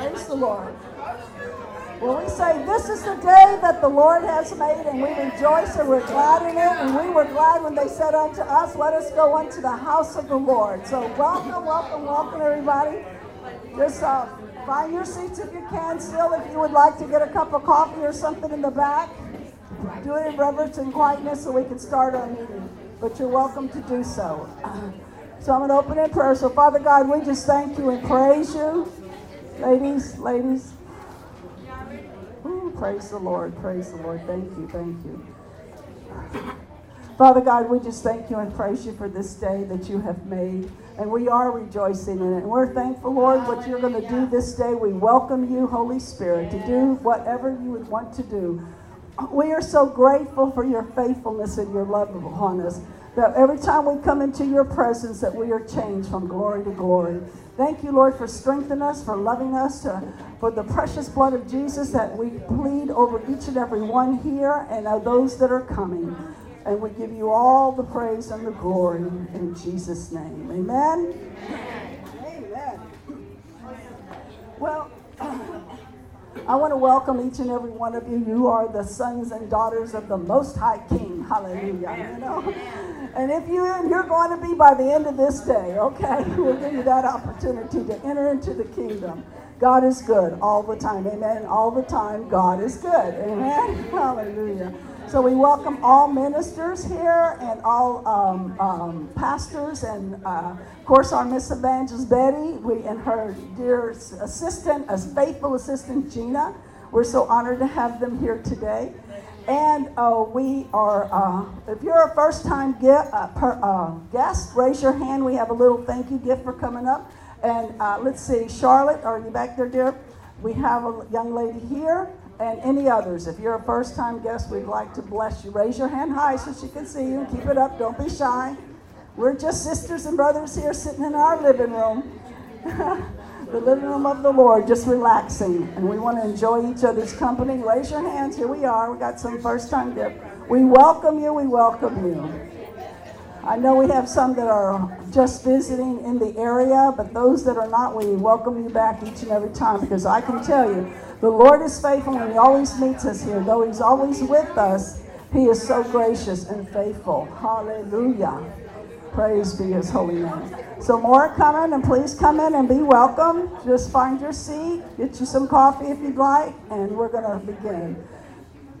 Praise the Lord. Well, we say, This is the day that the Lord has made, and we rejoice and we're glad in it. And we were glad when they said unto us, Let us go unto the house of the Lord. So, welcome, welcome, welcome, everybody. Just uh, find your seats if you can. Still, if you would like to get a cup of coffee or something in the back, do it in reverence and quietness so we can start our meeting. But you're welcome to do so. So I'm going to open in prayer. So, Father God, we just thank you and praise you. Ladies, ladies. Ooh, praise the Lord. Praise the Lord. Thank you. Thank you. Father God, we just thank you and praise you for this day that you have made. And we are rejoicing in it. And we're thankful, Lord, what you're going to do this day. We welcome you, Holy Spirit, to do whatever you would want to do. We are so grateful for your faithfulness and your love upon us that every time we come into your presence that we are changed from glory to glory. Thank you lord for strengthening us for loving us to, for the precious blood of jesus that we plead over each and every one here and those that are coming. And we give you all the praise and the glory in jesus name. Amen? Amen. Well I want to welcome each and every one of you. You are the sons and daughters of the Most High King. Hallelujah. You know? And if you you're going to be by the end of this day, okay, we'll give you that opportunity to enter into the kingdom. God is good all the time. Amen. All the time, God is good. Amen. Hallelujah. So we welcome all ministers here and all um, um, pastors and, uh, of course, our Miss Evangelist Betty we, and her dear assistant, a faithful assistant, Gina. We're so honored to have them here today. And uh, we are, uh, if you're a first time uh, per, uh, guest, raise your hand. We have a little thank you gift for coming up. And uh, let's see, Charlotte, are you back there, dear? We have a young lady here and any others. If you're a first time guest, we'd like to bless you. Raise your hand high so she can see you. Keep it up. Don't be shy. We're just sisters and brothers here sitting in our living room. the living room of the Lord, just relaxing. And we want to enjoy each other's company. Raise your hands. Here we are. We got some first time guests. We welcome you. We welcome you. I know we have some that are just visiting in the area, but those that are not, we welcome you back each and every time because I can tell you the Lord is faithful and He always meets us here. Though He's always with us, He is so gracious and faithful. Hallelujah. Praise be His holy name. So, more coming, and please come in and be welcome. Just find your seat, get you some coffee if you'd like, and we're going to begin.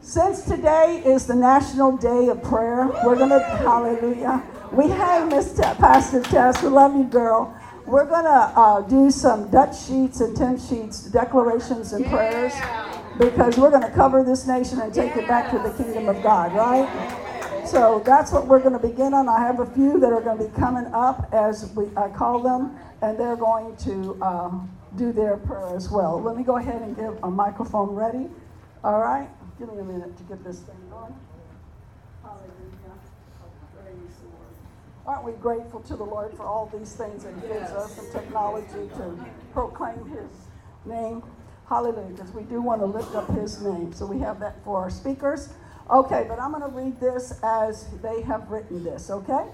Since today is the National Day of Prayer, we're going to, hallelujah. We have Miss Pastor Tess. We love you, girl. We're going to uh, do some Dutch Sheets and Tim Sheets, declarations and prayers, because we're going to cover this nation and take it back to the kingdom of God, right? So that's what we're going to begin on. I have a few that are going to be coming up as we I call them, and they're going to uh, do their prayer as well. Let me go ahead and get a microphone ready. All right? Give me a minute to get this thing going. Aren't we grateful to the Lord for all these things that He gives us and technology to proclaim His name? Hallelujah, because we do want to lift up His name. So we have that for our speakers. Okay, but I'm going to read this as they have written this, okay?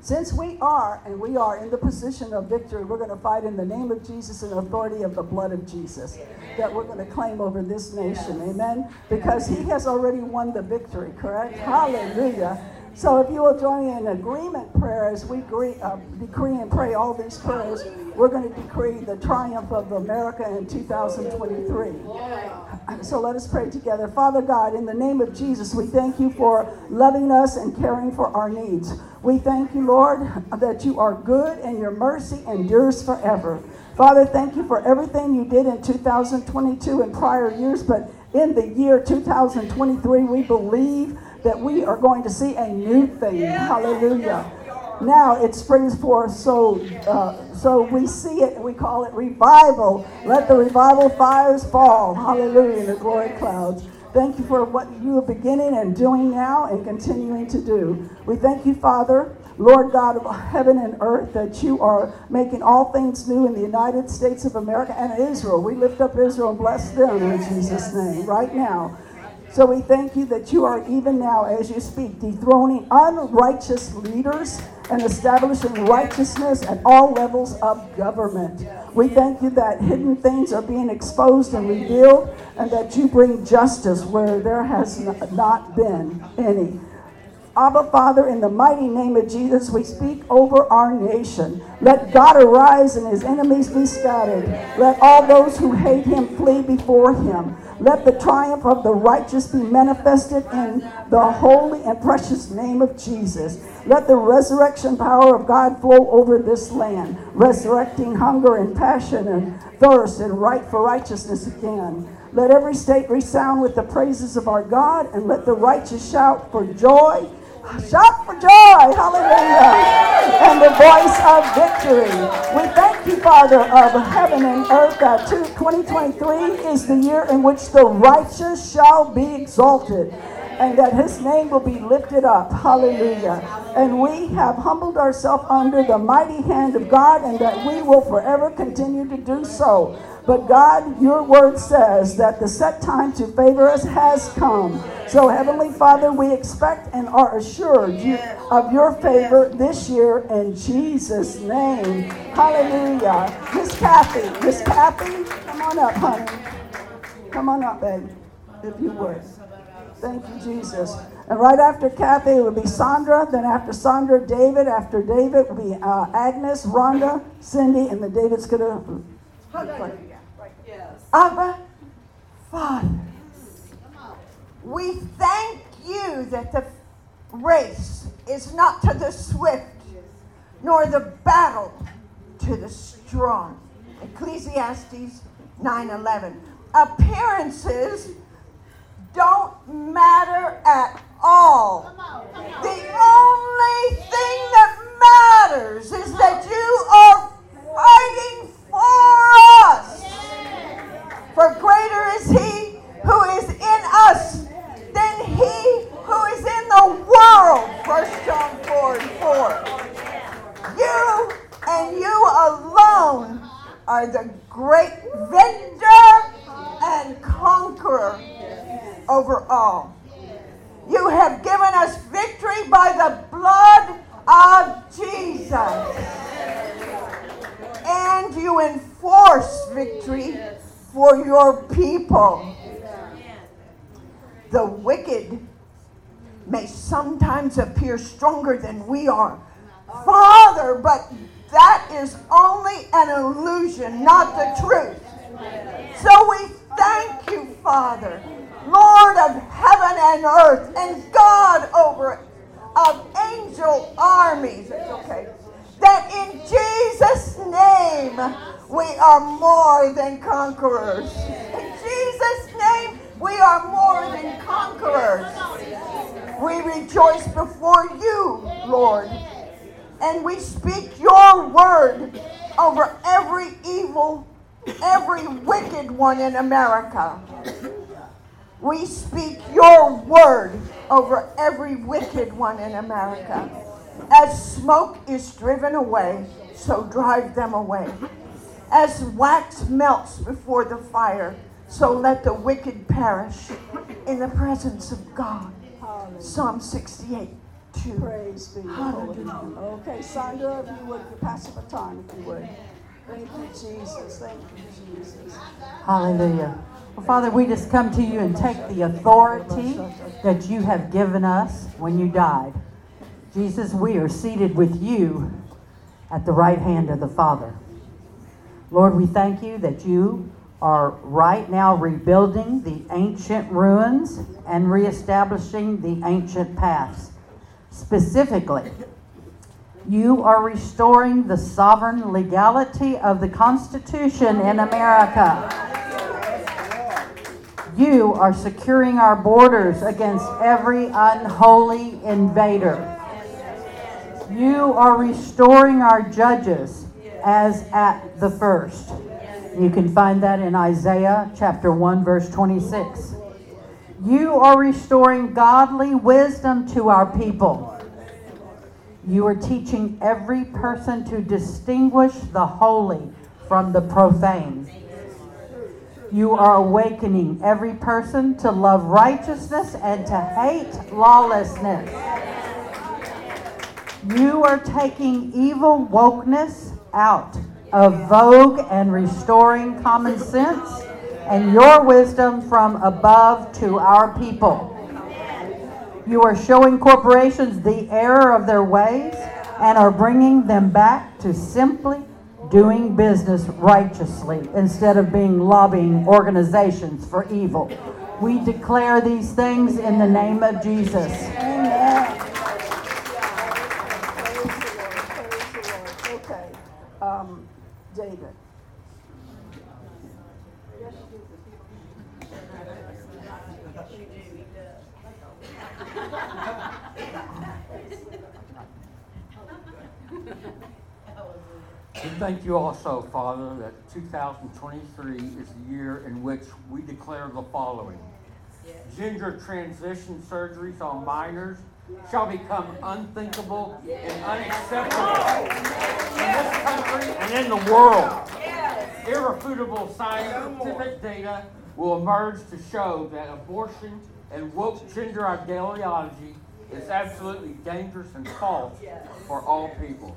Since we are, and we are in the position of victory, we're going to fight in the name of Jesus and authority of the blood of Jesus that we're going to claim over this nation. Amen? Because he has already won the victory, correct? Hallelujah. So if you will join me in agreement prayer as we agree, uh, decree and pray all these prayers, we're going to decree the triumph of America in 2023. So let us pray together. Father God, in the name of Jesus, we thank you for loving us and caring for our needs. We thank you, Lord, that you are good and your mercy endures forever. Father, thank you for everything you did in 2022 and prior years, but in the year 2023, we believe that we are going to see a new thing. Hallelujah. Now it springs forth, so uh, so we see it. We call it revival. Let the revival fires fall. Hallelujah! In the glory clouds. Thank you for what you are beginning and doing now and continuing to do. We thank you, Father, Lord God of heaven and earth, that you are making all things new in the United States of America and Israel. We lift up Israel and bless them in Jesus' name right now. So we thank you that you are even now, as you speak, dethroning unrighteous leaders and establishing righteousness at all levels of government. We thank you that hidden things are being exposed and revealed, and that you bring justice where there has not been any. Abba, Father, in the mighty name of Jesus, we speak over our nation. Let God arise and his enemies be scattered. Let all those who hate him flee before him. Let the triumph of the righteous be manifested in the holy and precious name of Jesus. Let the resurrection power of God flow over this land, resurrecting hunger and passion and thirst and right for righteousness again. Let every state resound with the praises of our God, and let the righteous shout for joy. Shout for joy, hallelujah, and the voice of victory. We thank you, Father of heaven and earth, that 2023 is the year in which the righteous shall be exalted and that his name will be lifted up. Hallelujah. And we have humbled ourselves under the mighty hand of God, and that we will forever continue to do so. But God, your word says that the set time to favor us has come. So, Heavenly Father, we expect and are assured of your favor this year in Jesus' name. Hallelujah. Miss Kathy, Miss Kathy, come on up, honey. Come on up, baby, if you would. Thank you, Jesus. And right after Kathy, it would be Sandra. Then after Sandra, David. After David would be uh, Agnes, Rhonda, Cindy, and then David's going to. Yes. Abba, Father, we thank you that the race is not to the swift, nor the battle to the strong. Ecclesiastes 9:11. Appearances don't matter at all. The only thing that matters is that you are fighting for us. For greater is he who is in us than he who is in the world. First John 4 and 4. You and you alone are the great victor and conqueror over all. You have given us victory by the blood of Jesus. And you enforce victory for your people. The wicked may sometimes appear stronger than we are. Father, but that is only an illusion, not the truth. So we thank you, Father Lord of heaven and earth, and God over of angel armies. It's okay. That in Jesus' name we are more than conquerors. In Jesus' name we are more than conquerors. We rejoice before you, Lord, and we speak your word over every evil, every wicked one in America. We speak your word over every wicked one in America. As smoke is driven away, so drive them away. As wax melts before the fire, so let the wicked perish in the presence of God. Hallelujah. Psalm 68. 2. Praise be. Hallelujah. Okay, Sandra, if you would, you pass the baton, if you would. Thank you, Jesus. Thank you, Jesus. Hallelujah. Well, Father, we just come to you and take the authority that you have given us when you died. Jesus, we are seated with you at the right hand of the Father. Lord, we thank you that you are right now rebuilding the ancient ruins and reestablishing the ancient paths. Specifically, you are restoring the sovereign legality of the Constitution in America. You are securing our borders against every unholy invader. You are restoring our judges as at the first. You can find that in Isaiah chapter 1, verse 26. You are restoring godly wisdom to our people. You are teaching every person to distinguish the holy from the profane. You are awakening every person to love righteousness and to hate lawlessness. You are taking evil wokeness out of vogue and restoring common sense and your wisdom from above to our people. You are showing corporations the error of their ways and are bringing them back to simply doing business righteously instead of being lobbying organizations for evil. We declare these things in the name of Jesus. Amen. Praise the Lord. Praise the Lord. Okay. Um, David. Thank you also, Father, that 2023 is the year in which we declare the following. Gender transition surgeries on minors shall become unthinkable and unacceptable in this country and in the world. Irrefutable scientific data will emerge to show that abortion and woke gender ideology is absolutely dangerous and false for all people.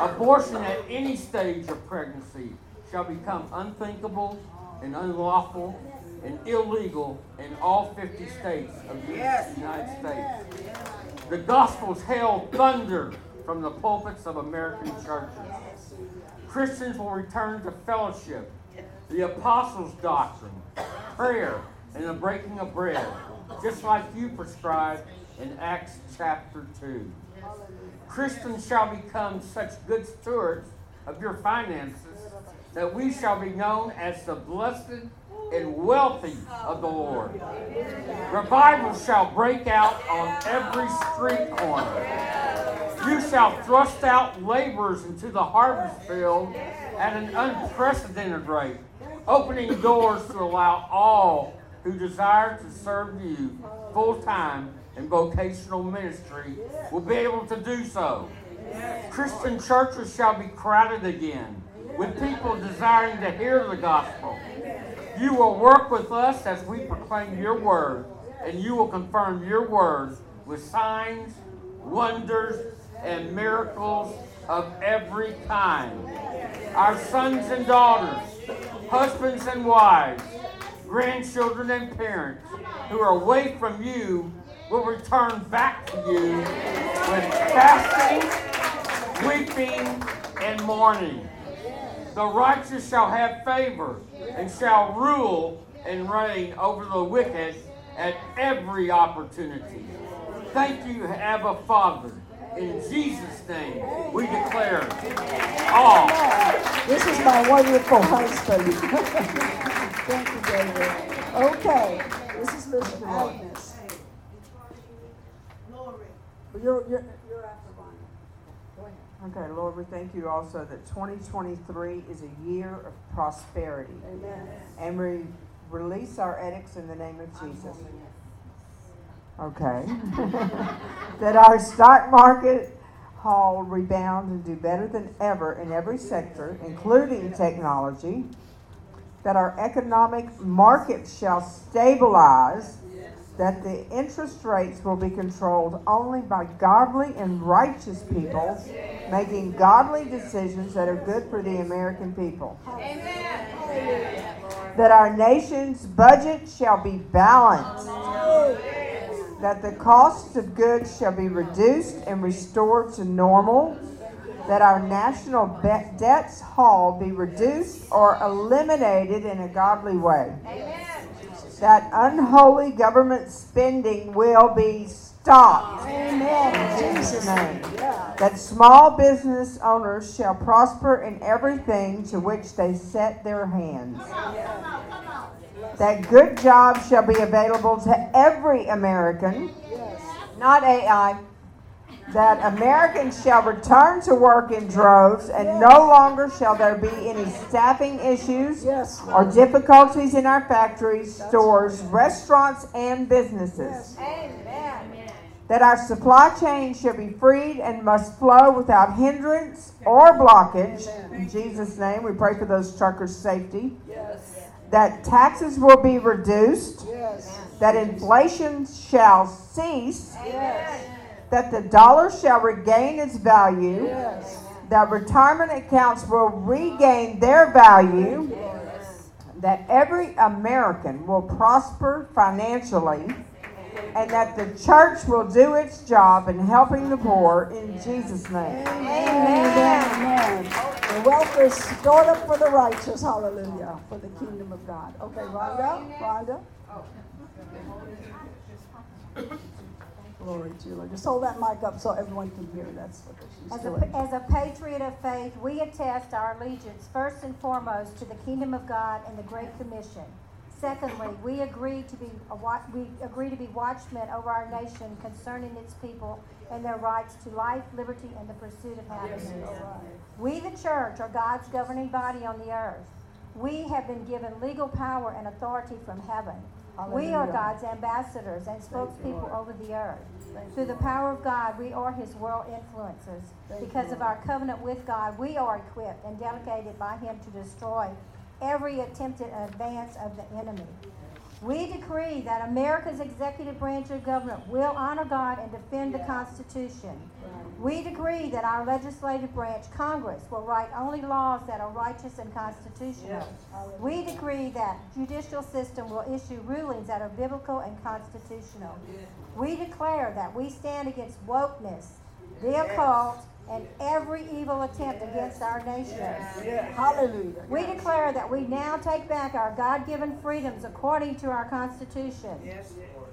Abortion at any stage of pregnancy shall become unthinkable and unlawful and illegal in all 50 states of the United States. The gospel's hail thunder from the pulpits of American churches. Christians will return to fellowship, the apostles' doctrine, prayer, and the breaking of bread, just like you prescribed in Acts chapter 2. Christians shall become such good stewards of your finances that we shall be known as the blessed and wealthy of the Lord. Revival shall break out on every street corner. You shall thrust out laborers into the harvest field at an unprecedented rate, opening doors to allow all who desire to serve you full time in vocational ministry will be able to do so. Christian churches shall be crowded again with people desiring to hear the gospel. You will work with us as we proclaim your word, and you will confirm your word with signs, wonders, and miracles of every kind. Our sons and daughters, husbands and wives, grandchildren and parents who are away from you will return back to you with fasting, weeping, and mourning. The righteous shall have favor and shall rule and reign over the wicked at every opportunity. Thank you, Abba Father. In Jesus' name, we declare all. This is my wonderful husband. Thank you, David. Okay, this is Miss Agnes. You're, you're, you're after Ronnie. Go ahead. Okay, Lord, we thank you also that 2023 is a year of prosperity. Amen. And we release our edicts in the name of Jesus. Okay. that our stock market will rebound and do better than ever in every sector, including technology. That our economic market shall stabilize. That the interest rates will be controlled only by godly and righteous people making godly decisions that are good for the American people. Amen. That our nation's budget shall be balanced that the cost of goods shall be reduced and restored to normal, that our national be- debts haul be reduced or eliminated in a godly way, that unholy government spending will be stopped. Amen. In Jesus' name. That small business owners shall prosper in everything to which they set their hands. That good jobs shall be available to every American, not AI. That Americans shall return to work in droves, and no longer shall there be any staffing issues Yes. or difficulties in our factories, stores, restaurants, and businesses. That our supply chain shall be freed and must flow without hindrance or blockage. In Jesus' name, we pray for those truckers' safety. Yes. That taxes will be reduced. Yes. That inflation shall cease. Yes. That the dollar shall regain its value, Yes. that retirement accounts will regain their value, that every American will prosper financially, and that the church will do its job in helping the poor in Jesus' name. Amen. Amen. The wealth is stored up for the righteous. Hallelujah. For the kingdom of God. Okay, Rhonda. Rhonda. Glory to you, Lord. Just hold that mic up so everyone can hear. That's what she's As doing. a, as a patriot of faith, we attest our allegiance first and foremost to the kingdom of God and the Great Commission. Secondly, we agree to be a, we agree to be watchmen over our nation concerning its people and their rights to life, liberty, and the pursuit of happiness. We, the church, are God's governing body on the earth. We have been given legal power and authority from heaven. We are God's ambassadors and spokespeople over the earth. Through the power of God, we are His world influencers. Because of our covenant with God, we are equipped and delegated by Him to destroy every attempted advance of the enemy. We decree that America's executive branch of government will honor God and defend the Constitution. We decree that our legislative branch, Congress, will write only laws that are righteous and constitutional. We decree that judicial system will issue rulings that are biblical and constitutional. We declare that we stand against wokeness, the occult, and every evil attempt against our nation. Yeah. Hallelujah. We declare that we now take back our God given freedoms according to our Constitution.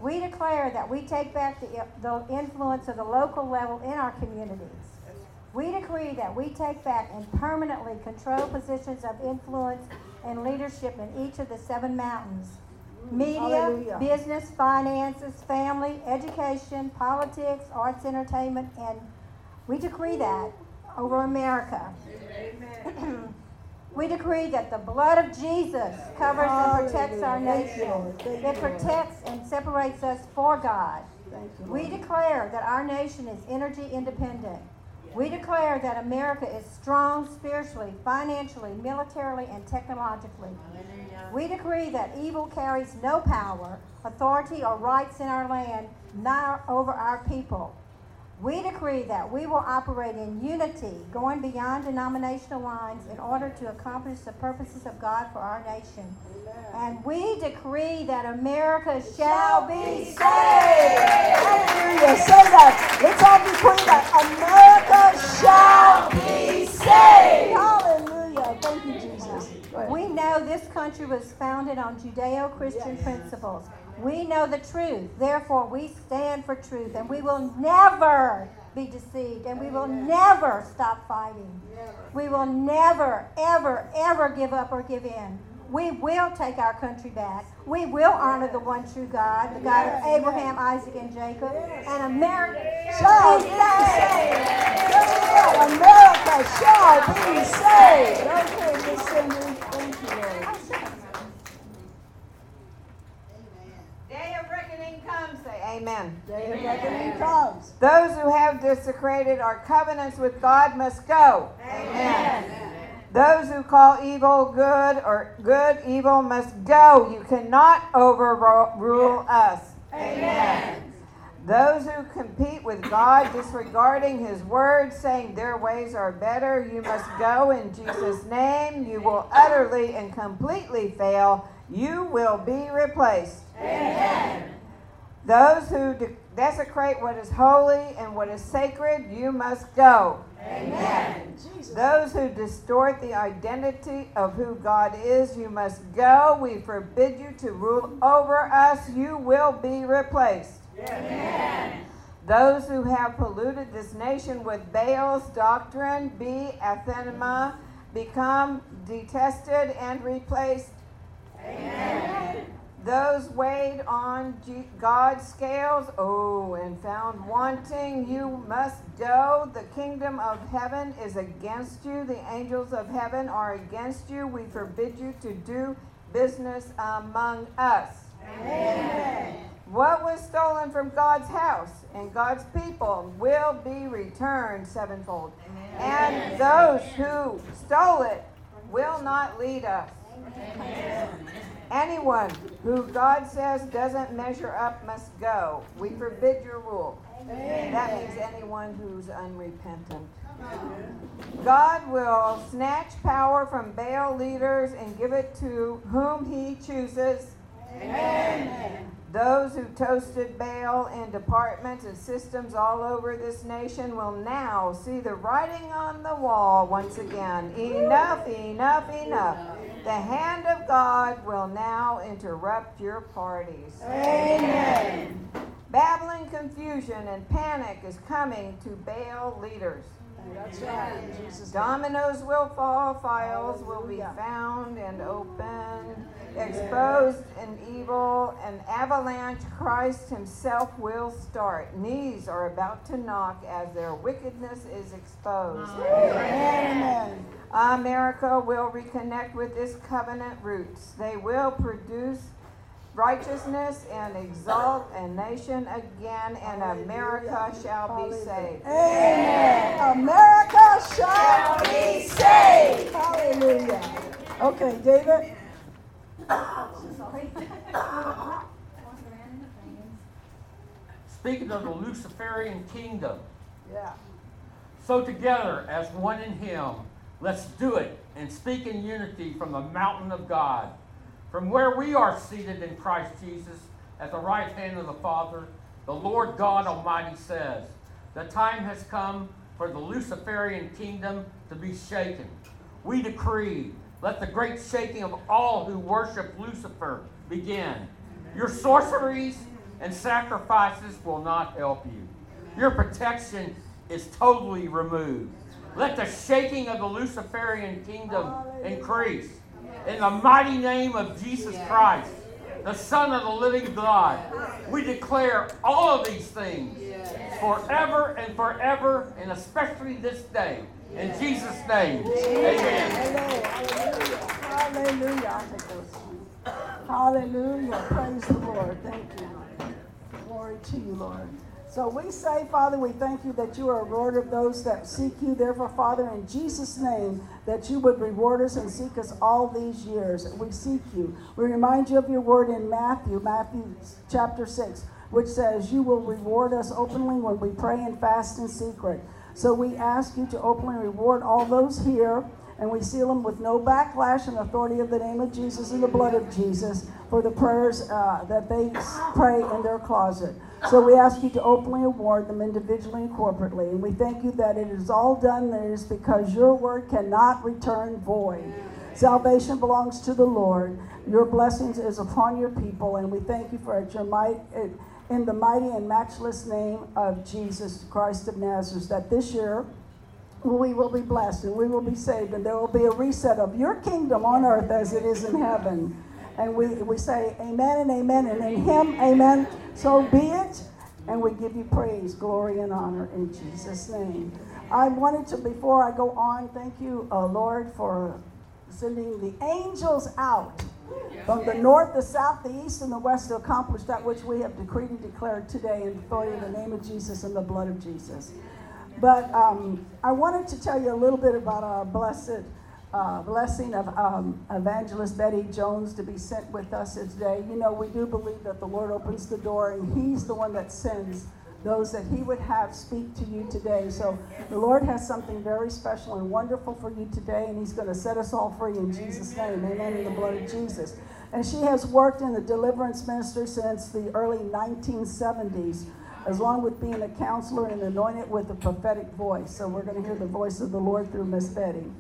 We declare that we take back the, the influence of the local level in our communities. We decree that we take back and permanently control positions of influence and leadership in each of the seven mountains media, Hallelujah. business, finances, family, education, politics, arts, entertainment, and we decree that over America. we decree that the blood of Jesus covers and protects our Hallelujah. Thank you, nation. Lord. It protects and separates us for God. We declare that our nation is energy independent. We declare that America is strong spiritually, financially, militarily, and technologically. We decree that evil carries no power, authority, or rights in our land, nor over our people. We decree that we will operate in unity, going beyond denominational lines in order to accomplish the purposes of God for our nation. And we decree that America shall be saved. Hallelujah. Say that. Let's all decree that America shall be saved. Hallelujah. Thank you, Jesus. We know this country was founded on Judeo Christian principles. We know the truth. Therefore, we stand for truth and we will never be deceived and we will never stop fighting. We will never, ever, ever give up or give in. We will take our country back. We will honor the one true God, the God of Abraham, Isaac, and Jacob. And America shall be saved. America shall be saved. Okay, Miss Cindy. Thank you, Lord. Day of reckoning comes, say amen. Day of reckoning comes. Those who have desecrated our covenants with God must go. Amen. Those who call evil good or good evil must go. You cannot overrule us. Amen. Those who compete with God, disregarding his word, saying their ways are better, you must go in Jesus' name. You will utterly and completely fail. You will be replaced. Those who de- desecrate what is holy and what is sacred, you must go. Jesus. Those who distort the identity of who God is, you must go. We forbid you to rule over us. You will be replaced. Amen. Those who have polluted this nation with Baal's doctrine, be anathema, become detested and replaced. Those weighed on God's scales, oh, and found wanting, you must go. The kingdom of heaven is against you. The angels of heaven are against you. We forbid you to do business among us. What was stolen from God's house and God's people will be returned sevenfold. And those who stole it will not lead us. Anyone who God says doesn't measure up must go. We forbid your rule. That means anyone who's unrepentant. God will snatch power from Baal leaders and give it to whom he chooses. Amen. Those who toasted Baal in departments and systems all over this nation will now see the writing on the wall once again. Enough, enough, enough. The hand of God will now interrupt your parties. Amen. Babbling confusion and panic is coming to Baal leaders. That's right. Dominoes will fall, files will be found and opened, exposed and evil, an avalanche Christ himself will start. Knees are about to knock as their wickedness is exposed. Amen. America will reconnect with its covenant roots. They will produce righteousness and exalt a nation again, and America shall be saved. Amen. America shall be saved. Hallelujah. Okay, David. Speaking of the Luciferian kingdom, Yeah. so together as one in Him, let's do it and speak in unity from the mountain of God. From where we are seated in Christ Jesus at the right hand of the Father, the Lord God Almighty says, The time has come for the Luciferian kingdom to be shaken. We decree, let the great shaking of all who worship Lucifer begin. Your sorceries and sacrifices will not help you. Your protection is totally removed. Let the shaking of the Luciferian kingdom increase. In the mighty name of Jesus Christ, the Son of the living God, we declare all of these things forever and forever, and especially this day. In Jesus' name, amen. Hallelujah. Hallelujah. Hallelujah. Praise the Lord. Thank you. Glory to you, Lord. So we say, Father, we thank you that you are a Lord of those that seek you. Therefore, Father, in Jesus' name, that you would reward us and seek us all these years. We seek you. We remind you of your word in Matthew, Matthew chapter 6, which says, You will reward us openly when we pray and fast in secret. So we ask you to openly reward all those here and we seal them with no backlash and authority of the name of Jesus and the blood of Jesus for the prayers uh, that they pray in their closet. So we ask you to openly award them individually and corporately. And we thank you that it is all done. That is because your word cannot return void. Salvation belongs to the Lord. Your blessings is upon your people, and we thank you for it. Your might. It, in the mighty and matchless name of Jesus Christ of Nazareth, that this year we will be blessed and we will be saved, and there will be a reset of your kingdom on earth as it is in heaven. And we, we say amen and amen, and in Him, amen. So be it. And we give you praise, glory, and honor in Jesus' name. I wanted to, before I go on, thank you, uh, Lord, for sending the angels out from the north, the south, the east, and the west to accomplish that which we have decreed and declared today in authority of the name of Jesus and the blood of Jesus. But um, I wanted to tell you a little bit about our blessed uh, blessing of um, Evangelist Betty Jones to be sent with us today. You know, we do believe that the Lord opens the door and He's the one that sends those that He would have speak to you today. So the Lord has something very special and wonderful for you today, and He's going to set us all free in Jesus' name. Amen. In the blood of Jesus. And she has worked in the deliverance ministry since the early 1970s as long with being a counselor and anointed with a prophetic voice. So we're going to hear the voice of the Lord through Miss Betty.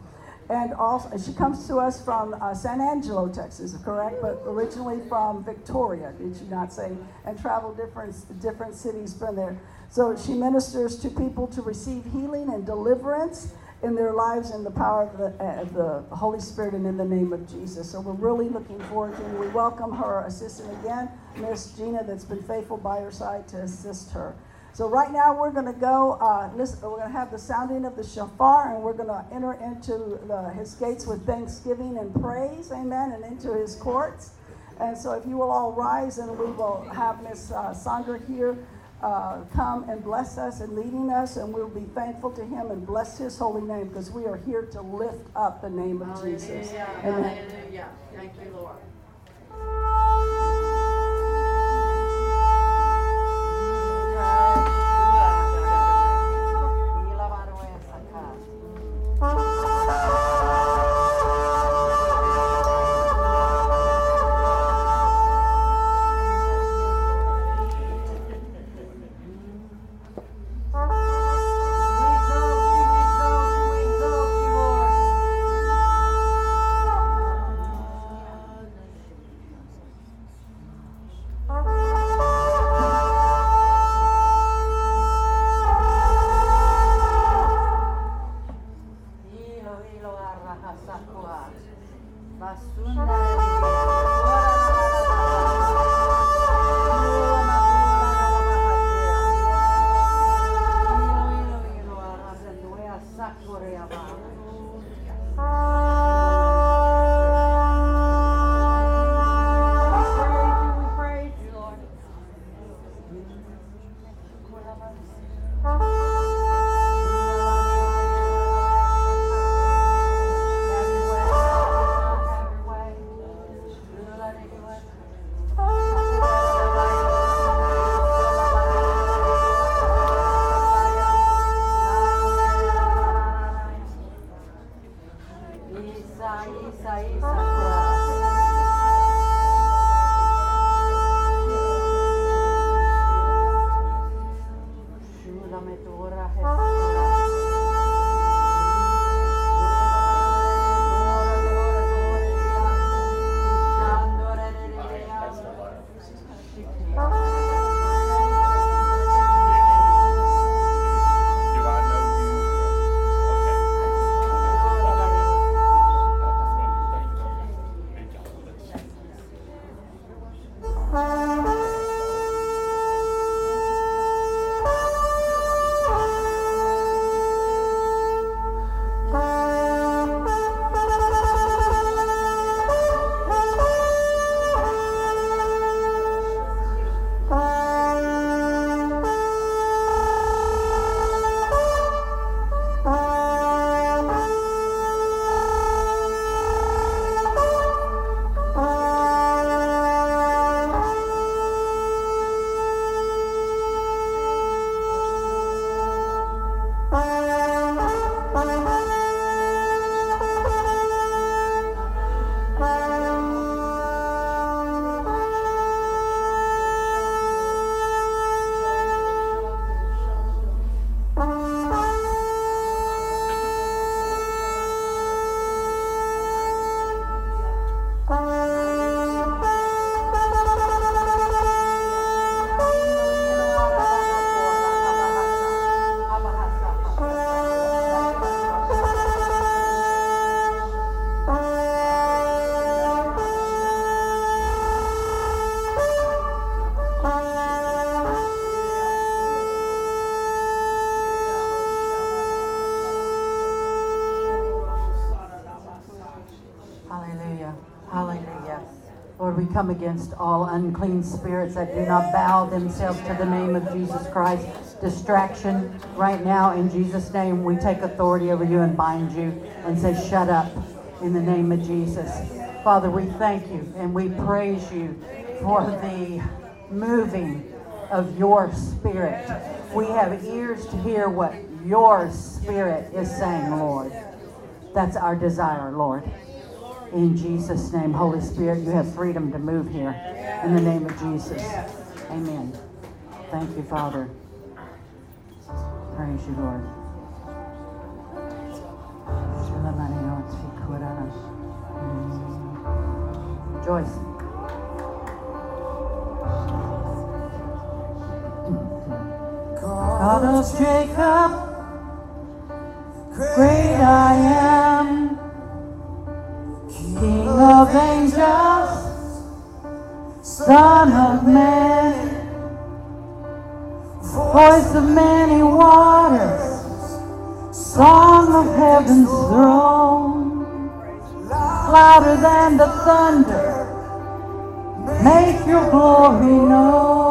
And also, she comes to us from uh, San Angelo, Texas, correct? But originally from Victoria, did she not say? And traveled different different cities from there. So she ministers to people to receive healing and deliverance in their lives in the power of the, uh, the Holy Spirit and in the name of Jesus. So we're really looking forward to, and we welcome her assistant again, Miss Gina, that's been faithful by her side to assist her. So right now we're going to go. Uh, listen, we're going to have the sounding of the shofar, and we're going to enter into the, his gates with thanksgiving and praise, amen, and into his courts. And so if you will all rise, and we will have Miss uh, Sandra here uh, come and bless us and leading us, and we'll be thankful to him and bless his holy name because we are here to lift up the name of Jesus. Amen. Hallelujah. Thank you, Lord. Come against all unclean spirits that do not bow themselves to the name of Jesus Christ. Distraction right now in Jesus' name. We take authority over you and bind you and say, shut up in the name of Jesus. Father, we thank you and we praise you for the moving of your spirit. We have ears to hear what your spirit is saying, Lord. That's our desire, Lord. In Jesus' name, Holy Spirit, you have freedom to move here. In the name of Jesus. Amen. Thank you, Father. Praise you, Lord. Joyce. God of Jacob, King of angels, Son of man, voice of many waters, song of heaven's throne, louder than the thunder, make your glory known.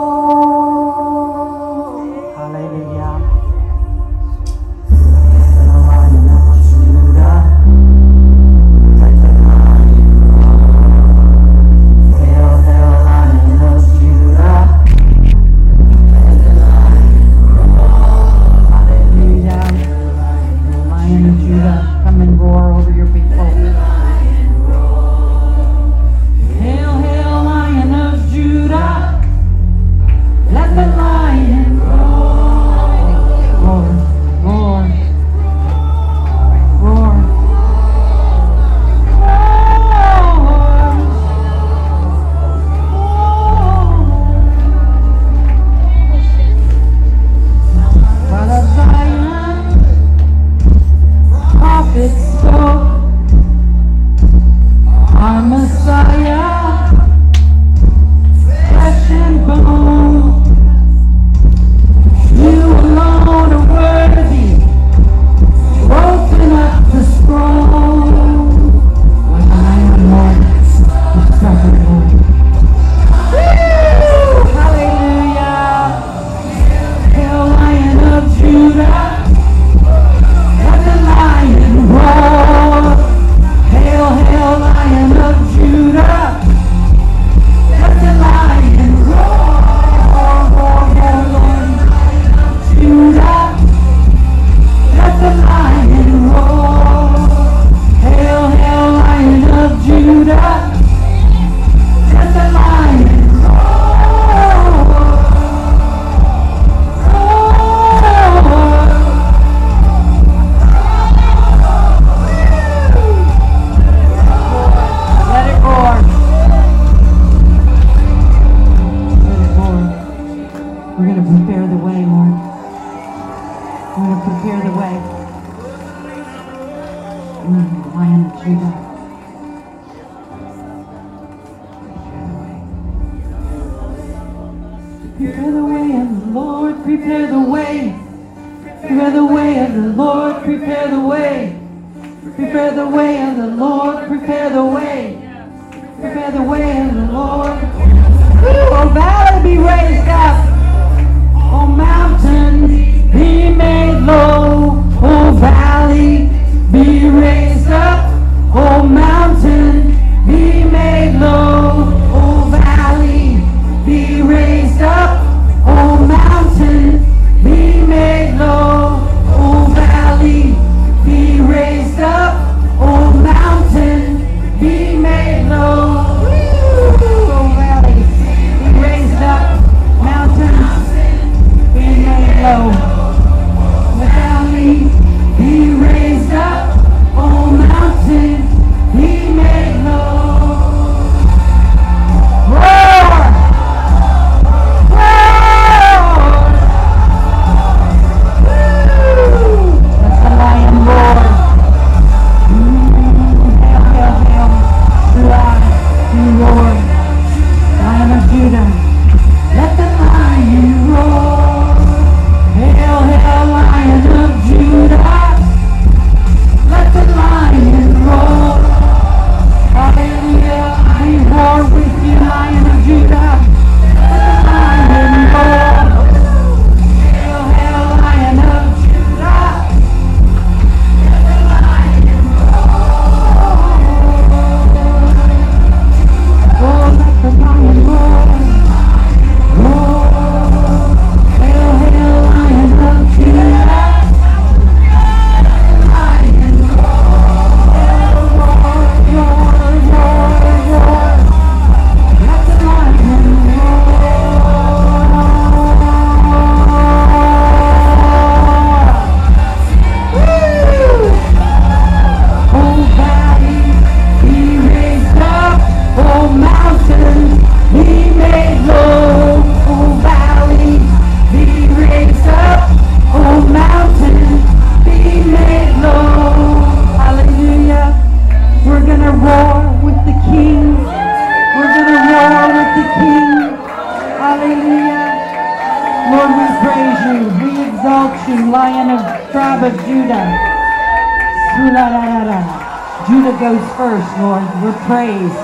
Judah goes first, Lord. We're praise.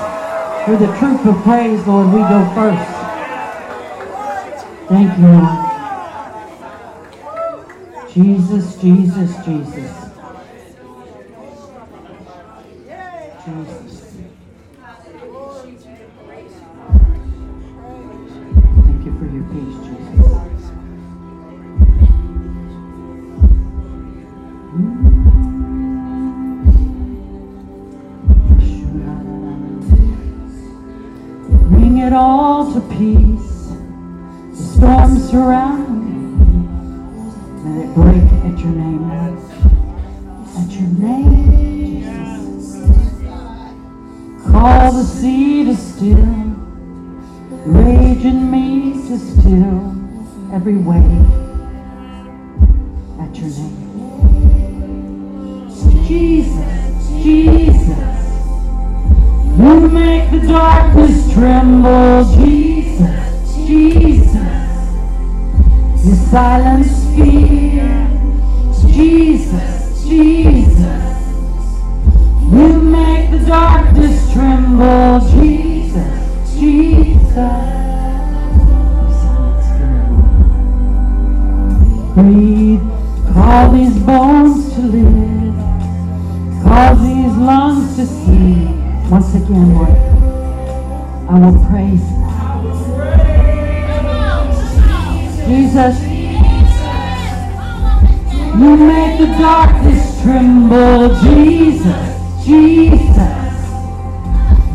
We're the troop of praise, Lord. We go first. Thank you, Lord. Jesus, Jesus. Jesus. Silence fear, Jesus, Jesus. You make the darkness tremble, Jesus, Jesus. Breathe, call these bones to live, cause these lungs to see. Once again, Lord, I will praise. Tremble, Jesus, Jesus.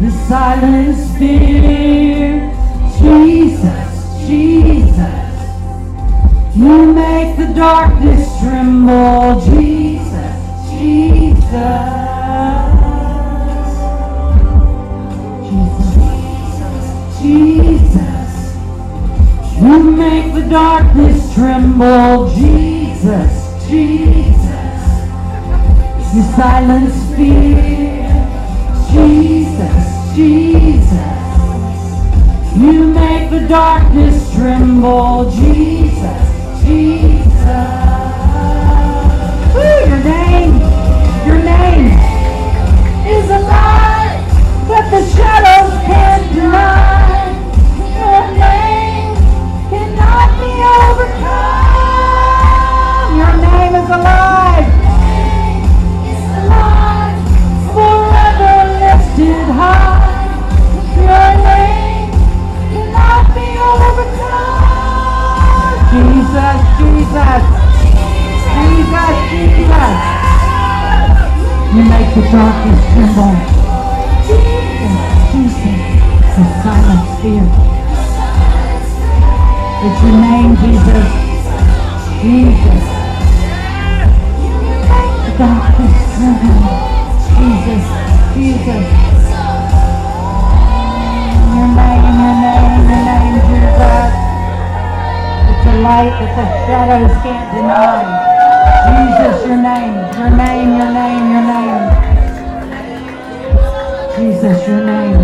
The silence fear, Jesus, Jesus. You make the darkness tremble, Jesus, Jesus, Jesus. Jesus. You make the darkness tremble, Jesus, Jesus. You silence fear, Jesus, Jesus. You make the darkness tremble, Jesus, Jesus. Woo, your name, your name is alive that the shadows can't deny. Your name cannot be overcome. Your name is alive. Lifted high. Your name overcome. Jesus, Jesus, Jesus, Jesus. You make the darkness tremble. Jesus, the silent fear. It's your name, Jesus. Jesus. The darkness. Jesus, Jesus. Your name, your name, your name, Jesus. It's a light that the shadows can't deny. Jesus, your name, your name, your name, your name. Jesus, your name.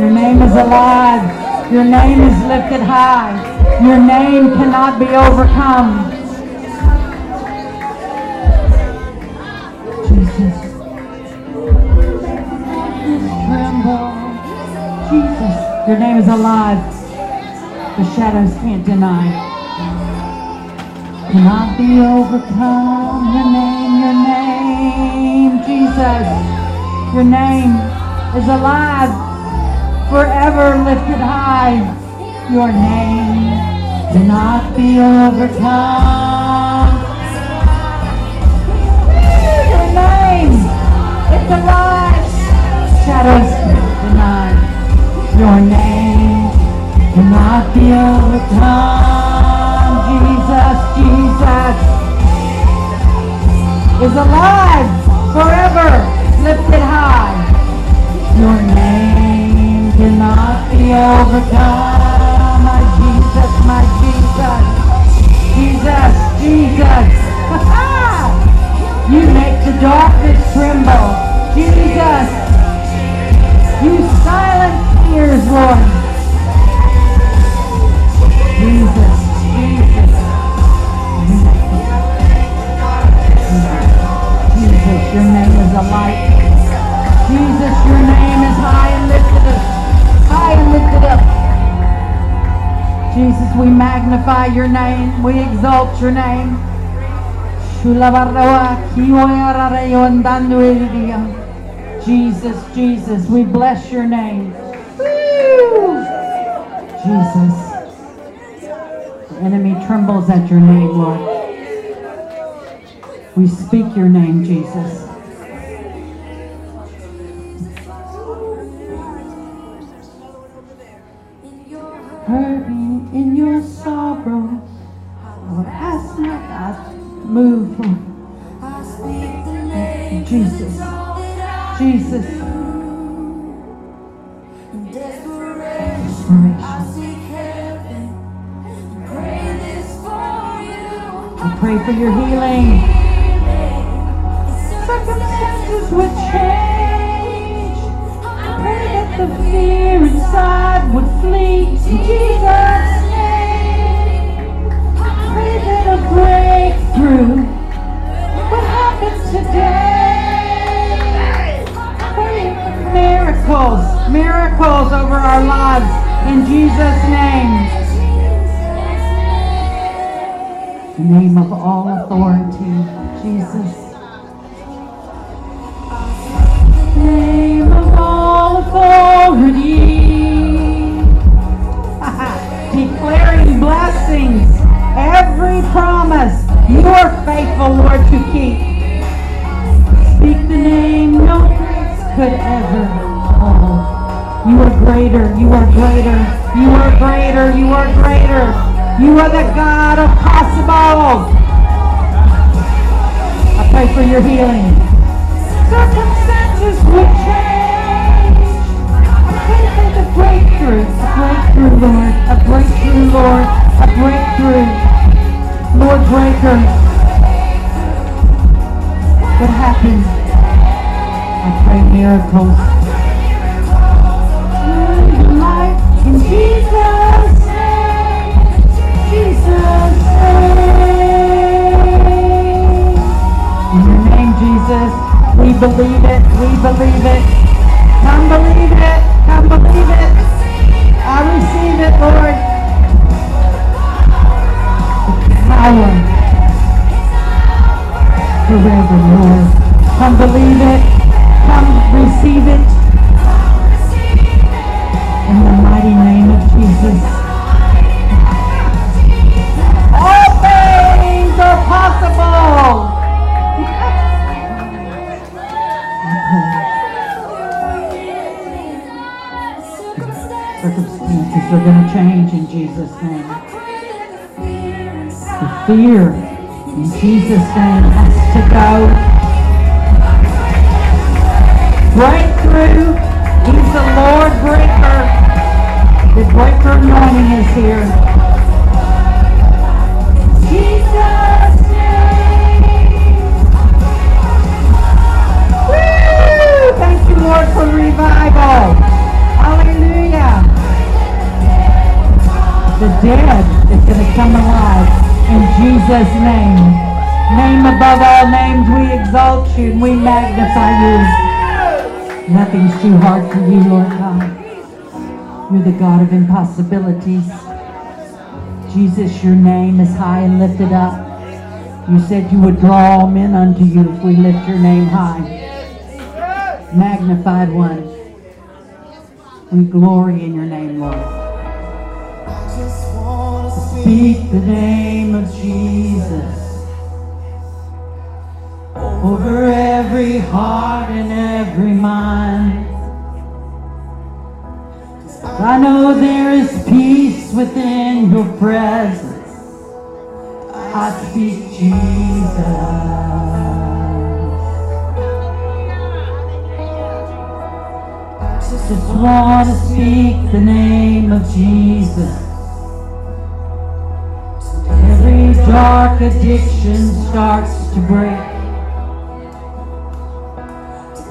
Your name is alive. Your name is lifted high. Your name cannot be overcome. Your name is alive. The shadows can't deny. Cannot be overcome. Your name, your name, Jesus. Your name is alive, forever lifted high. Your name cannot be overcome. Your name, it's alive. Shadows. Your name cannot be overcome. Jesus, Jesus is alive forever lifted high. Your name cannot be overcome. My Jesus, my Jesus. Jesus, Jesus. you make the darkness tremble. Jesus. You silence years, Lord. Jesus, Jesus. Jesus, your name is a light. Jesus, your name is high and lifted up. High and lifted up. Jesus, we magnify your name. We exalt your name. Jesus, Jesus, we bless your name. Jesus. The enemy trembles at your name, Lord. We speak your name, Jesus. Hurting in your sorrow. Lord, ask not move. Your healing. Too hard for you, Lord God. You're the God of impossibilities. Jesus, your name is high and lifted up. You said you would draw all men unto you if we lift your name high. Magnified one. We glory in your name, Lord. I just want to speak the name of Jesus over every heart and every mind. I know there is peace within your presence. I speak Jesus. Just want to speak the name of Jesus. Every dark addiction starts to break.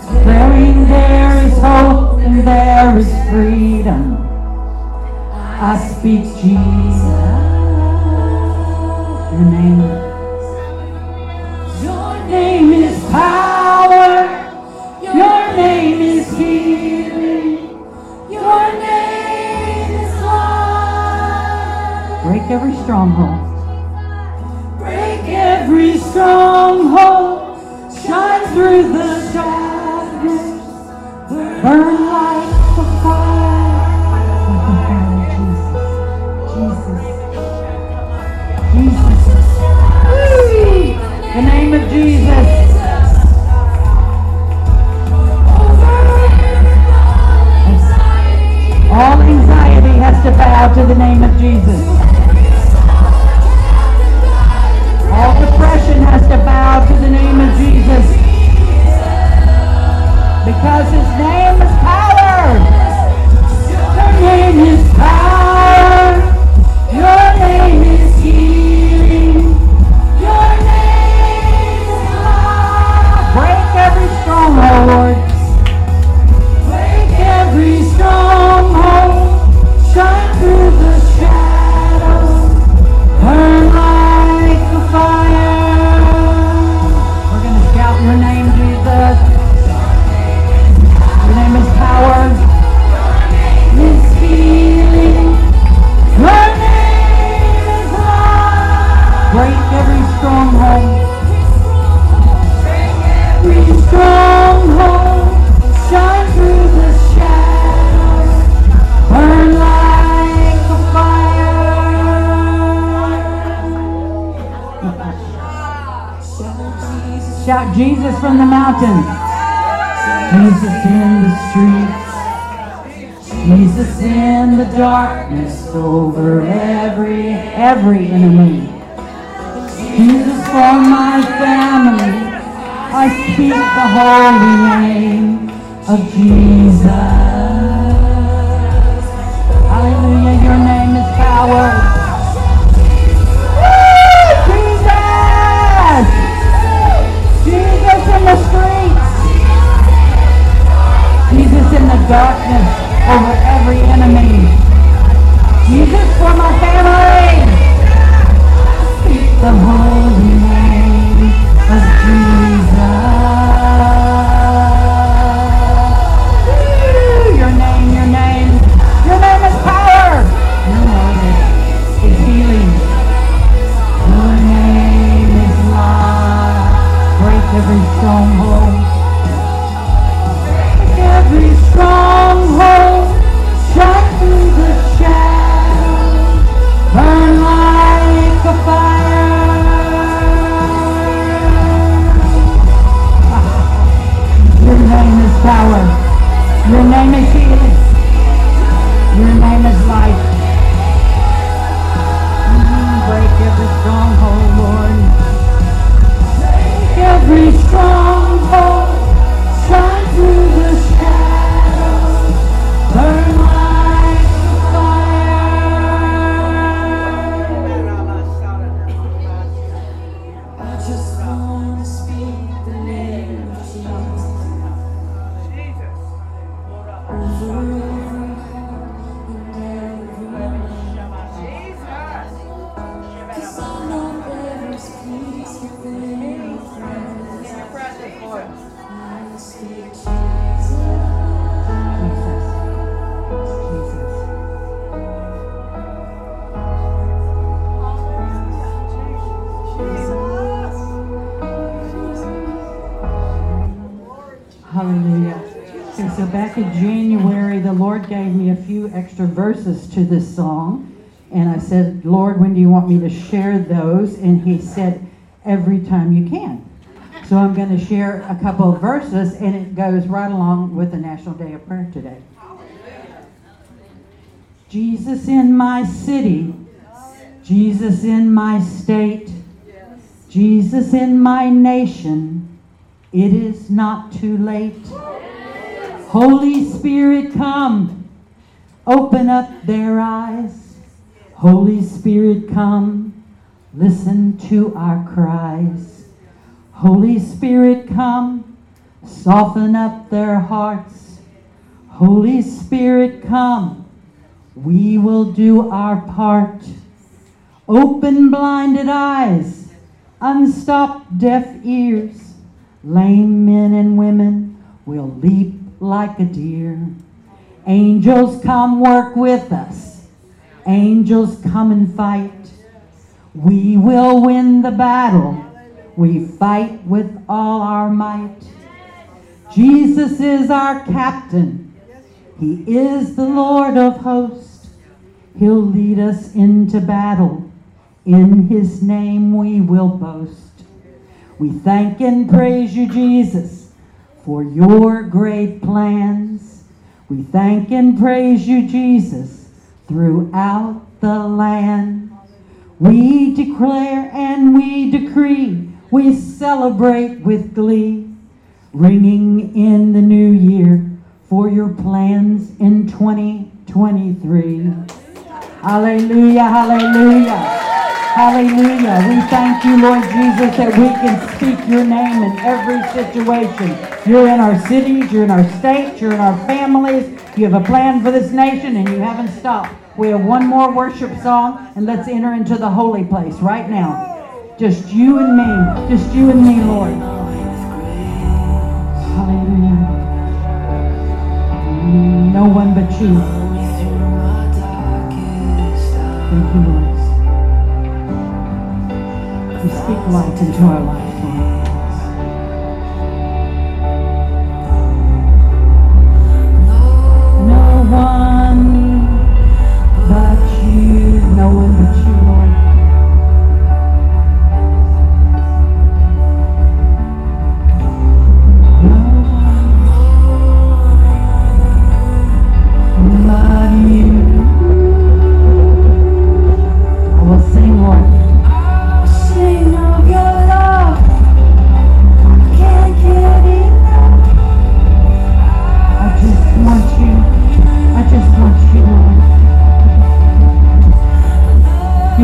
Declaring there is hope and there is freedom. I speak Jesus. Your name. Your name is power. Your name is healing. Your name is life. Break every stronghold. Break every stronghold. Shine through the Jesus. All anxiety has to bow to the name of Jesus. All depression has to bow to the name of Jesus. Because his name is power. Your name is power. Your name every Jesus from the mountains. Jesus in the streets. Jesus in the darkness over every every enemy. Jesus for my family. I speak the holy name of Jesus. Darkness over every enemy. Jesus for my family. The holy name of Jesus. Your name, your name, your name is power. Your name is healing. Your name is life. Break every stronghold. Power. Your name is healing. Want me to share those? And He said, every time you can. So I'm going to share a couple of verses, and it goes right along with the National Day of Prayer today. Jesus in my city, Jesus in my state, Jesus in my nation, it is not too late. Holy Spirit, come, open up their eyes. Holy Spirit, come, listen to our cries. Holy Spirit, come, soften up their hearts. Holy Spirit, come, we will do our part. Open blinded eyes, unstop deaf ears. Lame men and women will leap like a deer. Angels come work with us. Angels come and fight. We will win the battle. We fight with all our might. Jesus is our captain. He is the Lord of hosts. He'll lead us into battle. In his name we will boast. We thank and praise you, Jesus, for your great plans. We thank and praise you, Jesus, throughout the land. We declare and we decree, we celebrate with glee, ringing in the new year for your plans in 2023. Hallelujah, hallelujah. Hallelujah. We thank you, Lord Jesus, that we can speak your name in every situation. You're in our cities, you're in our states, you're in our families. You have a plan for this nation and you haven't stopped. We have one more worship song and let's enter into the holy place right now. Just you and me. Just you and me, Lord. Hallelujah. No one but you. Thank you, Lord. We speak life into our lives, No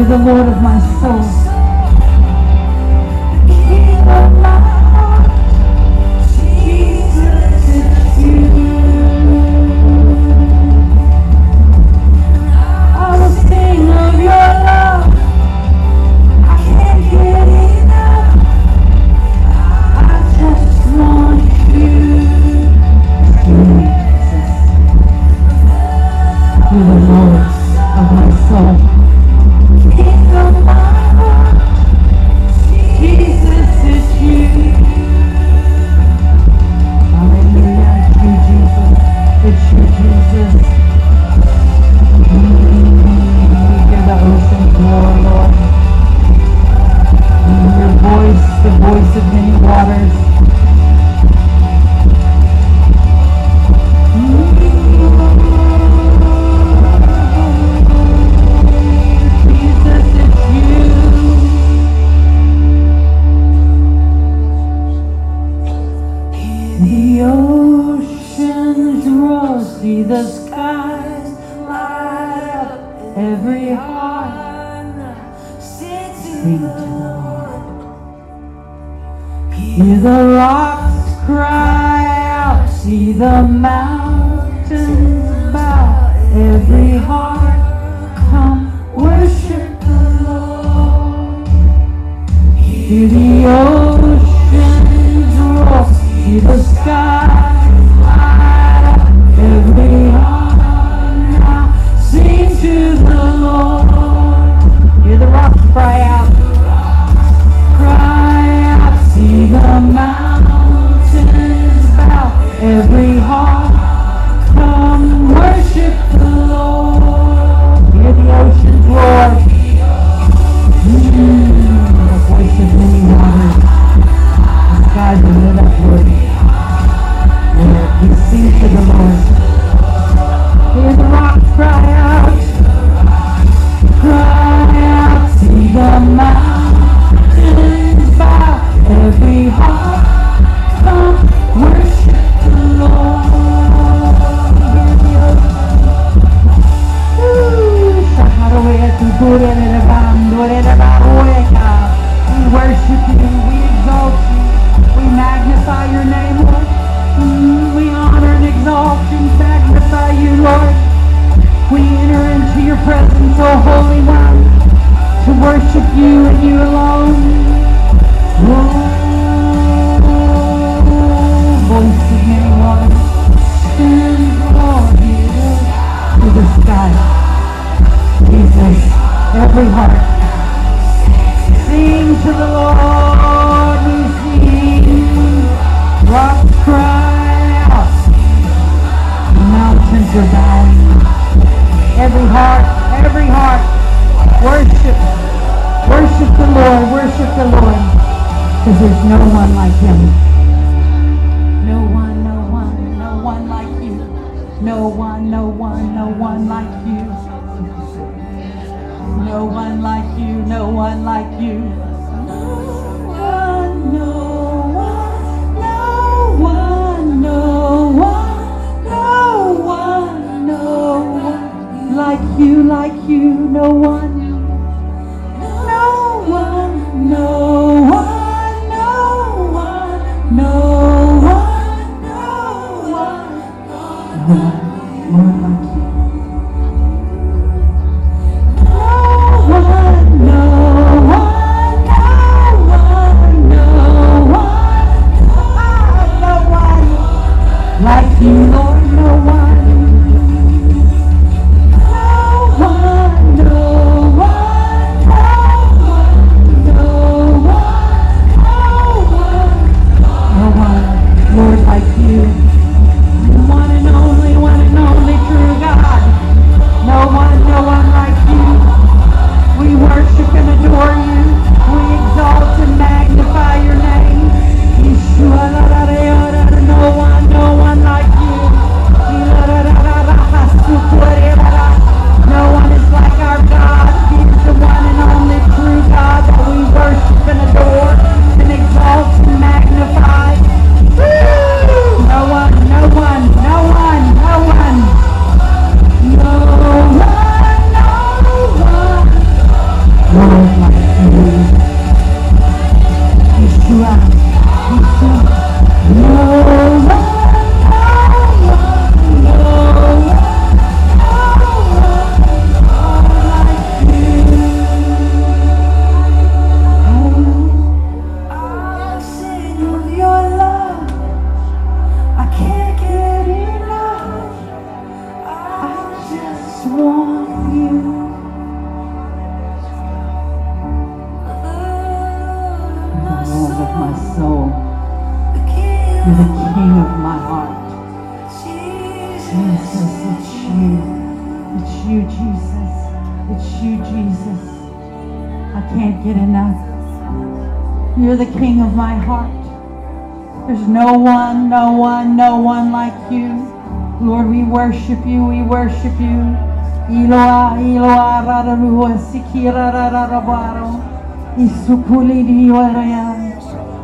the Lord of my soul. Rararabaro, Isukuli, Dioraya.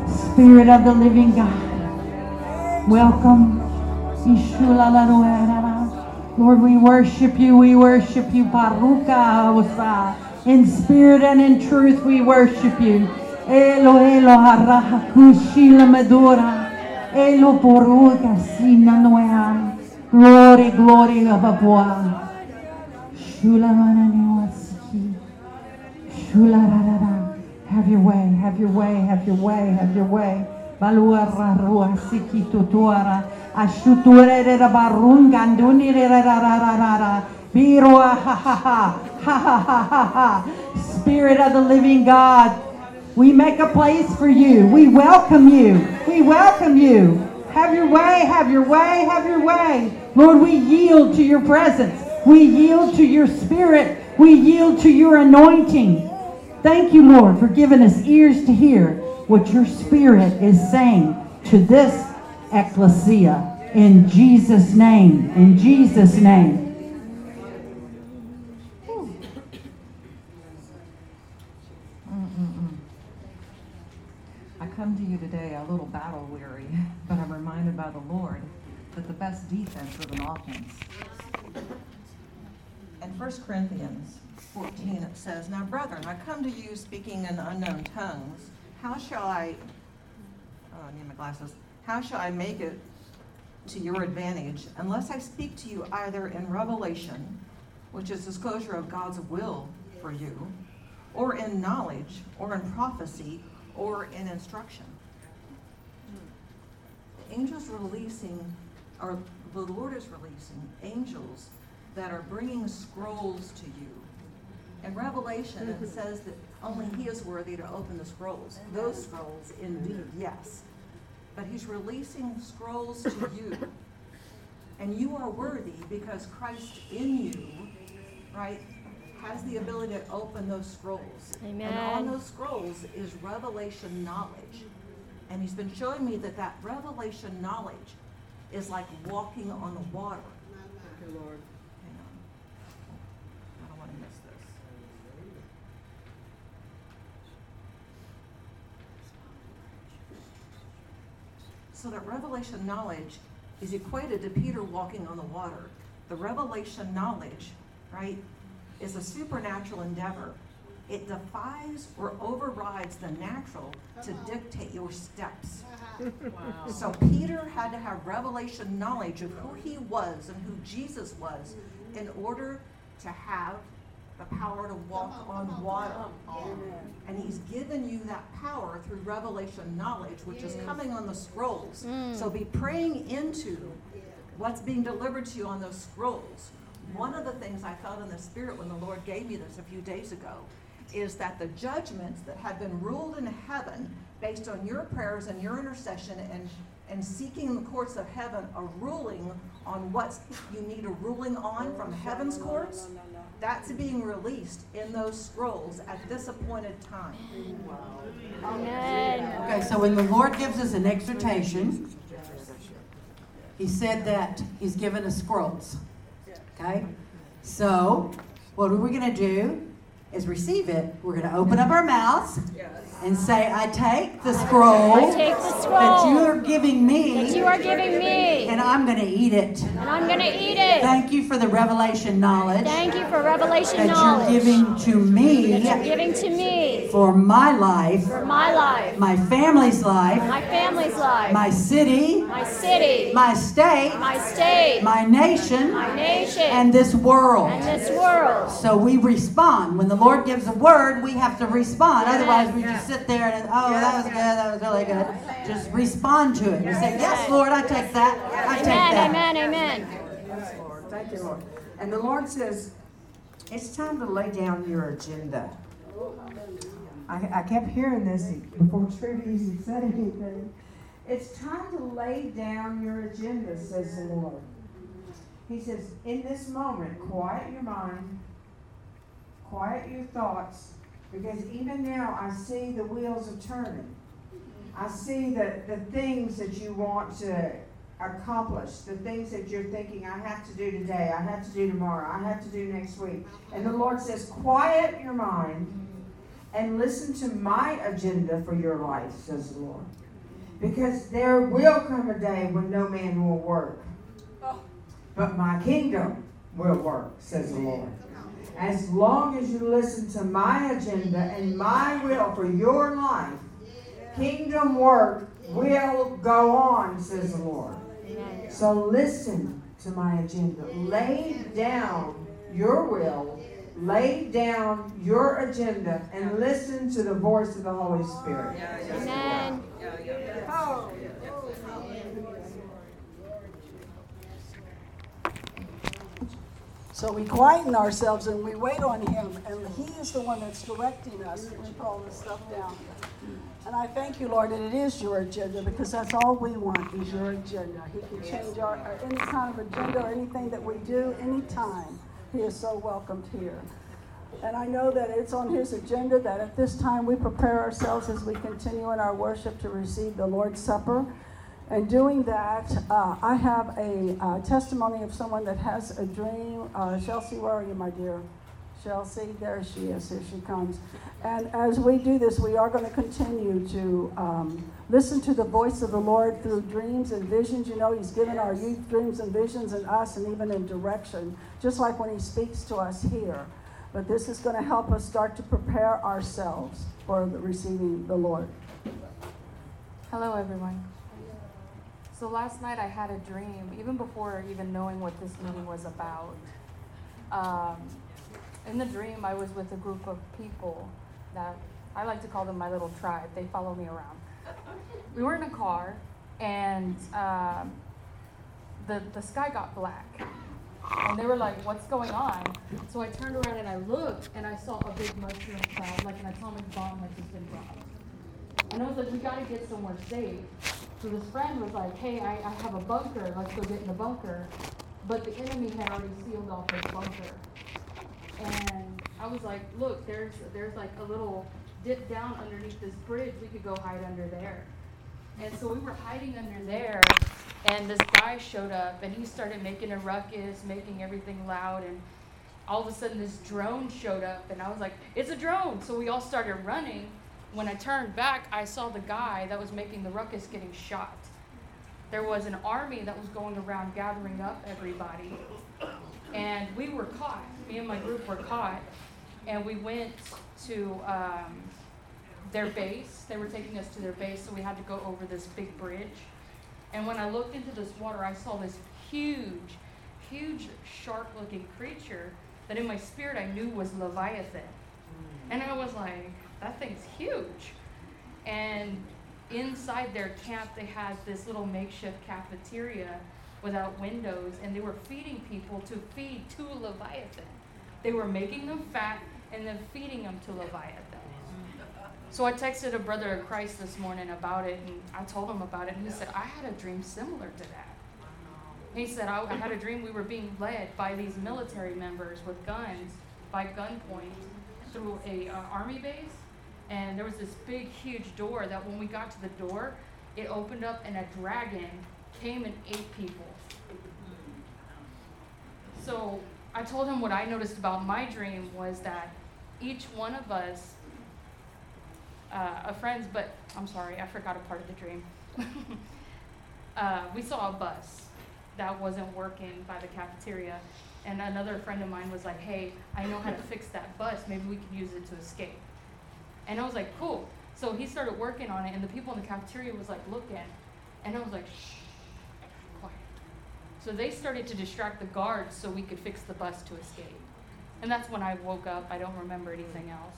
Spirit of the living God, welcome. Lord, we worship you, we worship you. In spirit and in truth, we worship you. Elo, Elo, Haraha, Kushila, Medora. Elo, Boruga, Sina, Noean. Glory, glory, Ababua. Shula, your way, have your way. Baluara, Rua, Siki, Tutuara. Ashuture, Barunga, Anduni, Rarara. Birua, ha ha ha, ha ha ha ha ha. Spirit of the living God, we make a place for you. We welcome you. We welcome you. Have your way, have your way, have your way. Lord, we yield to your presence. We yield to your spirit. We yield to your anointing. Thank you, Lord, for giving us ears to hear what your spirit is saying to this ecclesia. In Jesus' name. In Jesus' name. I come to you today a little battle weary, but I'm reminded by the Lord that the best defense is an offense. In 1 Corinthians 14, it says, Now, brethren, I come to you speaking in unknown tongues. How shall I, oh, I need my glasses. How shall I make it to your advantage unless I speak to you either in revelation, which is disclosure of God's will for you, or in knowledge, or in prophecy, or in instruction? The angels releasing, or the Lord is releasing angels that are bringing scrolls to you In Revelation, it mm-hmm. says that only he is worthy to open the scrolls. Those scrolls, indeed, yes. But he's releasing scrolls to you. And you are worthy because Christ in you, right, has the ability to open those scrolls. Amen. And on those scrolls is revelation knowledge. And he's been showing me that that revelation knowledge is like walking on the water. Hang on. I don't want to miss this. So that revelation knowledge is equated to Peter walking on the water. The revelation knowledge, right, is a supernatural endeavor. It defies or overrides the natural to uh-huh. dictate your steps. Uh-huh. So Peter had to have revelation knowledge of who he was and who Jesus was in order to have the power to walk on water. And he's given you that power through revelation knowledge, which is coming on the scrolls. Mm. So be praying into what's being delivered to you on those scrolls. One of the things I felt in the spirit when the Lord gave me this a few days ago is that the judgments that have been ruled in heaven based on your prayers and your intercession and, and seeking the courts of heaven a ruling on what you need a ruling on from heaven's courts, that's being released in those scrolls at this appointed time. Amen. Okay, so when the Lord gives us an exhortation, He said that He's given us scrolls. Okay? So, what are we going to do? Is receive it. We're going to open up our mouths and say, I take the scroll I take the scroll that you are giving me that you are giving me, and I'm going to eat it. and I'm going to eat it. Thank you for the revelation knowledge Thank you for revelation that you're knowledge giving to me that you're giving to me for my life, for my life, my family's life, my family's life, my city, my city, my state, my state, my nation, my nation, and this world. and this world. So we respond. When the Lord gives a word, we have to respond. Otherwise, we just sit there and, oh, that was good, that was really good. Just respond to it. You say, yes, Lord, I take that. I take that. Amen, amen, amen. Yes, Lord. Thank you, Lord. And the Lord says, it's time to lay down your agenda. I, I kept hearing this before Trudy even said anything. It's time to lay down your agenda, says the Lord. He says, in this moment, quiet your mind, quiet your thoughts, because even now I see the wheels are turning. I see the, the things that you want to accomplish, the things that you're thinking, I have to do today, I have to do tomorrow, I have to do next week. And the Lord says, quiet your mind and listen to my agenda for your life, says the Lord. Because there will come a day when no man will work, but my kingdom will work, says the Lord. As long as you listen to my agenda and my will for your life, kingdom work will go on, says the Lord. So listen to my agenda. Lay down your will, lay down your agenda, and listen to the voice of the Holy Spirit. Amen. So we quieten ourselves and we wait on Him, and He is the one that's directing us when we put all this stuff down. And I thank you, Lord, that it is your agenda because that's all we want is your agenda. He can change our, our any kind of agenda or anything that we do anytime. He is so welcomed here. And I know that it's on His agenda that at this time we prepare ourselves as we continue in our worship to receive the Lord's Supper. And doing that, uh, I have a uh, testimony of someone that has a dream. Uh, Chelsea, where are you, my dear? Chelsea, there she is. Here she comes. And as we do this, we are going to continue to um, listen to the voice of the Lord through dreams and visions. You know, He's given our youth dreams and visions and us, and even in direction, just like when He speaks to us here. But this is going to help us start to prepare ourselves for the receiving the Lord. Hello, everyone. So last night I had a dream, even before even knowing what this meeting was about. Um, in the dream, I was with a group of people that I like to call them my little tribe. They follow me around. We were in a car, and um, the the sky got black, And they were like, what's going on? So I turned around and I looked and I saw a big mushroom cloud, like an atomic bomb had just been dropped. And I was like, we gotta get somewhere safe. So this friend was like, hey, I, I have a bunker, let's go get in the bunker. But the enemy had already sealed off his bunker. And I was like, look, there's there's like a little dip down underneath this bridge. We could go hide under there. And so we were hiding under there, and this guy showed up, and he started making a ruckus, making everything loud, and all of a sudden this drone showed up, and I was like, it's a drone. So we all started running. When I turned back, I saw the guy that was making the ruckus getting shot. There was an army that was going around gathering up everybody, and we were caught. Me and my group were caught, and we went to um, their base. They were taking us to their base, so we had to go over this big bridge. And when I looked into this water, I saw this huge, huge shark-looking creature that in my spirit I knew was Leviathan. And I was like, that thing's huge. And inside their camp, they had this little makeshift cafeteria without windows, and they were feeding people to feed to Leviathan. They were making them fat and then feeding them to Leviathan. So I texted a brother of Christ this morning about it, and I told him about it, and he said, I had a dream similar to that. He said, I, I had a dream we were being led by these military members with guns by gunpoint through a uh, army base, and there was this big, huge door that when we got to the door, it opened up and a dragon came and ate people. So I told him what I noticed about my dream was that each one of us, uh, a friends, but I'm sorry, I forgot a part of the dream. uh, we saw a bus that wasn't working by the cafeteria, and another friend of mine was like, "Hey, I know how to fix that bus. Maybe we can use it to escape." And I was like, "Cool." So he started working on it, and the people in the cafeteria was like looking, and I was like, "Shh, quiet." So they started to distract the guards so we could fix the bus to escape. And that's when I woke up. I don't remember anything else.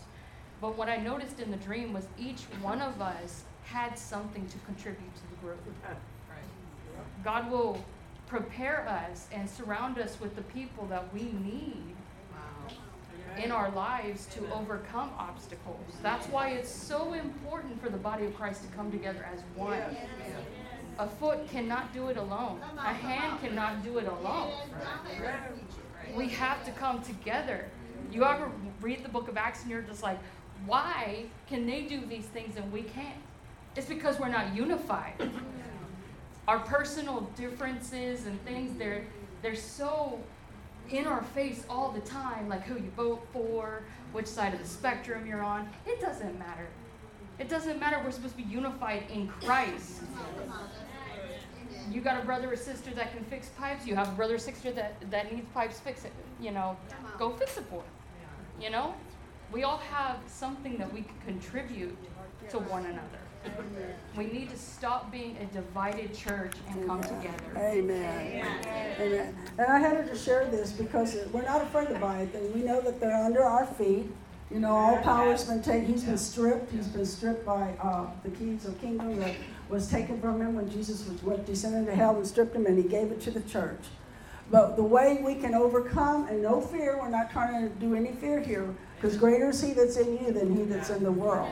But what I noticed in the dream was each one of us had something to contribute to the group. God will prepare us and surround us with the people that we need in our lives to overcome obstacles. That's why it's so important for the body of Christ to come together as one. A foot cannot do it alone. A hand cannot do it alone. We have to come together. You ever read the book of Acts and you're just like, why can they do these things and we can't? It's because we're not unified. Our personal differences and things, they're, they're so in our face all the time, like who you vote for, which side of the spectrum you're on. It doesn't matter. It doesn't matter. We're supposed to be unified in Christ. You got a brother or sister that can fix pipes. You have a brother or sister that, that needs pipes fixed. You know, go fix it for them. You know? We all have something that we can contribute to one another. We need to stop being a divided church and come together. Amen. Amen. And I had to share this because we're not afraid of Leviathan. We know that they're under our feet. You know, all power's been taken. He's been stripped. He's been stripped by uh, the keys of kingdom that was taken from him when Jesus was descended to hell and stripped him, and he gave it to the church. But the way we can overcome and no fear, we're not trying to do any fear here, because greater is he that's in you than he that's in the world.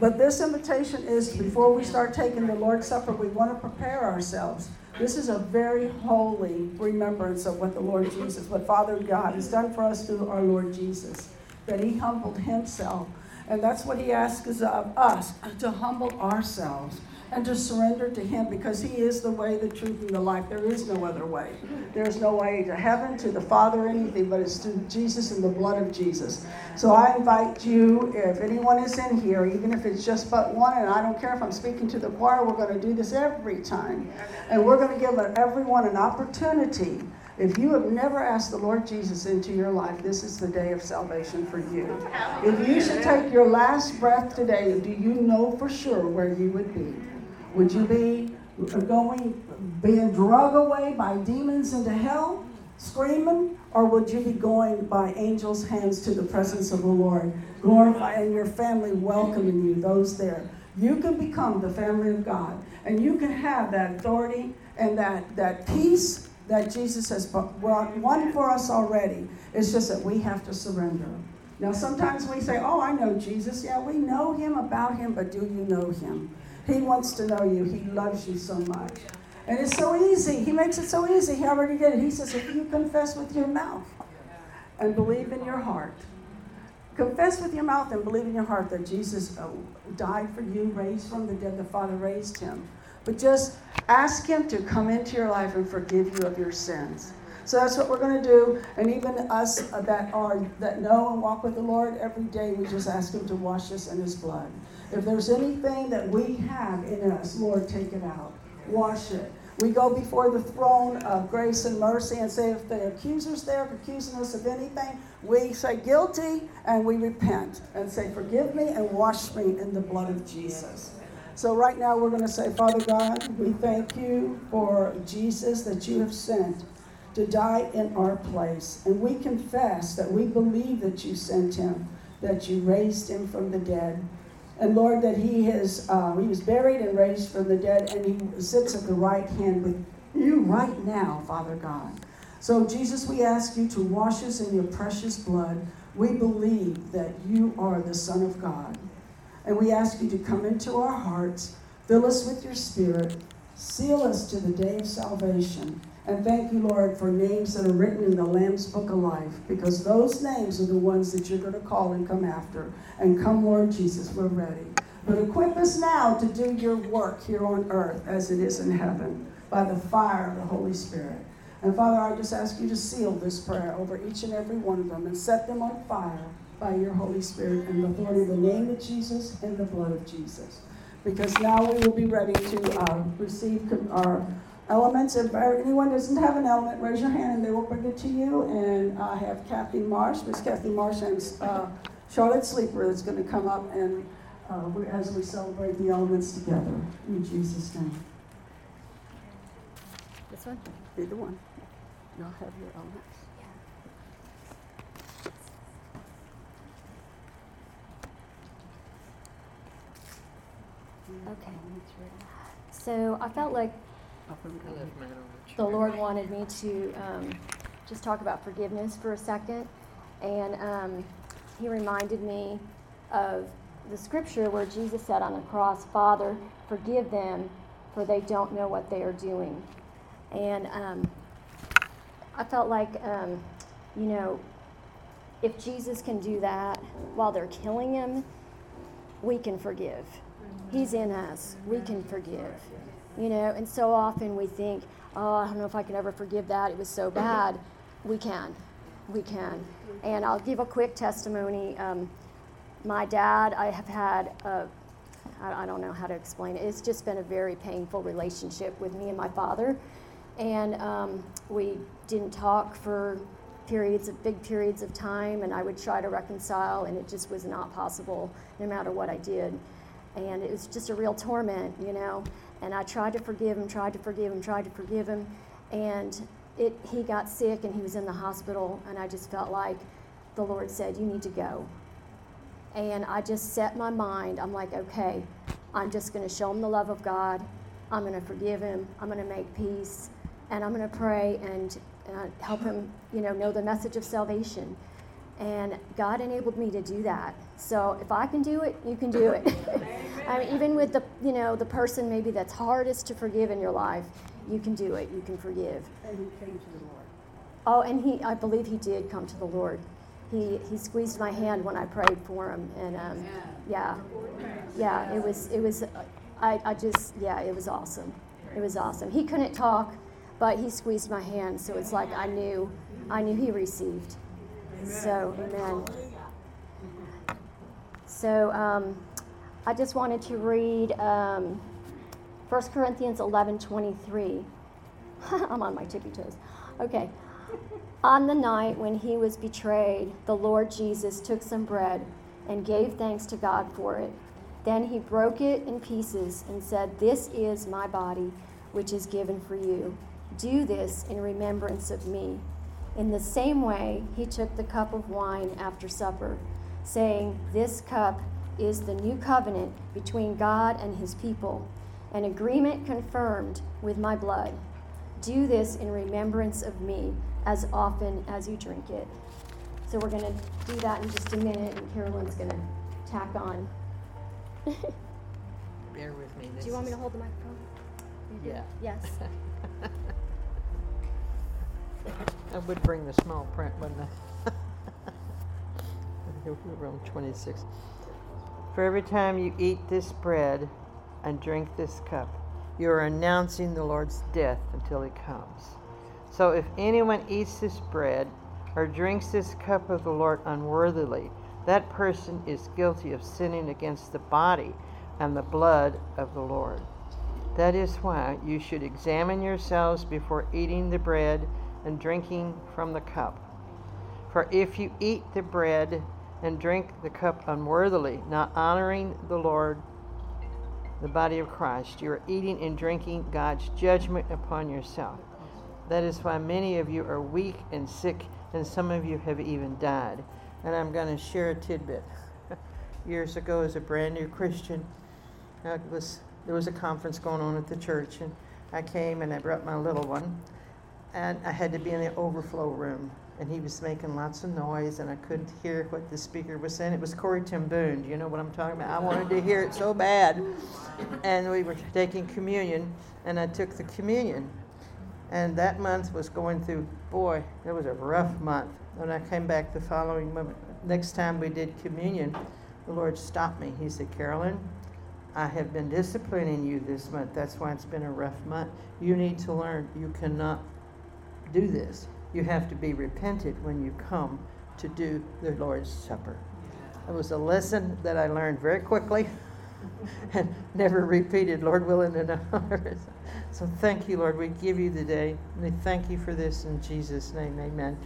But this invitation is before we start taking the Lord's Supper, we want to prepare ourselves. This is a very holy remembrance of what the Lord Jesus, what Father God has done for us through our Lord Jesus, that he humbled himself. And that's what he asks of us, to humble ourselves and to surrender to Him because He is the way, the truth, and the life. There is no other way. There is no way to heaven, to the Father, anything, but it's through Jesus and the blood of Jesus. So I invite you, if anyone is in here, even if it's just but one, and I don't care if I'm speaking to the choir, we're going to do this every time. And we're going to give everyone an opportunity. If you have never asked the Lord Jesus into your life, this is the day of salvation for you. If you should take your last breath today, do you know for sure where you would be? Would you be going, being drug away by demons into hell, screaming? Or would you be going by angels' hands to the presence of the Lord, glorifying your family, welcoming you, those there? You can become the family of God, and you can have that authority and that, that peace that Jesus has brought one for us already. It's just that we have to surrender. Now, sometimes we say, Oh, I know Jesus. Yeah, we know him about him, but do you know him? He wants to know you, he loves you so much. And it's so easy. He makes it so easy. He already did it. He says, If you confess with your mouth and believe in your heart, confess with your mouth and believe in your heart that Jesus uh, died for you, raised from the dead, the Father raised him. But just ask Him to come into your life and forgive you of your sins. So that's what we're going to do. And even us that are that know and walk with the Lord every day, we just ask Him to wash us in His blood. If there's anything that we have in us, Lord, take it out. Wash it. We go before the throne of grace and mercy and say, if the accuser's there accusing us of anything, we say guilty and we repent and say, forgive me and wash me in the blood of Jesus. So, right now, we're going to say, Father God, we thank you for Jesus that you have sent to die in our place. And we confess that we believe that you sent him, that you raised him from the dead. And Lord, that he has uh, he was buried and raised from the dead, and he sits at the right hand with you right now, Father God. So, Jesus, we ask you to wash us in your precious blood. We believe that you are the Son of God. And we ask you to come into our hearts, fill us with your spirit, seal us to the day of salvation. And thank you, Lord, for names that are written in the Lamb's Book of Life, because those names are the ones that you're going to call and come after. And come, Lord Jesus, we're ready. But equip us now to do your work here on earth as it is in heaven by the fire of the Holy Spirit. And Father, I just ask you to seal this prayer over each and every one of them and set them on fire by your Holy Spirit and the authority of the name of Jesus and the blood of Jesus. Because now we will be ready to uh, receive our elements. If anyone doesn't have an element, raise your hand and they will bring it to you. And I have Kathy Marsh, Miss Kathy Marsh, and uh, Charlotte Sleeper that's going to come up and uh, as we celebrate the elements together. In Jesus' name. This one? Either one. Y'all have your elements. Okay. So I felt like the Lord wanted me to um, just talk about forgiveness for a second. And um, He reminded me of the scripture where Jesus said on the cross, Father, forgive them, for they don't know what they are doing. And um, I felt like, um, you know, if Jesus can do that while they're killing him, we can forgive. He's in us. We can forgive. You know, and so often we think, oh, I don't know if I can ever forgive that. It was so bad. We can. We can. And I'll give a quick testimony. Um, my dad, I have had a, I, I don't know how to explain it. It's just been a very painful relationship with me and my father. And um, we didn't talk for periods of big periods of time and I would try to reconcile and it just was not possible no matter what I did and it was just a real torment, you know. And I tried to forgive him, tried to forgive him, tried to forgive him, and it he got sick and he was in the hospital, and I just felt like the Lord said, "You need to go." And I just set my mind. I'm like, okay, I'm just going to show him the love of God. I'm going to forgive him. I'm going to make peace, and I'm going to pray and uh, help him, you know, know the message of salvation. And God enabled me to do that. So if I can do it, you can do it. I mean, even with the you know the person maybe that's hardest to forgive in your life, you can do it. You can forgive. And he came to the Lord. Oh, and he I believe he did come to the Lord. He he squeezed my hand when I prayed for him, and um, yeah, yeah, it was it was I I just yeah it was awesome. It was awesome. He couldn't talk, but he squeezed my hand, so it's like I knew I knew he received. So, amen. So, um, I just wanted to read um, 1 Corinthians 11 23. I'm on my tippy toes. Okay. On the night when he was betrayed, the Lord Jesus took some bread and gave thanks to God for it. Then he broke it in pieces and said, This is my body, which is given for you. Do this in remembrance of me. In the same way, he took the cup of wine after supper, saying, This cup is the new covenant between God and his people, an agreement confirmed with my blood. Do this in remembrance of me as often as you drink it. So we're going to do that in just a minute, and Carolyn's going to tack on. Bear with me. Do you want me to hold the microphone? You? Yeah. Yes. I would bring the small print, wouldn't I? Here 26. For every time you eat this bread and drink this cup, you are announcing the Lord's death until he comes. So if anyone eats this bread or drinks this cup of the Lord unworthily, that person is guilty of sinning against the body and the blood of the Lord. That is why you should examine yourselves before eating the bread and drinking from the cup. For if you eat the bread and drink the cup unworthily, not honoring the Lord, the body of Christ, you are eating and drinking God's judgment upon yourself. That is why many of you are weak and sick, and some of you have even died. And I'm going to share a tidbit. Years ago, as a brand new Christian, I was, there was a conference going on at the church, and I came and I brought my little one, and I had to be in the overflow room. And he was making lots of noise, and I couldn't hear what the speaker was saying. It was Corey Timboon. Do you know what I'm talking about? I wanted to hear it so bad. And we were taking communion, and I took the communion. And that month was going through, boy, it was a rough month. When I came back the following month, next time we did communion, the Lord stopped me. He said, Carolyn, I have been disciplining you this month. That's why it's been a rough month. You need to learn you cannot do this. You have to be repentant when you come to do the Lord's Supper. It was a lesson that I learned very quickly and never repeated, Lord willing, in others. So thank you, Lord. We give you the day. We thank you for this in Jesus' name. Amen.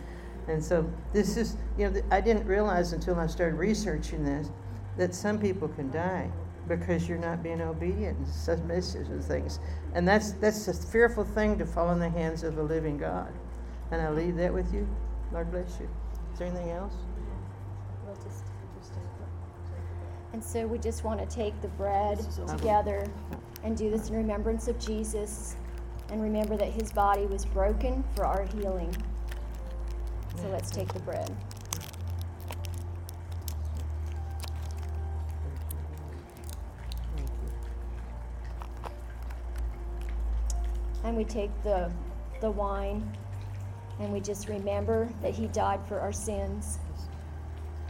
And so this is, you know, I didn't realize until I started researching this that some people can die because you're not being obedient and submissive to things. And that's that's a fearful thing to fall in the hands of a living God. And I leave that with you. Lord bless you. Is there anything else? We'll just, just and so we just want to take the bread together and do this in remembrance of Jesus and remember that his body was broken for our healing. So let's take the bread. And we take the, the wine and we just remember that he died for our sins.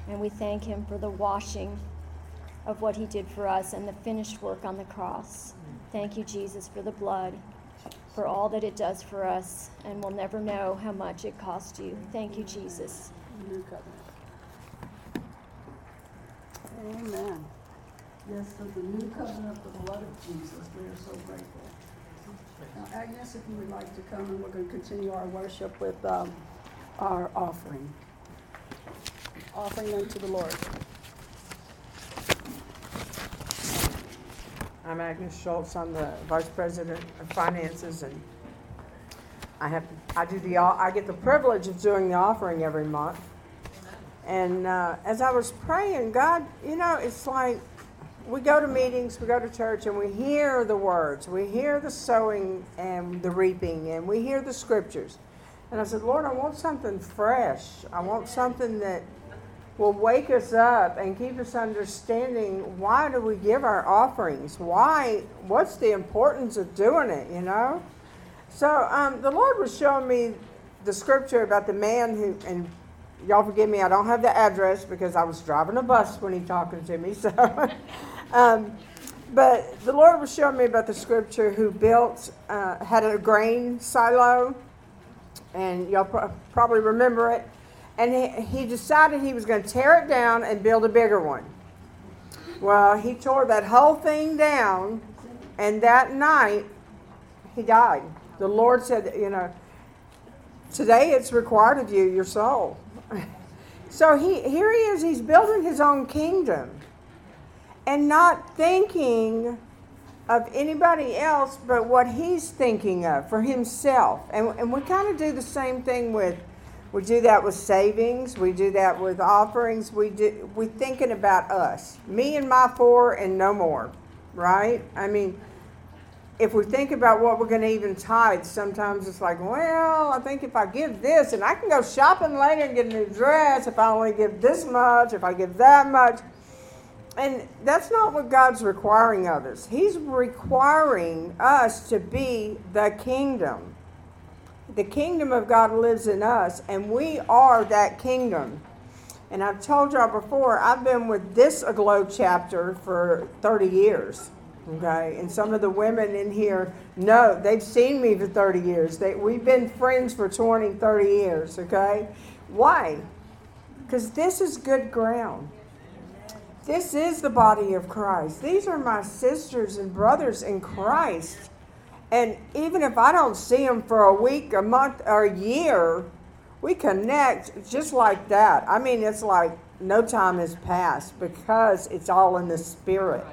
And we thank him for the washing of what he did for us and the finished work on the cross. Thank you, Jesus, for the blood, for all that it does for us, and we'll never know how much it cost you. Thank you, Jesus. Amen. Yes, for the new covenant of the blood of Jesus. We are so grateful. Now, Agnes, if you would like to come, and we're going to continue our worship with um, our offering. Offering unto the Lord. I'm Agnes Schultz. I'm the Vice President of Finances, and I have I do the I get the privilege of doing the offering every month. And uh, as I was praying, God, you know, it's like we go to meetings, we go to church, and we hear the words, we hear the sowing and the reaping, and we hear the scriptures. And I said, Lord, I want something fresh. I want something that will wake us up and keep us understanding why do we give our offerings? Why? What's the importance of doing it? You know. So um, the Lord was showing me the scripture about the man who and y'all forgive me, I don't have the address because I was driving a bus when he talking to me. So, um, but the Lord was showing me about the scripture who built uh, had a grain silo, and y'all pro- probably remember it and he, he decided he was going to tear it down and build a bigger one. Well, he tore that whole thing down, and that night he died. The Lord said, you know, today it's required of you, your soul. So he here he is, he's building his own kingdom and not thinking of anybody else but what he's thinking of for himself. And, and we kind of do the same thing with we do that with savings. We do that with offerings. We do. We thinking about us, me and my four, and no more, right? I mean, if we think about what we're going to even tithe, sometimes it's like, well, I think if I give this, and I can go shopping later and get a new dress if I only give this much, if I give that much. And that's not what God's requiring of us. He's requiring us to be the kingdom. The kingdom of God lives in us, and we are that kingdom. And I've told y'all before, I've been with this Aglow chapter for 30 years. Okay, and some of the women in here know they've seen me for 30 years. They, we've been friends for 20, 30 years. Okay, why? Because this is good ground. This is the body of Christ. These are my sisters and brothers in Christ. And even if I don't see them for a week, a month, or a year, we connect just like that. I mean, it's like no time has passed because it's all in the spirit.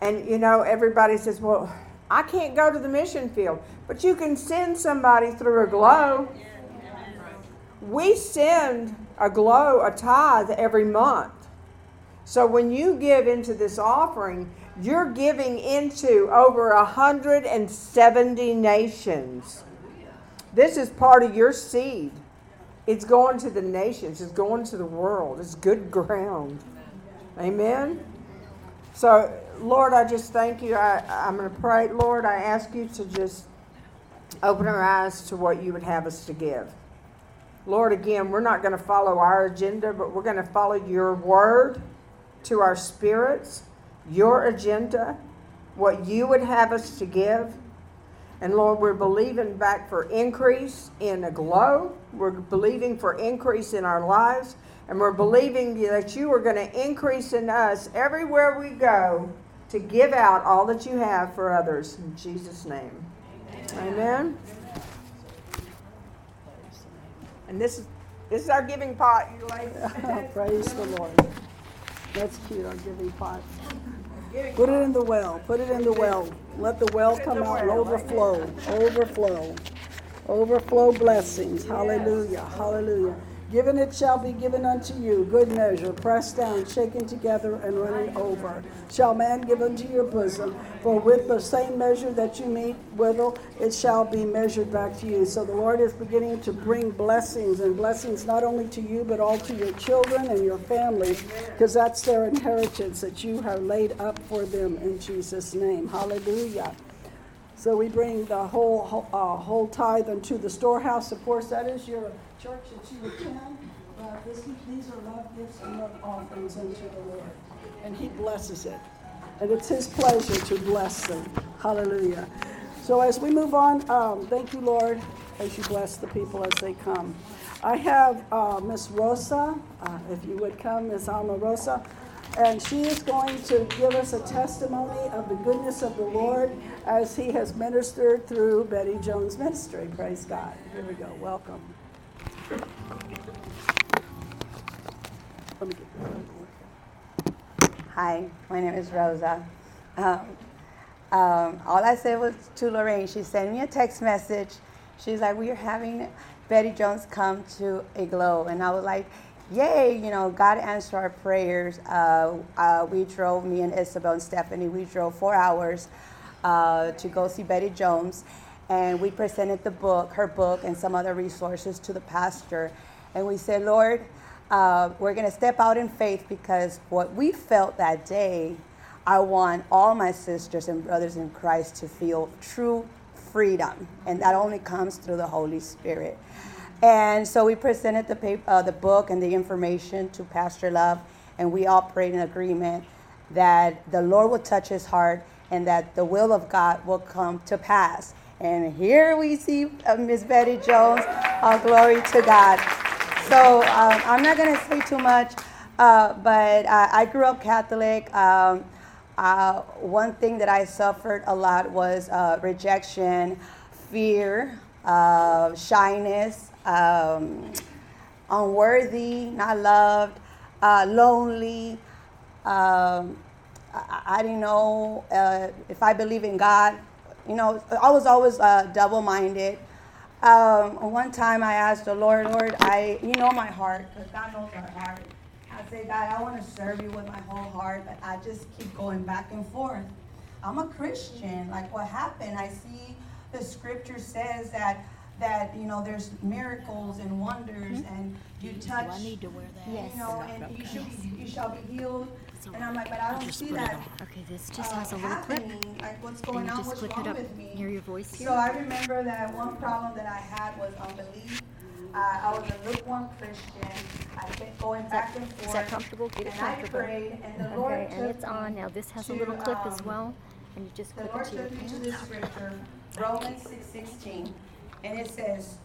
And you know, everybody says, well, I can't go to the mission field, but you can send somebody through Aglow. We send Aglow, a tithe every month. So when you give into this offering, you're giving into over 170 nations. This is part of your seed. It's going to the nations, it's going to the world. It's good ground. Amen? So, Lord, I just thank you. I, I'm going to pray. Lord, I ask you to just open our eyes to what you would have us to give. Lord, again, we're not going to follow our agenda, but we're going to follow your word to our spirits, your agenda, what you would have us to give. And Lord, we're believing back for increase in Aglow. We're believing for increase in our lives. And we're believing that you are going to increase in us everywhere we go to give out all that you have for others. In Jesus' name. Amen. Amen. And this is this is our giving pot, you ladies. Praise the Lord. That's cute, our giving pot. Put it in the well. Put it in the well. Let the well come out and overflow. Overflow. Overflow blessings. Hallelujah. Hallelujah. Given it shall be given unto you, good measure, pressed down, shaken together, and running over. Shall man give unto your bosom? For with the same measure that you meet withal, it shall be measured back to you. So the Lord is beginning to bring blessings, and blessings not only to you, but all to your children and your families, because that's their inheritance that you have laid up for them in Jesus' name. Hallelujah. So we bring the whole uh, whole tithe unto the storehouse. Of course, that is your church that you attend. But this, these are love gifts and love offerings unto the Lord, and He blesses it, and it's His pleasure to bless them. Hallelujah. So as we move on, um, thank you, Lord, as you bless the people as they come. I have uh, Miss Rosa, uh, if you would come, Miss Alma Rosa and she is going to give us a testimony of the goodness of the Lord as He has ministered through Betty Jones' ministry. Praise God. Here we go. Welcome. Hi, my name is Rosa. Um, um, all I said was to Lorraine, she sent me a text message. She's like, We are having Betty Jones come to Aglow. And I was like, yay, you know, God answered our prayers. Uh, uh, we drove, me and Isabel and Stephanie, we drove four hours uh, to go see Betty Jones. And we presented the book, her book, and some other resources to the pastor. And we said, Lord, uh, we're going to step out in faith because what we felt that day, I want all my sisters and brothers in Christ to feel true freedom. And that only comes through the Holy Spirit. And so we presented the, paper, uh, the book and the information to Pastor Love, and we all prayed in agreement that the Lord will touch his heart and that the will of God will come to pass. And here we see uh, Miss Betty Jones. Uh, glory to God. So um, I'm not going to say too much, uh, but I grew up Catholic. Um, uh, one thing that I suffered a lot was uh, rejection, fear, uh, shyness, um, unworthy, not loved, lonely. Um, I, I, didn't know if I believe in God. You know, I was always uh, double-minded. Um, one time I asked the Lord, Lord, I, you know my heart, because God knows our heart. I say, God, I want to serve you with my whole heart, but I just keep going back and forth. I'm a Christian. Like, what happened? I see the scripture says that that you know there's miracles and wonders Mm-hmm. and you touch Do I need to wear that? Yes. you know and you should be, you shall be healed and I'm like but I don't Just see that. Okay, this just uh, has a little clip. like what's And going you on just what's clip wrong it up with me near your voice here. so I remember that one problem that I had was unbelief uh, I was a lukewarm Christian I kept going back and forth Is that comfortable? Get it and I comfortable. prayed and the Lord Okay, and it's on. Now this has a little clip as um, well, and you just the clip Lord it to your took me to pants. this scripture, Romans six sixteen, and it says,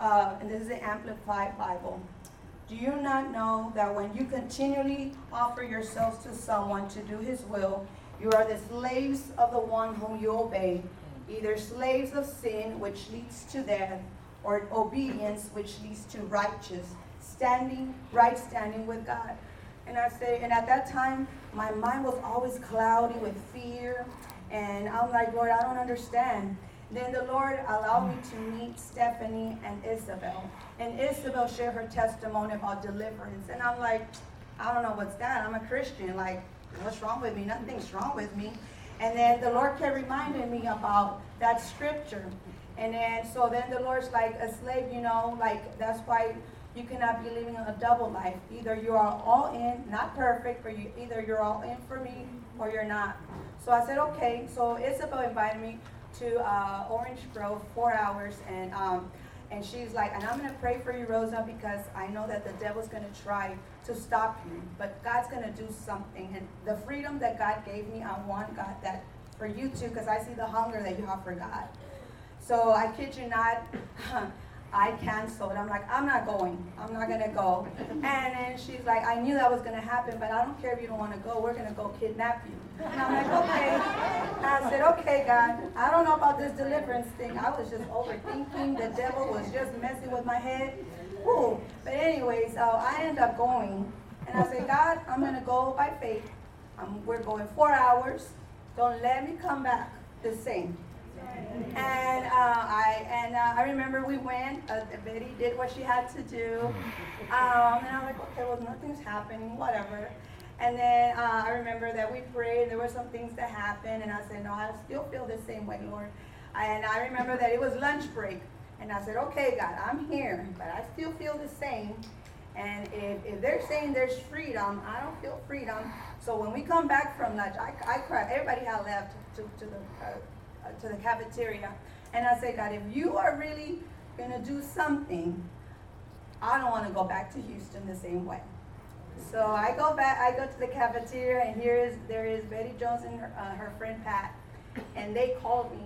uh, and this is the Amplified Bible. Do you not know that when you continually offer yourselves to someone to do his will, you are the slaves of the one whom you obey, either slaves of sin, which leads to death, or obedience, which leads to righteous standing, right standing with God. And I say, and at that time, my mind was always cloudy with fear. And I'm like, Lord, I don't understand. Then the Lord allowed me to meet Stephanie and Isabel. And Isabel shared her testimony about deliverance. And I'm like, I don't know what's that. I'm a Christian. Like, what's wrong with me? Nothing's wrong with me. And then the Lord kept reminding me about that scripture. And then, so then the Lord's like, a slave, you know, like, that's why you cannot be living a double life. Either you are all in, not perfect, but you, either you're all in for me or you're not. So I said, okay. So Isabel invited me to uh, Orange Grove, four hours, and um, and she's like, and I'm gonna pray for you, Rosa, because I know that the devil's gonna try to stop you, but God's gonna do something. And the freedom that God gave me, I want God that for you too, because I see the hunger that you have for God. So I kid you not, I canceled. I'm like, I'm not going. I'm not gonna go. And then she's like, I knew that was gonna happen, but I don't care if you don't want to go. We're gonna go kidnap you. And I'm like, okay. And I said, okay, God. I don't know about this deliverance thing. I was just overthinking. The devil was just messing with my head. Woo. But anyway, so I end up going, and I said, God, I'm gonna go by faith. Um, we're going four hours. Don't let me come back the same. And uh, I and uh, I remember we went. Uh, Betty did what she had to do, um, and I'm like, okay, well, nothing's happening, whatever. And then uh, I remember that we prayed. There were some things that happened, and I said, no, I still feel the same way, Lord. And I remember that it was lunch break, and I said, okay, God, I'm here, but I still feel the same. And if, if they're saying there's freedom, I don't feel freedom. So when we come back from lunch, I, I cried. Everybody had left to, to the uh, to the cafeteria, and I said, God, if you are really gonna do something, I don't want to go back to Houston the same way. So I go back. I go to the cafeteria, and here is there is Betty Jones and her, uh, her friend Pat, and they called me.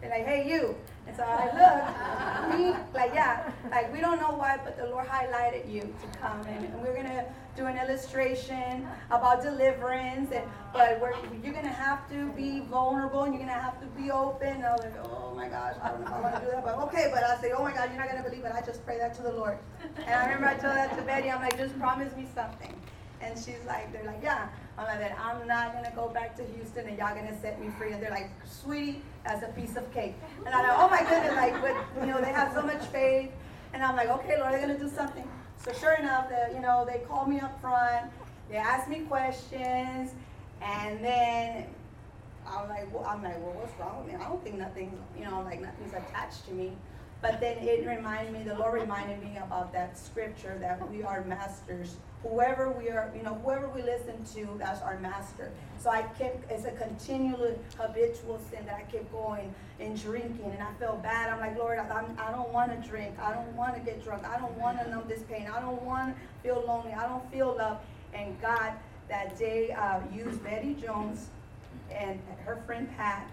They're like, "Hey, you." And so I look, me, like, yeah, like we don't know why, but the Lord highlighted you to come, and, and we're gonna do an illustration about deliverance, and but you're gonna have to be vulnerable, and you're gonna have to be open. And I was like, "Oh my gosh, I don't know if I want to do that," but okay. But I say, "Oh my God, you're not gonna believe it." I just pray that to the Lord, and I remember I told that to Betty. I'm like, "Just promise me something." And she's like, they're like, yeah. Oh I'm like, I'm not gonna go back to Houston and y'all gonna set me free. And they're like, sweetie, that's a piece of cake. And I'm like, oh my goodness, like, but you know, they have so much faith. And I'm like, okay, Lord, they're gonna do something. So sure enough, the, you know, they called me up front. They asked me questions, and then I'm like, well, I'm like, well, what's wrong with me? I don't think nothing's, you know, like nothing's attached to me. But then it reminded me, the Lord reminded me about that scripture that we are masters. Whoever we are, you know, whoever we listen to, that's our master. So I kept, it's a continual habitual sin that I kept going and drinking, and I felt bad. I'm like, Lord, I'm, I don't want to drink. I don't want to get drunk. I don't want to numb this pain. I don't want to feel lonely. I don't feel love. And God, that day, uh, used Betty Jones and her friend Pat,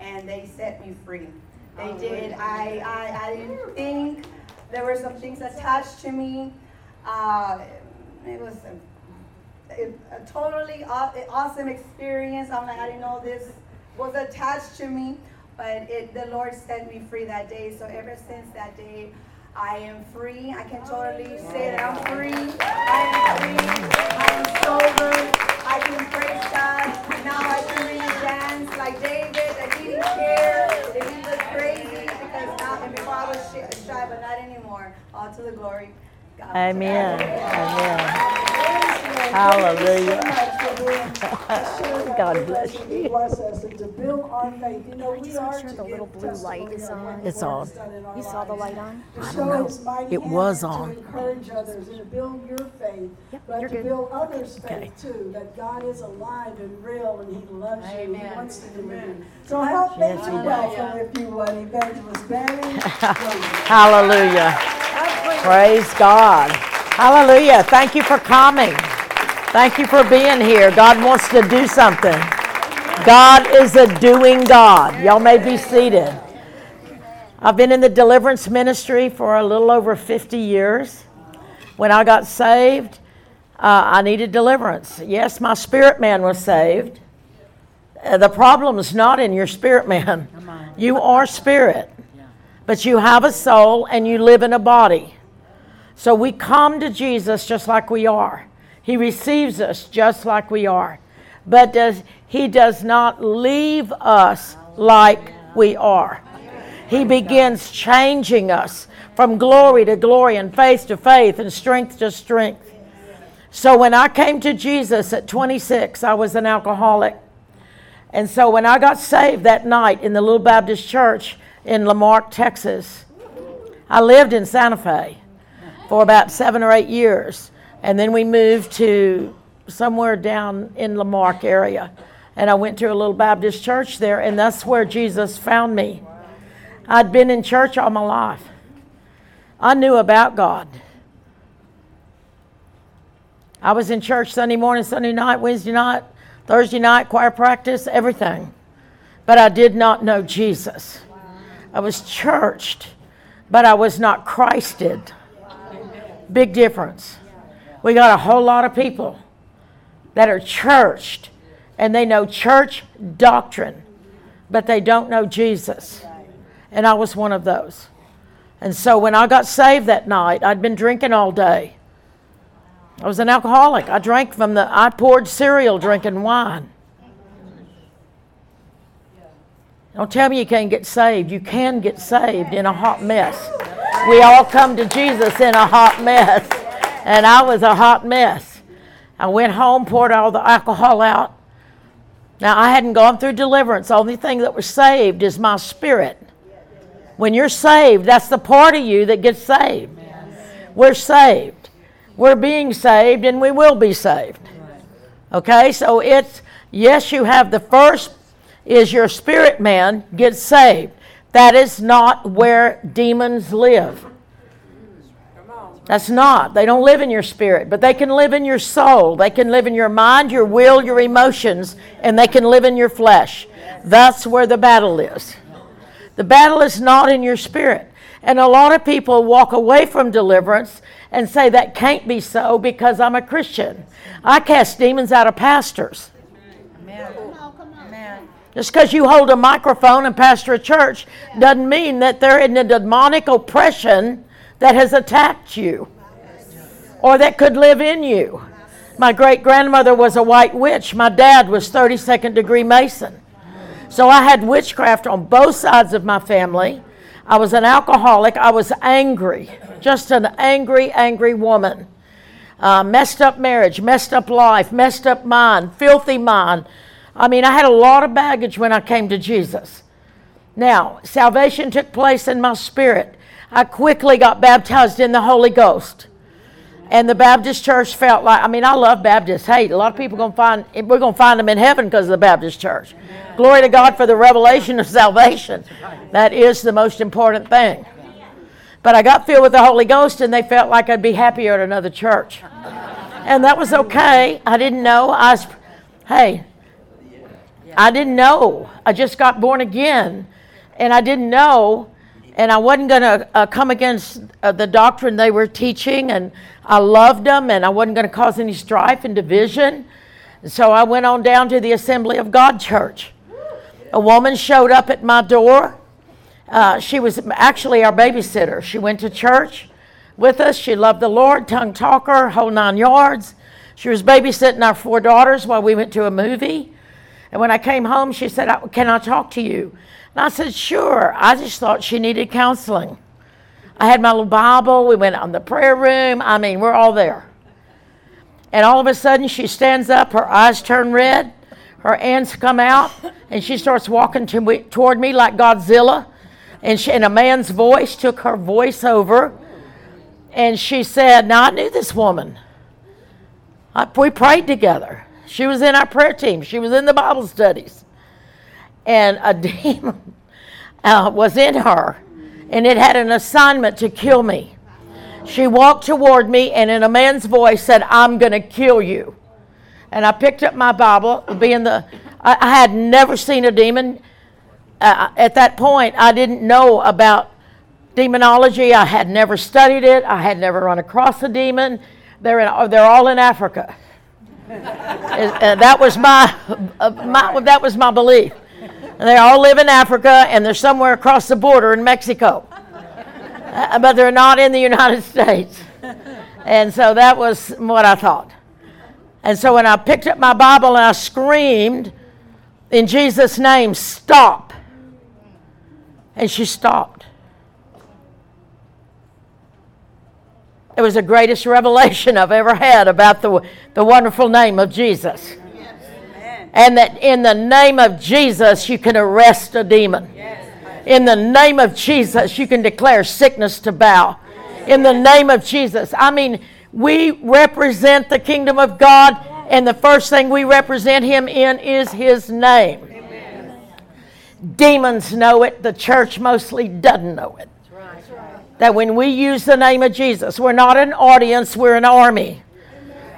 and they set me free. They did. I, I, I didn't think there were some things attached to me. Uh, it was a, a totally awesome experience. I'm like, I didn't know this was attached to me, but it, the Lord set me free that day. So ever since that day, I am free. I can totally say that I'm free. I am free. I am sober. I can praise God. Now I can really dance like David. He didn't care. That he was crazy because now and before I was shy, but not anymore. All to the glory. God. Amen. Amen. Hallelujah. Thank you so much for being God bless you. Bless us and to build our faith. You know, we are sure the little blue light is on. It's on. You saw the light on? To show His mighty It was on. To encourage others and to build your faith, Yep, but you're to good. build others' faith Okay. too. That God is alive and real and He loves you. He wants to deliver you. So help me Yes, to He does. welcome, if you would, Evangelist Betty. Hallelujah. Praise God. Hallelujah. Thank you for coming. Thank you for being here. God wants to do something. God is a doing God. Y'all may be seated. I've been in the deliverance ministry for a little over 50 years. When I got saved, uh, I needed deliverance. Yes, my spirit man was saved. Uh, the problem is not in your spirit man. You are spirit, but you have a soul and you live in a body. So we come to Jesus just like we are. He receives us just like we are. But does, He does not leave us like we are. He begins changing us from glory to glory and faith to faith and strength to strength. So when I came to Jesus at 26, I was an alcoholic. And so when I got saved that night in the Little Baptist Church in La Marque, Texas, I lived in Santa Fe for about seven or eight years. And then we moved to somewhere down in La Marque area. And I went to a little Baptist church there, and that's where Jesus found me. I'd been in church all my life. I knew about God. I was in church Sunday morning, Sunday night, Wednesday night, Thursday night, choir practice, everything. But I did not know Jesus. I was churched, but I was not Christed. Big difference. We got a whole lot of people that are churched and they know church doctrine, but they don't know Jesus. And I was one of those. And so when I got saved that night, I'd been drinking all day. I was an alcoholic. I drank from the, I poured cereal drinking wine. Don't tell me you can't get saved. You can get saved in a hot mess. We all come to Jesus in a hot mess. And I was a hot mess. I went home, poured all the alcohol out. Now, I hadn't gone through deliverance. The only thing that was saved is my spirit. When you're saved, that's the part of you that gets saved. We're saved. We're being saved, and we will be saved. Okay, so it's, yes, you have the first is your spirit man gets saved. That is not where demons live. That's not. They don't live in your spirit, but they can live in your soul. They can live in your mind, your will, your emotions, and they can live in your flesh. That's where the battle is. The battle is not in your spirit. And a lot of people walk away from deliverance and say that can't be so because I'm a Christian. I cast demons out of pastors. Just because you hold a microphone and pastor a church doesn't mean that they're in a demonic oppression that has attacked you or that could live in you. My great grandmother was a white witch. My dad was 32nd degree Mason. So I had witchcraft on both sides of my family. I was an alcoholic. I was angry, just an angry, angry woman. Uh, messed up marriage, messed up life, messed up mind, filthy mind. I mean, I had a lot of baggage when I came to Jesus. Now, salvation took place in my spirit. I quickly got baptized in the Holy Ghost. And the Baptist church felt like, I mean, I love Baptists. Hey, a lot of people going to find, we're going to find them in heaven because of the Baptist church. Glory to God for the revelation of salvation. That is the most important thing. But I got filled with the Holy Ghost and they felt like I'd be happier at another church. And that was okay. I didn't know. I was, hey, I didn't know. I just got born again, and I didn't know, and I wasn't going to uh, come against uh, the doctrine they were teaching, and I loved them, and I wasn't going to cause any strife and division. So I went on down to the Assembly of God Church. A woman showed up at my door. Uh, she was actually our babysitter. She went to church with us. She loved the Lord, tongue talker, whole nine yards. She was babysitting our four daughters while we went to a movie. And when I came home, she said, uh, Can I talk to you? And I said, Sure. I just thought she needed counseling. I had my little Bible. We went on the prayer room. I mean, we're all there. And all of a sudden, she stands up, her eyes turn red, her hands come out, and she starts walking to me, toward me like Godzilla. And, she, and a man's voice took her voice over. And she said, Now, I knew this woman. I, we prayed together. She was in our prayer team, she was in the Bible studies. And a demon uh, was in her, and it had an assignment to kill me. She walked toward me and, in a man's voice, said, I'm going to kill you. And I picked up my Bible, being the, I, I had never seen a demon. Uh, at that point, I didn't know about demonology. I had never studied it. I had never run across a demon. They're, in, they're all in Africa. And that was my, uh, my, that was my belief. And they all live in Africa and they're somewhere across the border in Mexico. Uh, but they're not in the United States. And so that was what I thought. And so when I picked up my Bible and I screamed, in Jesus' name, stop. And she stopped. It was the greatest revelation I've ever had about the, the wonderful name of Jesus. And that in the name of Jesus, you can arrest a demon. In the name of Jesus, you can declare sickness to bow. In the name of Jesus. I mean, we represent the kingdom of God, and the first thing we represent Him in is His name. Demons know it, the church mostly doesn't know it. That when we use the name of Jesus, we're not an audience, we're an army.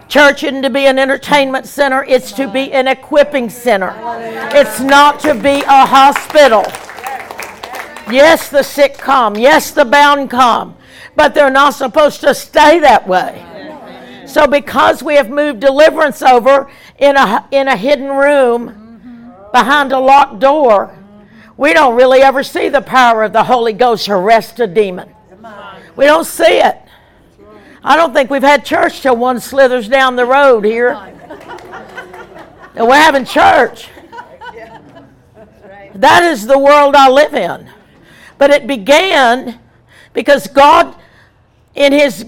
Church isn't to be an entertainment center, it's to be an equipping center. It's not to be a hospital. Yes, the sick come. Yes, the bound come. But they're not supposed to stay that way. So, because we have moved deliverance over in a, in a hidden room behind a locked door, we don't really ever see the power of the Holy Ghost arrest a demon. We don't see it. I don't think we've had church till one slithers down the road here. And we're having church. That is the world I live in. But it began because God, in His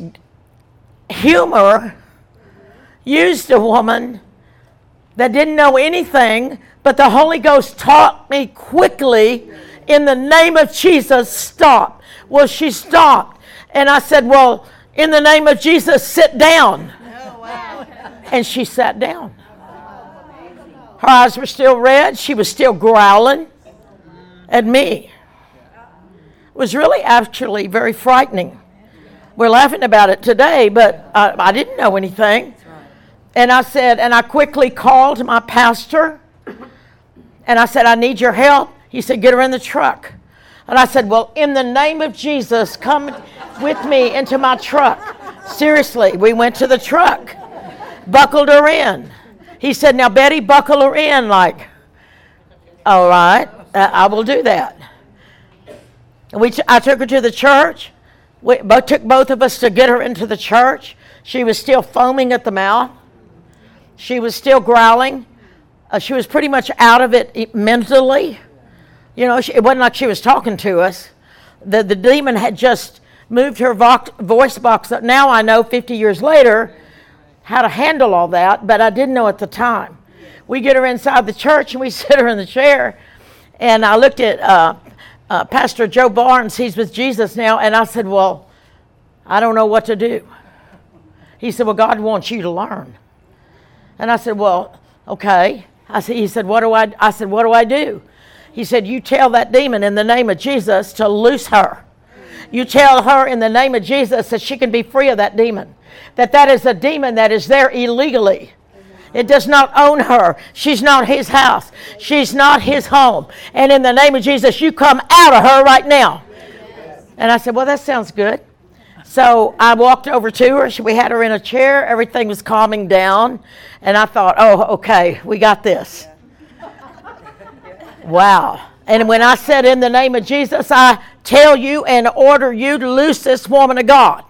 humor, used a woman that didn't know anything, but the Holy Ghost taught me quickly in the name of Jesus, stop. Well, she stopped. And I said, Well, in the name of Jesus, sit down. Oh, and she sat down. Her eyes were still red. She was still growling at me It was really actually very frightening. We're laughing about it today, but I, I didn't know anything. And I said, and I quickly called my pastor and I said, I need your help. He said, Get her in the truck. And I said, Well, in the name of Jesus, come with me into my truck. Seriously, we went to the truck, buckled her in. He said, Now, Betty, buckle her in. Like, all right, uh, I will do that. We t- I took her to the church. We took both of us to get her into the church. She was still foaming at the mouth. She was still growling. Uh, she was pretty much out of it mentally. You know, she, it wasn't like she was talking to us. The, the demon had just moved her vo- voice box up. Now I know 50 years later how to handle all that, but I didn't know at the time. We get her inside the church and we sit her in the chair. And I looked at uh, uh, Pastor Joe Barnes, he's with Jesus now, and I said, Well, I don't know what to do. He said, Well, God wants you to learn. And I said, Well, okay. I said, he said, What do I I said, What do I do? He said, You tell that demon in the name of Jesus to loose her. You tell her in the name of Jesus that she can be free of that demon. That that is a demon that is there illegally. It does not own her. She's not his house. She's not his home. And in the name of Jesus, you come out of her right now. And I said, Well, that sounds good. So I walked over to her. We had her in a chair. Everything was calming down. And I thought, Oh, okay, we got this. Wow. And when I said, In the name of Jesus, I tell you and order you to loose this woman of God.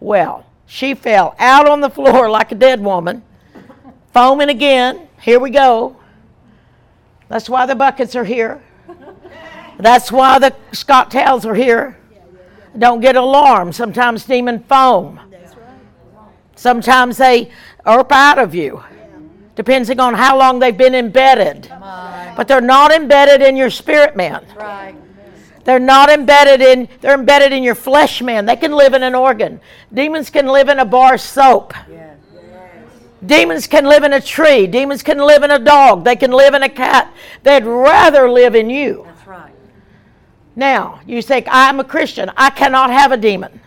Well, she fell out on the floor like a dead woman foaming again. Here we go. That's why the buckets are here. That's why the Scott towels are here. Don't get alarmed. Sometimes demon foam. Sometimes they erp out of you, depending on how long they've been embedded. But they're not embedded in your spirit man. Right. They're not embedded in they're embedded in your flesh man. They can live in an organ. Demons can live in a bar of soap. Demons can live in a tree. Demons can live in a dog. They can live in a cat. They'd rather live in you. That's right. Now, you say, I'm a Christian. I cannot have a demon.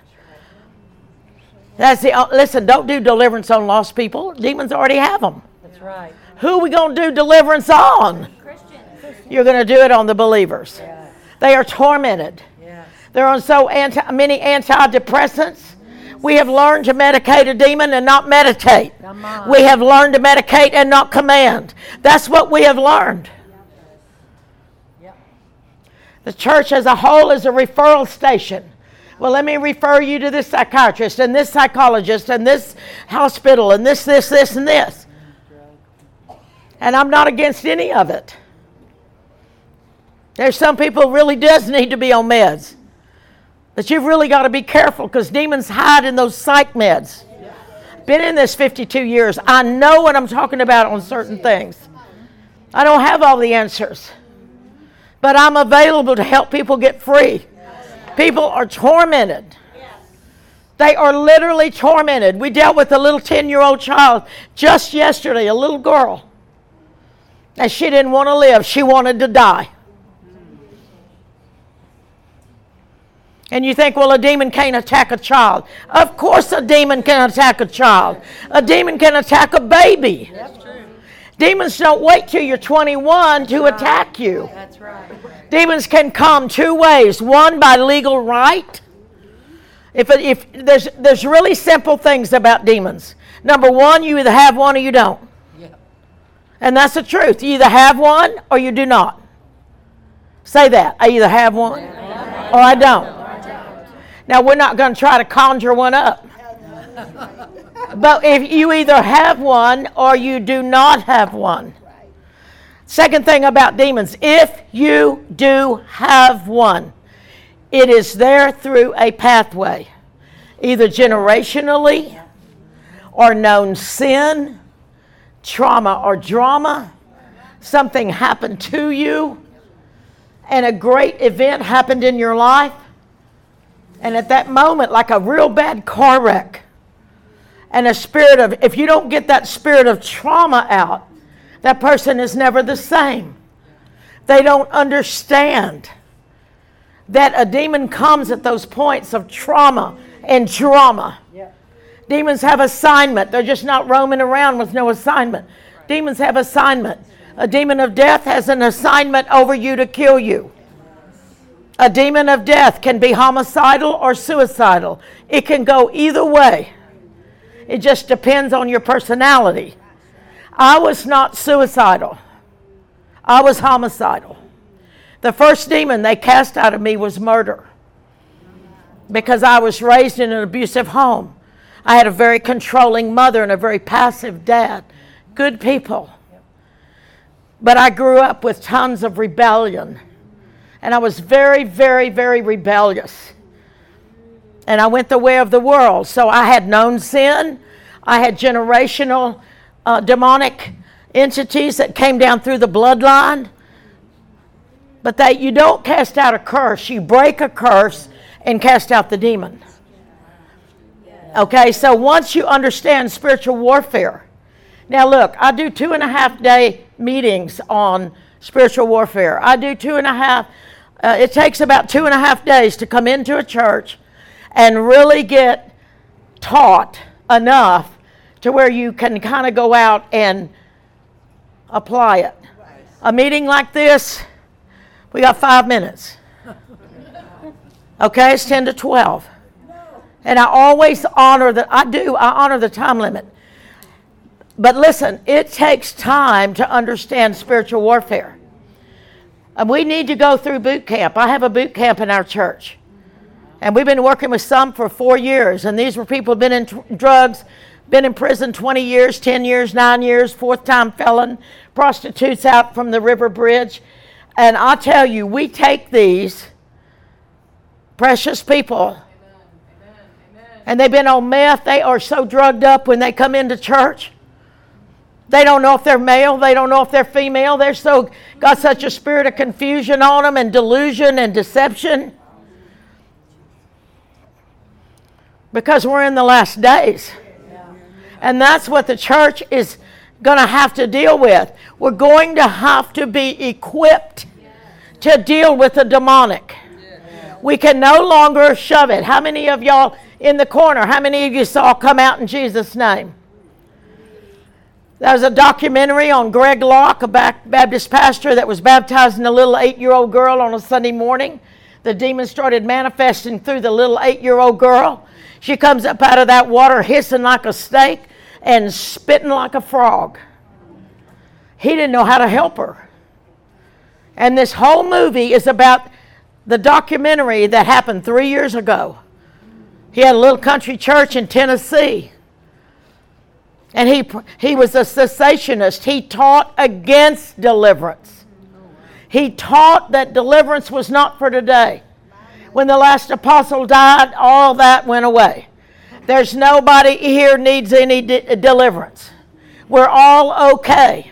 That's the uh, listen. Don't do deliverance on lost people. Demons already have them. That's right. Who are we going to do deliverance on? Christians. You're going to do it on the believers. They are tormented. They're on so anti, many antidepressants. We have learned to medicate a demon and not meditate. We have learned to medicate and not command. That's what we have learned. The church as a whole is a referral station. Well, let me refer you to this psychiatrist and this psychologist and this hospital and this, this, this, and this. And I'm not against any of it. There's some people really does need to be on meds. But you've really got to be careful because demons hide in those psych meds. Been in this 52 years. I know what I'm talking about on certain things. I don't have all the answers. But I'm available to help people get free. People are tormented. They are literally tormented. We dealt with a little 10 year old child just yesterday, a little girl. And she didn't want to live, she wanted to die. And you think, well, a demon can't attack a child. Of course, a demon can attack a child. A demon can attack a baby. Demons don't wait till you're 21 to attack you. That's right. Demons can come two ways. One, by legal right. If, if there's, there's really simple things about demons. Number one, you either have one or you don't. And that's the truth. You either have one or you do not. Say that. I either have one or I don't. Now, we're not going to try to conjure one up. But if you either have one or you do not have one. Second thing about demons if you do have one, it is there through a pathway, either generationally or known sin, trauma or drama. Something happened to you, and a great event happened in your life. And at that moment, like a real bad car wreck, and a spirit of, if you don't get that spirit of trauma out, that person is never the same. They don't understand that a demon comes at those points of trauma and drama. Demons have assignment. They're just not roaming around with no assignment. Demons have assignment. A demon of death has an assignment over you to kill you. A demon of death can be homicidal or suicidal. It can go either way. It just depends on your personality. I was not suicidal, I was homicidal. The first demon they cast out of me was murder because I was raised in an abusive home. I had a very controlling mother and a very passive dad. Good people. But I grew up with tons of rebellion. And I was very, very, very rebellious. And I went the way of the world. So I had known sin, I had generational uh, demonic entities that came down through the bloodline. But that you don't cast out a curse, you break a curse and cast out the demon. Okay, so once you understand spiritual warfare, now look, I do two and a half day meetings on spiritual warfare. I do two and a half, uh, it takes about two and a half days to come into a church and really get taught enough to where you can kind of go out and apply it. A meeting like this, we got five minutes. Okay, it's 10 to 12. And I always honor that, I do, I honor the time limit. But listen, it takes time to understand spiritual warfare. And we need to go through boot camp. I have a boot camp in our church. And we've been working with some for four years. And these were people who've been in drugs, been in prison 20 years, 10 years, 9 years, fourth time felon, prostitutes out from the river bridge. And I tell you, we take these precious people and they've been on meth, they are so drugged up when they come into church. They don't know if they're male, they don't know if they're female. They're so got such a spirit of confusion on them and delusion and deception. Because we're in the last days. And that's what the church is going to have to deal with. We're going to have to be equipped to deal with the demonic. We can no longer shove it. How many of y'all in the corner, how many of you saw come out in Jesus' name? There was a documentary on Greg Locke, a Baptist pastor that was baptizing a little eight year old girl on a Sunday morning. The demon started manifesting through the little eight year old girl. She comes up out of that water hissing like a snake and spitting like a frog. He didn't know how to help her. And this whole movie is about the documentary that happened three years ago. He had a little country church in Tennessee. And he, he was a cessationist. He taught against deliverance. He taught that deliverance was not for today. When the last apostle died, all that went away. There's nobody here needs any de- deliverance. We're all okay.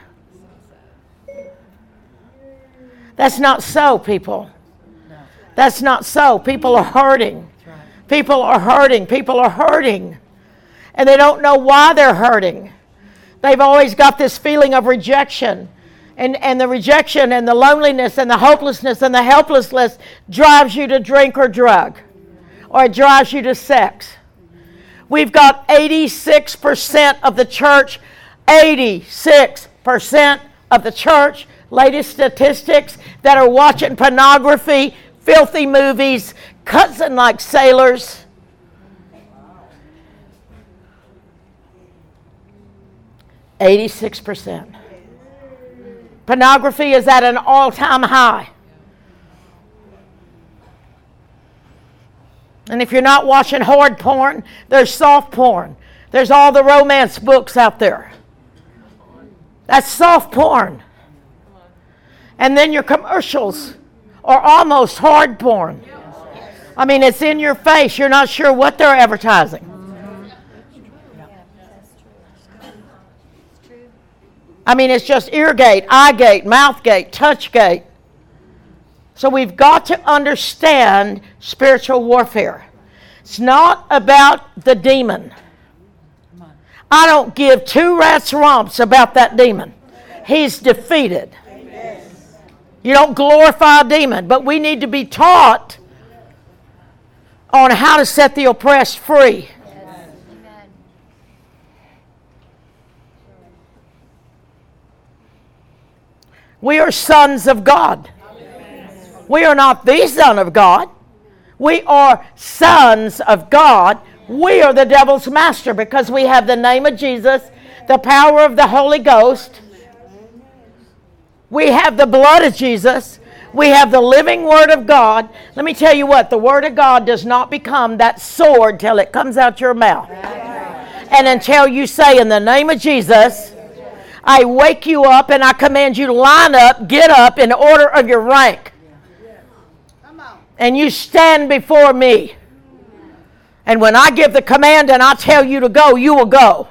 That's not so, people. That's not so. People are hurting. People are hurting. People are hurting. And they don't know why they're hurting. They've always got this feeling of rejection. And, and the rejection and the loneliness and the hopelessness and the helplessness drives you to drink or drug, or it drives you to sex. We've got 86% of the church, 86% of the church, latest statistics, that are watching pornography, filthy movies, cussing like sailors. Eighty-six percent. Pornography is at an all-time high. And if you're not watching hard porn, there's soft porn. There's all the romance books out there. That's soft porn. And then your commercials are almost hard porn. I mean, it's in your face. You're not sure what they're advertising. I mean, it's just ear gate, eye gate, mouth gate, touch gate. So we've got to understand spiritual warfare. It's not about the demon. I don't give two rats romps about that demon. He's defeated. You don't glorify a demon, but we need to be taught on how to set the oppressed free. We are sons of God. We are not the Son of God. We are sons of God. We are the devil's master because we have the name of Jesus, the power of the Holy Ghost. We have the blood of Jesus. We have the living Word of God. Let me tell you what, the Word of God does not become that sword till it comes out your mouth. And until you say, in the name of Jesus, I wake you up and I command you to line up, get up in order of your rank and you stand before me. And when I give the command and I tell you to go, you will go.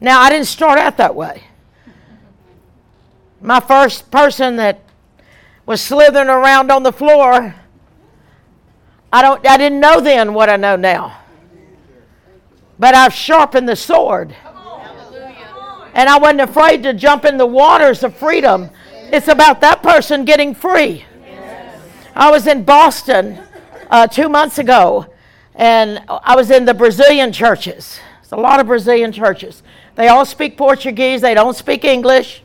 Now, I didn't start out that way. My first person that was slithering around on the floor, I, don't, I didn't know then what I know now. But I've sharpened the sword. And I wasn't afraid to jump in the waters of freedom. It's about that person getting free. I was in Boston uh, two months ago, and I was in the Brazilian churches. It's a lot of Brazilian churches. They all speak Portuguese, they don't speak English.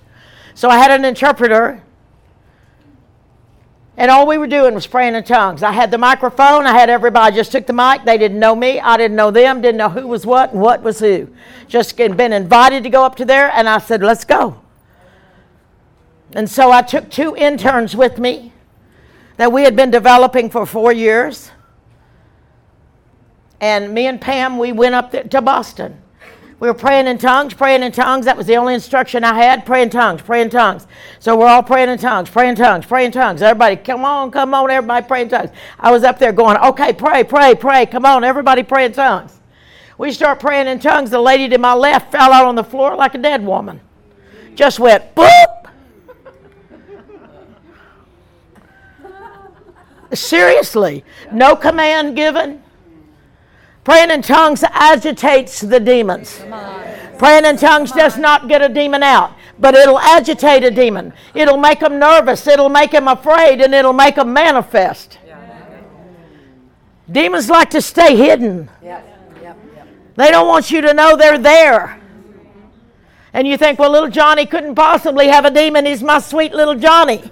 So I had an interpreter, and all we were doing was praying in tongues. I had the microphone, I had everybody, just took the mic. They didn't know me, I didn't know them, didn't know who was what and what was who. Just been invited to go up to there, and I said, let's go. And so I took two interns with me that we had been developing for four years. And me and Pam, we went up to Boston. We were praying in tongues, praying in tongues. That was the only instruction I had. Pray in tongues, pray in tongues. So we're all praying in tongues, praying in tongues, praying in tongues. Everybody, come on, come on, everybody pray in tongues. I was up there going, okay, pray, pray, pray. Come on, everybody pray in tongues. We start praying in tongues. The lady to my left fell out on the floor like a dead woman. Just went boop. Seriously, no command given. Praying in tongues agitates the demons. Praying in tongues does not get a demon out, but it'll agitate a demon. It'll make them nervous, it'll make them afraid, and it'll make them manifest. Demons like to stay hidden. They don't want you to know they're there. And you think, well, little Johnny couldn't possibly have a demon. He's my sweet little Johnny.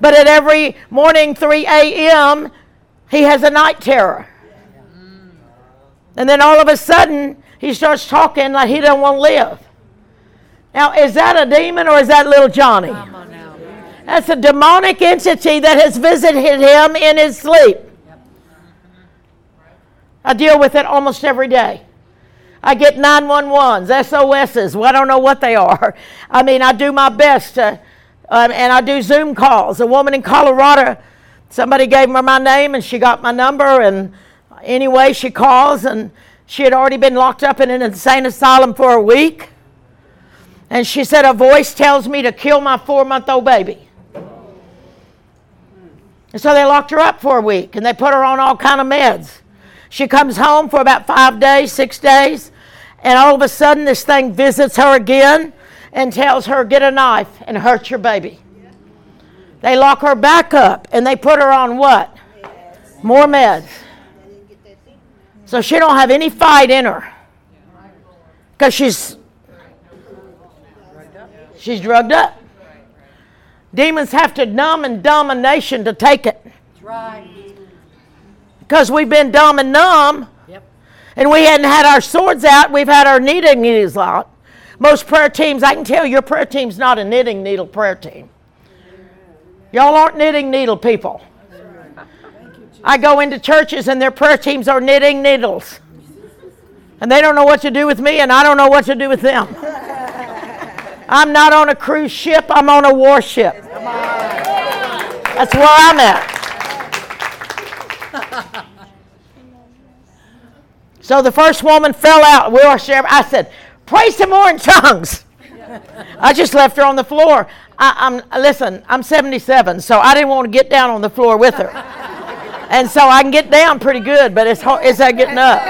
But at every morning, 3 a.m., he has a night terror. And then all of a sudden, he starts talking like he doesn't want to live. Now, is that a demon or is that little Johnny? That's a demonic entity that has visited him in his sleep. I deal with it almost every day. I get 911s, SOSs. Well, I don't know what they are. I mean, I do my best to, um, and I do Zoom calls. A woman in Colorado, somebody gave her my name and she got my number. And anyway, she calls and she had already been locked up in an insane asylum for a week. And she said, A voice tells me to kill my four month old baby. And so they locked her up for a week and they put her on all kind of meds. She comes home for about five days, six days, and all of a sudden this thing visits her again and tells her, Get a knife and hurt your baby. They lock her back up and they put her on what? More meds. So she don't have any fight in her. Because she's she's drugged up. Demons have to numb and domination to take it. Because we've been dumb and numb. And we hadn't had our swords out. We've had our knitting needles out. Most prayer teams, I can tell you your prayer team's not a knitting needle prayer team. Y'all aren't knitting needle people. I go into churches and their prayer teams are knitting needles. And they don't know what to do with me, and I don't know what to do with them. I'm not on a cruise ship, I'm on a warship. That's where I'm at. So the first woman fell out. We were sharing. I said, "Pray some more in tongues." I just left her on the floor. I, am listen. I'm 77, so I didn't want to get down on the floor with her, and so I can get down pretty good, but it's hard, it's that getting up.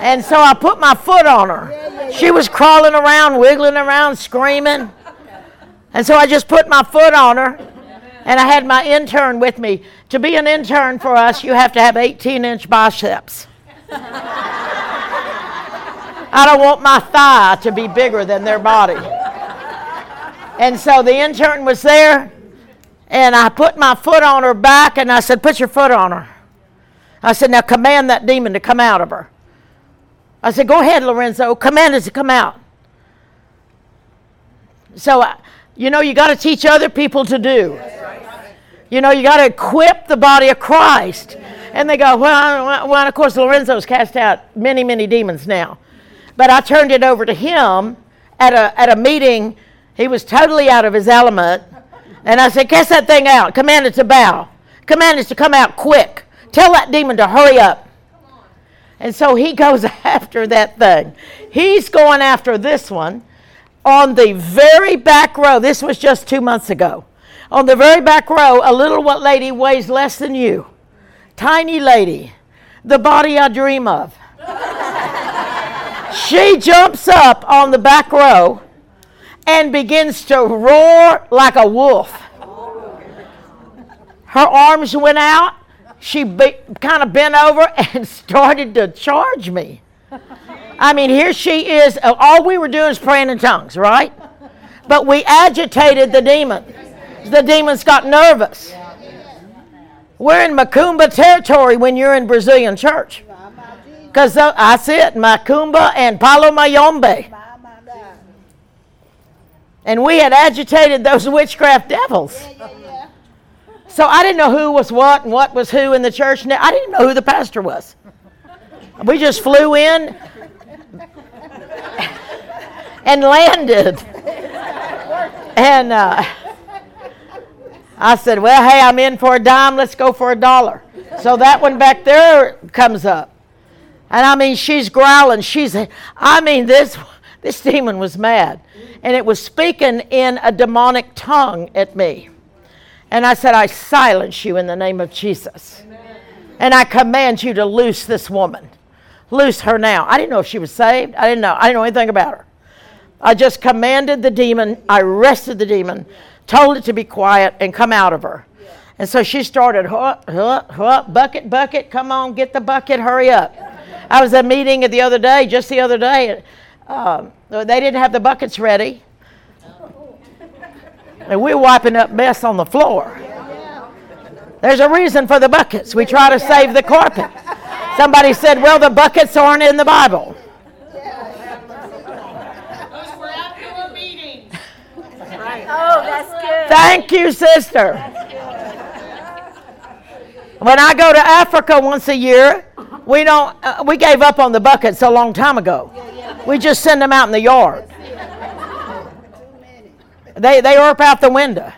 And so I put my foot on her. She was crawling around, wiggling around, screaming, and so I just put my foot on her, and I had my intern with me. To be an intern for us, you have to have 18 inch biceps. I don't want my thigh to be bigger than their body. And so the intern was there, and I put my foot on her back, and I said, Put your foot on her. I said, Now command that demon to come out of her. I said, Go ahead, Lorenzo, command it to come out. So, uh, you know, you got to teach other people to do. You know, you got to equip the body of Christ. And they go, well, well, of course, Lorenzo's cast out many, many demons now. But I turned it over to him at a, at a meeting. He was totally out of his element. And I said, cast that thing out. Command it to bow. Command it to come out quick. Tell that demon to hurry up. And so he goes after that thing. He's going after this one on the very back row. This was just two months ago. On the very back row, a little what lady weighs less than you tiny lady, the body I dream of. she jumps up on the back row and begins to roar like a wolf. Her arms went out. She be, kind of bent over and started to charge me. I mean, here she is. All we were doing is praying in tongues, right? But we agitated the demon. The demons got nervous. We're in Macumba territory when you're in Brazilian church. Because uh, I see it, Macumba and Palo Mayombe. And we had agitated those witchcraft devils. So I didn't know who was what and what was who in the church. I didn't know who the pastor was. We just flew in. and landed. And uh, I said, Well, hey, I'm in for a dime. Let's go for a dollar. So that one back there comes up. And I mean, she's growling. She's, I mean, this, this demon was mad. And it was speaking in a demonic tongue at me. And I said, I silence you in the name of Jesus. And I command you to loose this woman. Loose her now. I didn't know if she was saved. I didn't know. I didn't know anything about her. I just commanded the demon, I arrested the demon, told it to be quiet, and come out of her. And so she started, huh, huh, huh, bucket, bucket, come on, get the bucket, hurry up. I was at a meeting the other day, just the other day. Um, they didn't have the buckets ready. And we're wiping up mess on the floor. There's a reason for the buckets. We try to save the carpet. Somebody said, well, the buckets aren't in the Bible. Oh, that's good. Thank you, sister. When I go to Africa once a year, we don't. Uh, we gave up on the buckets a long time ago. We just send them out in the yard. They they erp out the window.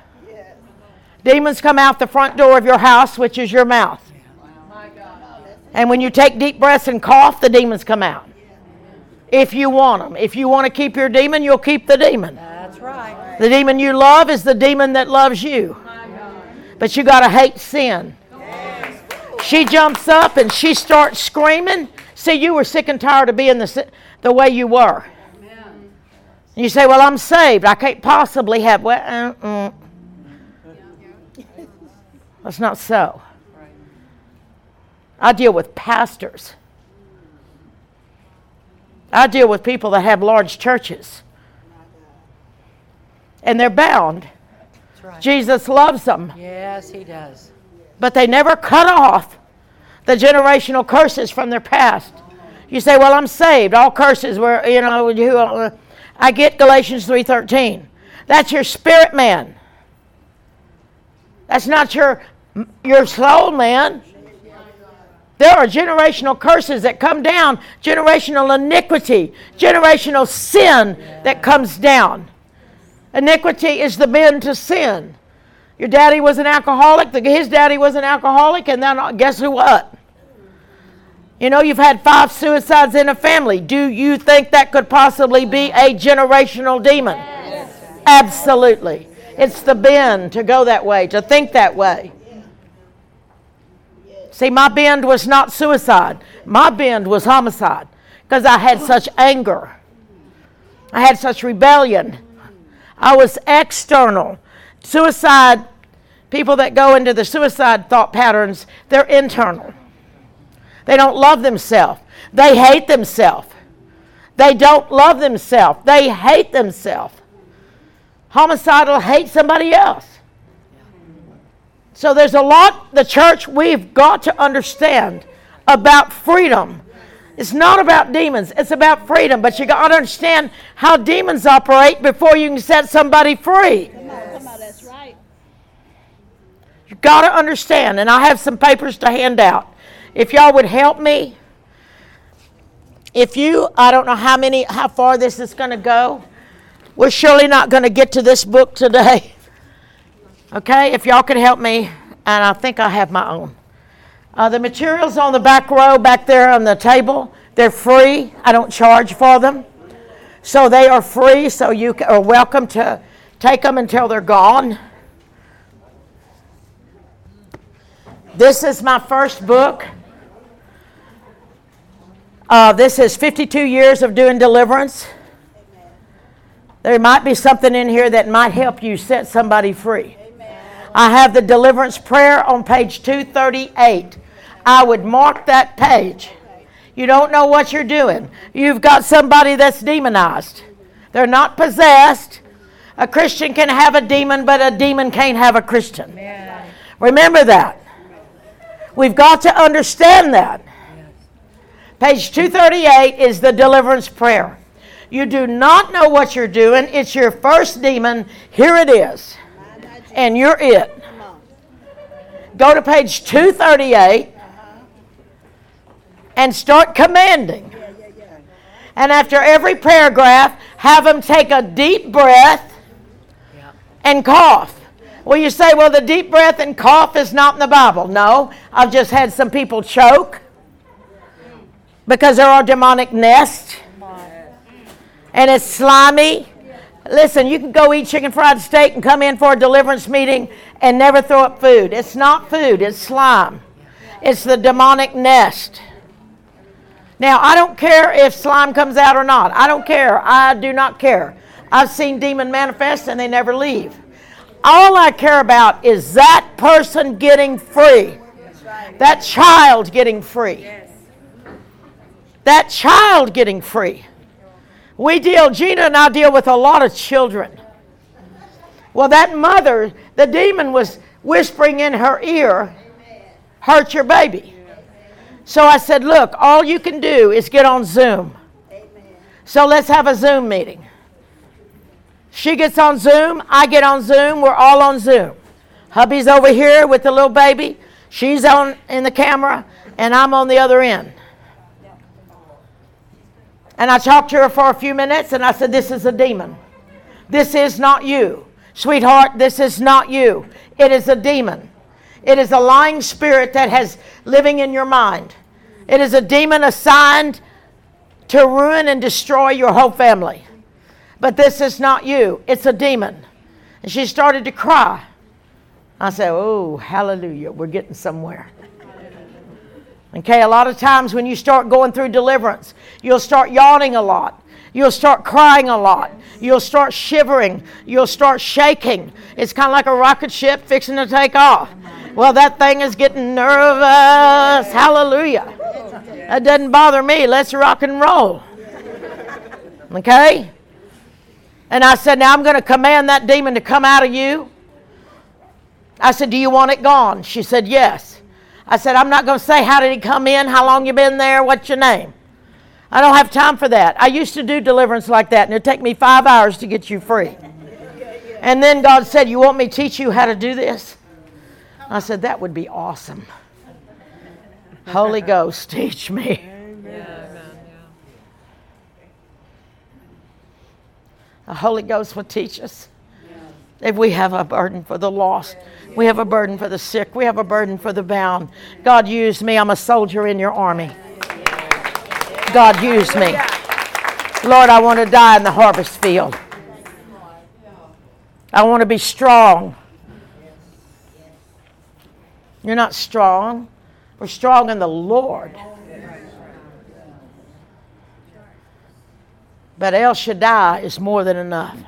Demons come out the front door of your house, which is your mouth. And when you take deep breaths and cough, the demons come out. If you want them. If you want to keep your demon, you'll keep the demon. That's right. The demon you love is the demon that loves you. But you got to hate sin. She jumps up and she starts screaming. See, you were sick and tired of being the, the way you were. You say, Well, I'm saved. I can't possibly have. Well, uh, uh. That's not so. I deal with pastors. I deal with people that have large churches. And they're bound. right. Jesus loves them. Yes, he does. But they never cut off the generational curses from their past. You say, "Well, I'm saved. All curses were, you know, you, uh, I get Galatians 3:13. That's your spirit man. That's not your your soul man. There are generational curses that come down, generational iniquity, generational sin that comes down. Iniquity is the bend to sin. Your daddy was an alcoholic, his daddy was an alcoholic, and then guess who what? You know, you've had five suicides in a family. Do you think that could possibly be a generational demon? Yes. Absolutely. It's the bend to go that way, to think that way. See, my bend was not suicide, my bend was homicide because I had such anger. I had such rebellion. I was external. Suicide, people that go into the suicide thought patterns, they're internal. They don't love themselves. They hate themselves. They don't love themselves. They hate themselves. Homicidal hate somebody else. So there's a lot, the church, we've got to understand about freedom. It's not about demons, it's about freedom. But you got to understand how demons operate before you can set somebody free. That's right. You got to understand, and I have some papers to hand out. If y'all would help me, if you, I don't know how many, how far this is going to go. We're surely not going to get to this book today. Okay, if y'all could help me, and I think I have my own. Uh, the materials on the back row back there on the table, they're free. I don't charge for them. So they are free, so you are welcome to take them until they're gone. This is my first book. Uh, this is 52 years of doing deliverance. There might be something in here that might help you set somebody free. I have the deliverance prayer on page 238. I would mark that page. You don't know what you're doing. You've got somebody that's demonized. They're not possessed. A Christian can have a demon, but a demon can't have a Christian. Remember that. We've got to understand that. Page 238 is the deliverance prayer. You do not know what you're doing. It's your first demon. Here it is. And you're it. Go to page 238 and start commanding. And after every paragraph, have them take a deep breath and cough. Well, you say, well, the deep breath and cough is not in the Bible. No, I've just had some people choke because there are demonic nests and it's slimy. Listen, you can go eat chicken fried steak and come in for a deliverance meeting and never throw up food. It's not food, it's slime. It's the demonic nest. Now, I don't care if slime comes out or not. I don't care. I do not care. I've seen demon manifest and they never leave. All I care about is that person getting free. That child getting free. That child getting free. We deal, Gina and I deal with a lot of children. Well, that mother, the demon was whispering in her ear, hurt your baby. So I said, Look, all you can do is get on Zoom. So let's have a Zoom meeting. She gets on Zoom, I get on Zoom, we're all on Zoom. Hubby's over here with the little baby, she's on in the camera, and I'm on the other end. And I talked to her for a few minutes and I said, This is a demon. This is not you. Sweetheart, this is not you. It is a demon. It is a lying spirit that has living in your mind. It is a demon assigned to ruin and destroy your whole family. But this is not you. It's a demon. And she started to cry. I said, Oh, hallelujah. We're getting somewhere. Okay, a lot of times when you start going through deliverance, you'll start yawning a lot. You'll start crying a lot. You'll start shivering. You'll start shaking. It's kind of like a rocket ship fixing to take off. Well, that thing is getting nervous. Hallelujah. That doesn't bother me. Let's rock and roll. Okay? And I said, Now I'm going to command that demon to come out of you. I said, Do you want it gone? She said, Yes. I said, I'm not going to say how did he come in, how long you been there, what's your name. I don't have time for that. I used to do deliverance like that, and it'd take me five hours to get you free. And then God said, You want me to teach you how to do this? I said, That would be awesome. Holy Ghost, teach me. The Holy Ghost will teach us if we have a burden for the lost. We have a burden for the sick. We have a burden for the bound. God, use me. I'm a soldier in your army. God, use me. Lord, I want to die in the harvest field. I want to be strong. You're not strong. We're strong in the Lord. But El Shaddai is more than enough.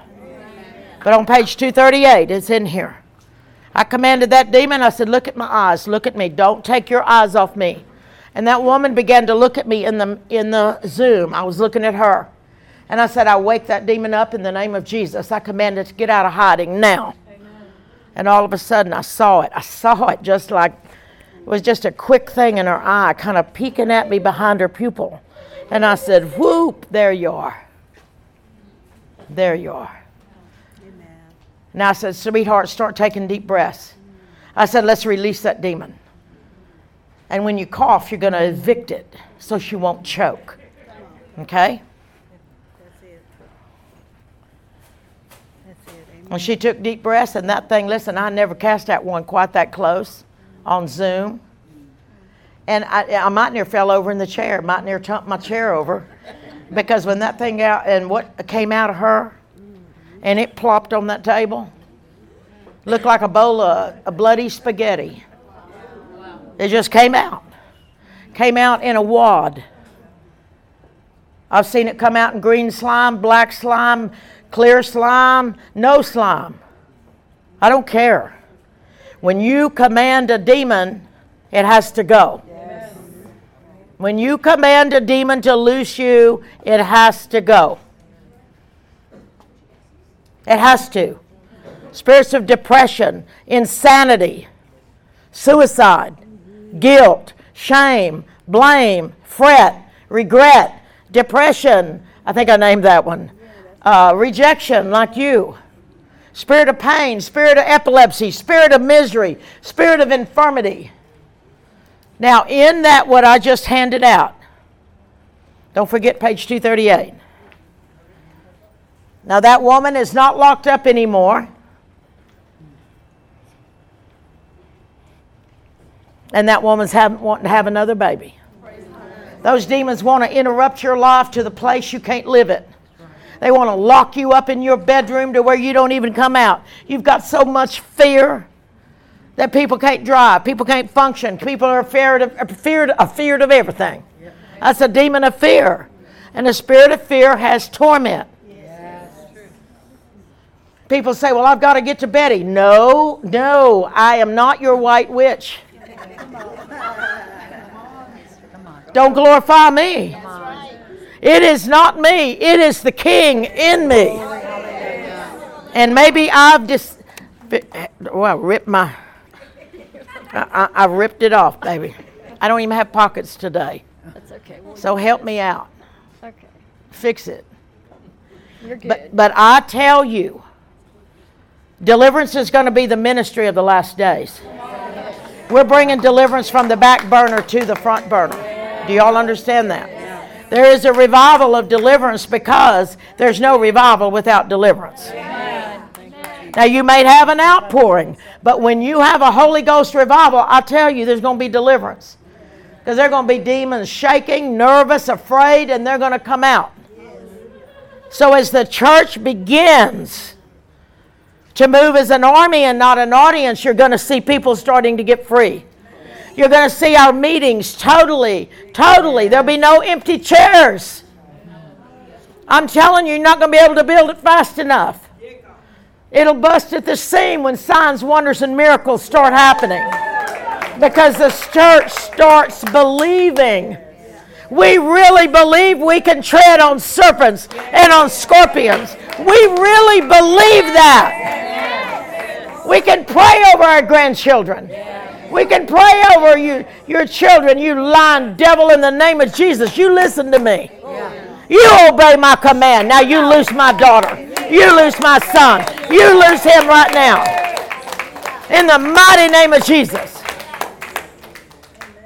But on page 238, it's in here. I commanded that demon, I said, Look at my eyes, look at me, don't take your eyes off me. And that woman began to look at me in the, in the Zoom. I was looking at her. And I said, I wake that demon up in the name of Jesus. I command it to get out of hiding now. Amen. And all of a sudden, I saw it. I saw it just like it was just a quick thing in her eye, kind of peeking at me behind her pupil. And I said, Whoop, there you are. There you are. And I said, Sweetheart, start taking deep breaths. I said, Let's release that demon. And when you cough, you're going to evict it so she won't choke. Okay? When she took deep breaths and that thing, listen, I never cast that one quite that close on Zoom. And I, I might near fell over in the chair, might near tumped my chair over. Because when that thing out and what came out of her, and it plopped on that table. Looked like a bowl of a bloody spaghetti. It just came out. Came out in a wad. I've seen it come out in green slime, black slime, clear slime, no slime. I don't care. When you command a demon, it has to go. When you command a demon to loose you, it has to go. It has to. Spirits of depression, insanity, suicide, guilt, shame, blame, fret, regret, depression. I think I named that one. Uh, rejection, like you. Spirit of pain, spirit of epilepsy, spirit of misery, spirit of infirmity. Now, in that, what I just handed out, don't forget page 238. Now, that woman is not locked up anymore. And that woman's have, wanting to have another baby. Those demons want to interrupt your life to the place you can't live it. They want to lock you up in your bedroom to where you don't even come out. You've got so much fear that people can't drive, people can't function, people are feared of, feared, feared of everything. That's a demon of fear. And the spirit of fear has torment. People say, Well, I've got to get to Betty. No, no, I am not your white witch. Don't glorify me. It is not me, it is the King in me. And maybe I've just, well, ripped my, I, I, ripped it off, baby. I don't even have pockets today. That's okay. We'll so help me out. Okay. Fix it. You're good. But, but I tell you, deliverance is going to be the ministry of the last days. We're bringing deliverance from the back burner to the front burner. Do y'all understand that? There is a revival of deliverance because there's no revival without deliverance. Now, you may have an outpouring, but when you have a Holy Ghost revival, I tell you, there's going to be deliverance. Because there are going to be demons shaking, nervous, afraid, and they're going to come out. So, as the church begins to move as an army and not an audience, you're going to see people starting to get free. You're going to see our meetings totally, totally. There'll be no empty chairs. I'm telling you, you're not going to be able to build it fast enough. It'll bust at the seam when signs, wonders, and miracles start happening. Because the church starts believing. We really believe we can tread on serpents and on scorpions. We really believe that. We can pray over our grandchildren. We can pray over you, your children, you lying devil, in the name of Jesus. You listen to me. You obey my command. Now you loose my daughter. You loose my son. You loose him right now. In the mighty name of Jesus.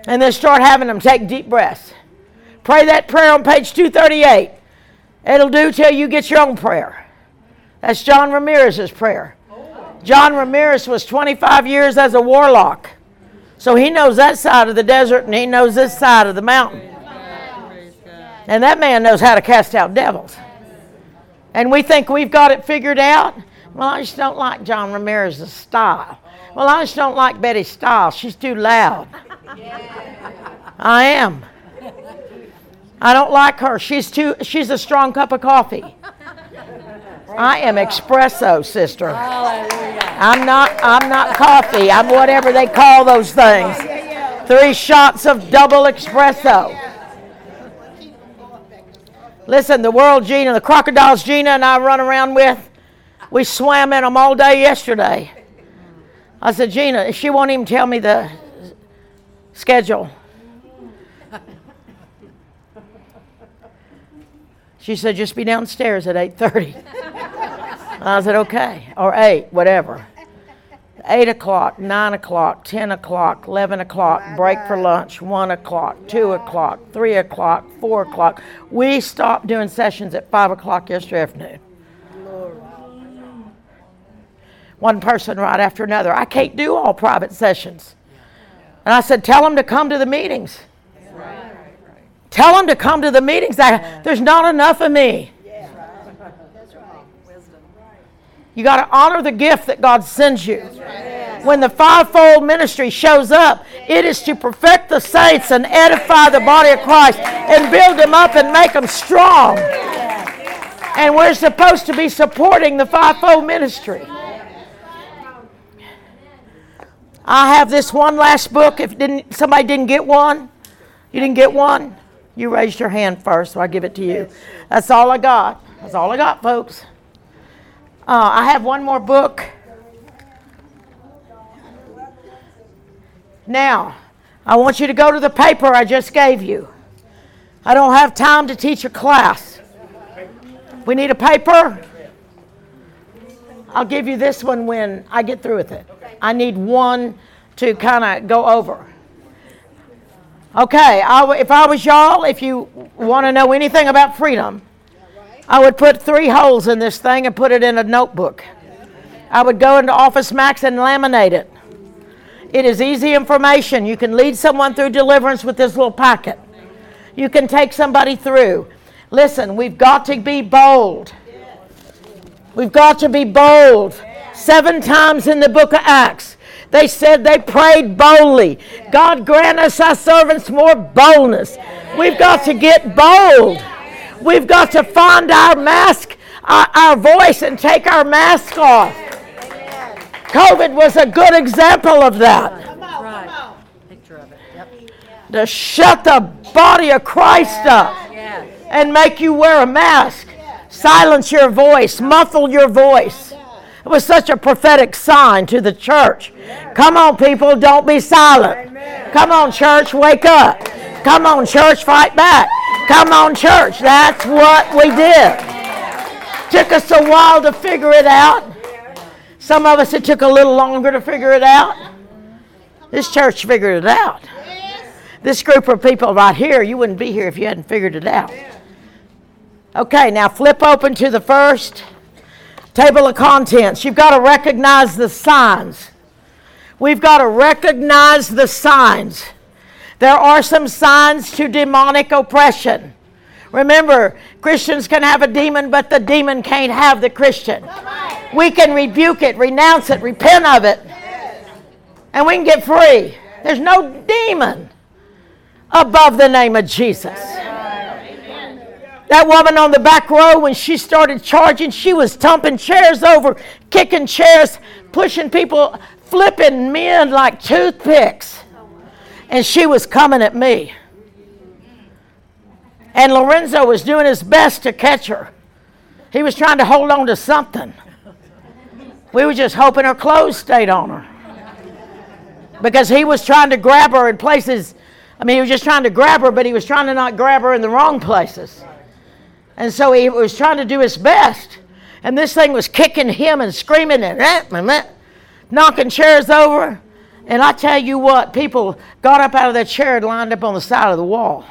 And then start having them take deep breaths. Pray that prayer on page 238. It'll do till you get your own prayer. That's John Ramirez's prayer. John Ramirez was 25 years as a warlock. So he knows that side of the desert and he knows this side of the mountain. And that man knows how to cast out devils. And we think we've got it figured out. Well, I just don't like John Ramirez's style. Well, I just don't like Betty's style. She's too loud. I am. I don't like her. She's too she's a strong cup of coffee. I am espresso, sister. I'm not I'm not coffee. I'm whatever they call those things. Three shots of double espresso. Listen, the world Gina, the crocodiles Gina and I run around with, we swam in them all day yesterday. I said, Gina, she won't even tell me the schedule. She said, just be downstairs at 8.30. I said, okay, or 8, whatever. 8 o'clock, 9 o'clock, 10 o'clock, 11 o'clock, break for lunch, 1 o'clock, 2 o'clock, 3 o'clock, 4 o'clock. We stopped doing sessions at 5 o'clock yesterday afternoon. One person right after another. I can't do all private sessions. And I said, tell them to come to the meetings. Tell them to come to the meetings. I, there's not enough of me. You got to honor the gift that God sends you. When the fivefold ministry shows up, it is to perfect the saints and edify the body of Christ and build them up and make them strong. And we're supposed to be supporting the fivefold ministry. I have this one last book. If didn't somebody didn't get one, you didn't get one. You raised your hand first, so I give it to you. That's all I got. That's all I got, folks. Uh, I have one more book. Now, I want you to go to the paper I just gave you. I don't have time to teach a class. We need a paper. I'll give you this one when I get through with it. I need one to kind of go over. Okay, I, if I was y'all, if you want to know anything about freedom, I would put three holes in this thing and put it in a notebook. I would go into Office Max and laminate it. It is easy information. You can lead someone through deliverance with this little packet. You can take somebody through. Listen, we've got to be bold. We've got to be bold. Seven times in the book of Acts, they said they prayed boldly. God grant us, our servants, more boldness. We've got to get bold. We've got to find our mask, our, our voice, and take our mask off. COVID was a good example of that. To shut the body of Christ up and make you wear a mask, silence your voice, muffle your voice. It was such a prophetic sign to the church. Come on, people, don't be silent. Come on, church, wake up. Come on, church, fight back. Come on, church. That's what we did. Took us a while to figure it out. Some of us, it took a little longer to figure it out. This church figured it out. This group of people right here, you wouldn't be here if you hadn't figured it out. Okay, now flip open to the first table of contents. You've got to recognize the signs. We've got to recognize the signs. There are some signs to demonic oppression. Remember, Christians can have a demon, but the demon can't have the Christian. We can rebuke it, renounce it, repent of it, and we can get free. There's no demon above the name of Jesus. That woman on the back row, when she started charging, she was thumping chairs over, kicking chairs, pushing people, flipping men like toothpicks. And she was coming at me. And Lorenzo was doing his best to catch her. He was trying to hold on to something. We were just hoping her clothes stayed on her. Because he was trying to grab her in places. I mean, he was just trying to grab her, but he was trying to not grab her in the wrong places. And so he was trying to do his best. And this thing was kicking him and screaming and knocking chairs over. And I tell you what, people got up out of their chair and lined up on the side of the wall.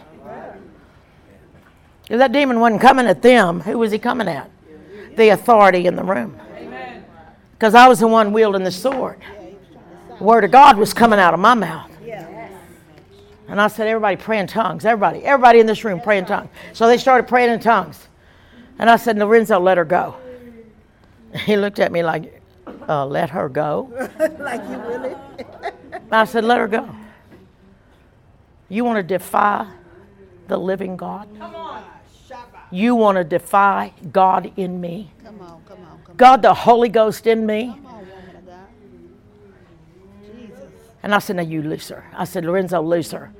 If that demon wasn't coming at them, who was he coming at? The authority in the room. Because I was the one wielding the sword. The word of God was coming out of my mouth. And I said, everybody pray in tongues. Everybody, everybody in this room pray in tongues. So they started praying in tongues. And I said, Lorenzo, let her go. He looked at me like, uh, let her go? like you really? I said, let her go. You want to defy the living God? Come on. You want to defy God in me? Come on, come on, come God, the Holy Ghost in me? on, woman of God. Jesus. And I said, Now you loose her. I said, Lorenzo, loose her.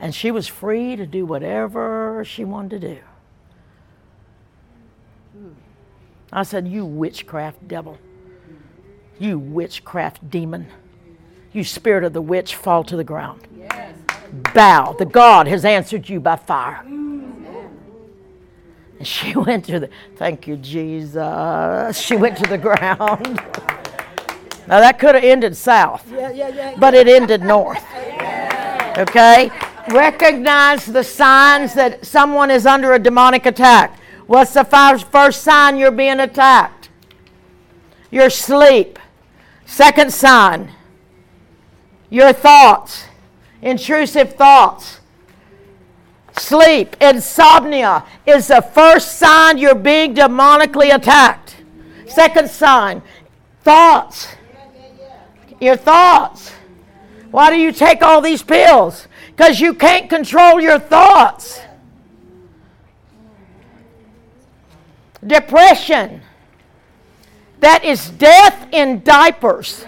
And she was free to do whatever she wanted to do. I said, You witchcraft devil. You witchcraft demon. You spirit of the witch, fall to the ground. Bow. The God has answered you by fire. And she went to the, thank you, Jesus. She went to the ground. Now that could have ended south, Yeah, yeah, yeah. but it ended north. Okay? Recognize the signs that someone is under a demonic attack. What's the first sign you're being attacked? Your sleep. Second sign, your thoughts, intrusive thoughts. Sleep, insomnia is the first sign you're being demonically attacked. Second sign, thoughts. Your thoughts. Why do you take all these pills? Because you can't control your thoughts. Depression. That is death in diapers.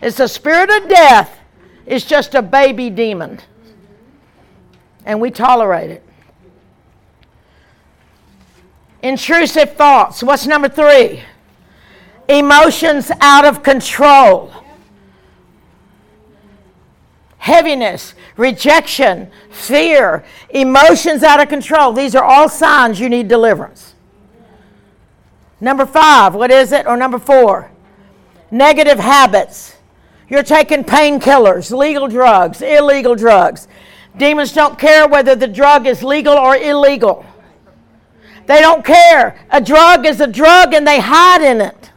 It's the spirit of death. It's just a baby demon. And we tolerate it. Intrusive thoughts. What's number three? Emotions out of control. Heaviness, rejection, fear, emotions out of control. These are all signs you need deliverance. Number five, what is it? Or number four? Negative habits. You're taking painkillers, legal drugs, illegal drugs. Demons don't care whether the drug is legal or illegal. They don't care. A drug is a drug and they hide in it.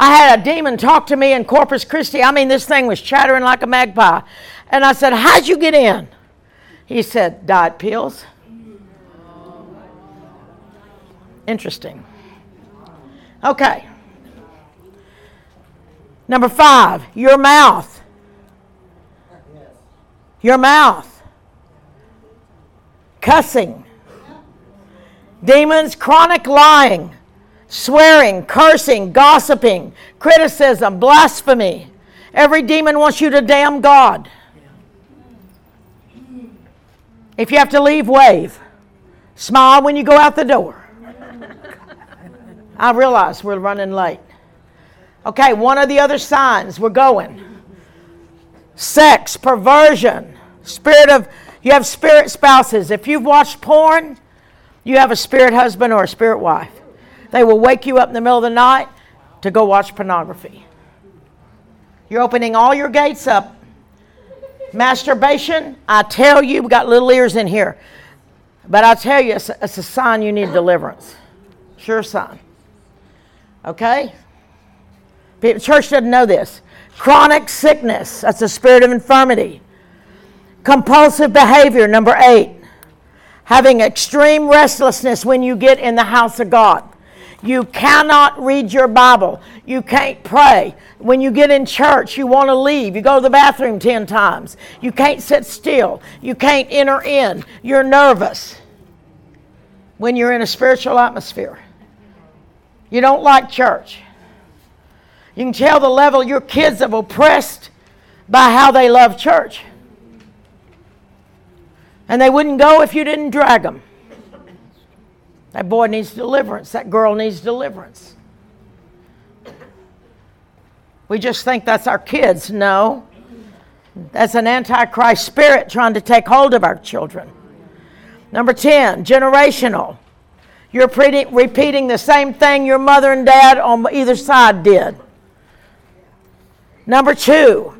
I had a demon talk to me in Corpus Christi. I mean, this thing was chattering like a magpie. And I said, How'd you get in? He said, Diet pills. Interesting. Okay. Number five, your mouth. Your mouth. Cussing. Demons, chronic lying, swearing, cursing, gossiping, criticism, blasphemy. Every demon wants you to damn God. If you have to leave, wave. Smile when you go out the door. I realize we're running late. Okay, one of the other signs we're going. Sex, perversion, spirit of, you have spirit spouses. If you've watched porn, you have a spirit husband or a spirit wife. They will wake you up in the middle of the night to go watch pornography. You're opening all your gates up. Masturbation, I tell you, we got little ears in here. But I tell you, it's a, it's a sign you need deliverance. Sure sign. Okay? The church doesn't know this. Chronic sickness, that's a spirit of infirmity. Compulsive behavior, number eight having extreme restlessness when you get in the house of God. You cannot read your Bible. You can't pray. When you get in church, you want to leave. You go to the bathroom 10 times. You can't sit still. You can't enter in. You're nervous when you're in a spiritual atmosphere. You don't like church. You can tell the level your kids have oppressed by how they love church. And they wouldn't go if you didn't drag them. That boy needs deliverance. That girl needs deliverance. We just think that's our kids. No. That's an antichrist spirit trying to take hold of our children. Number 10, generational. You're pre- repeating the same thing your mother and dad on either side did. Number two,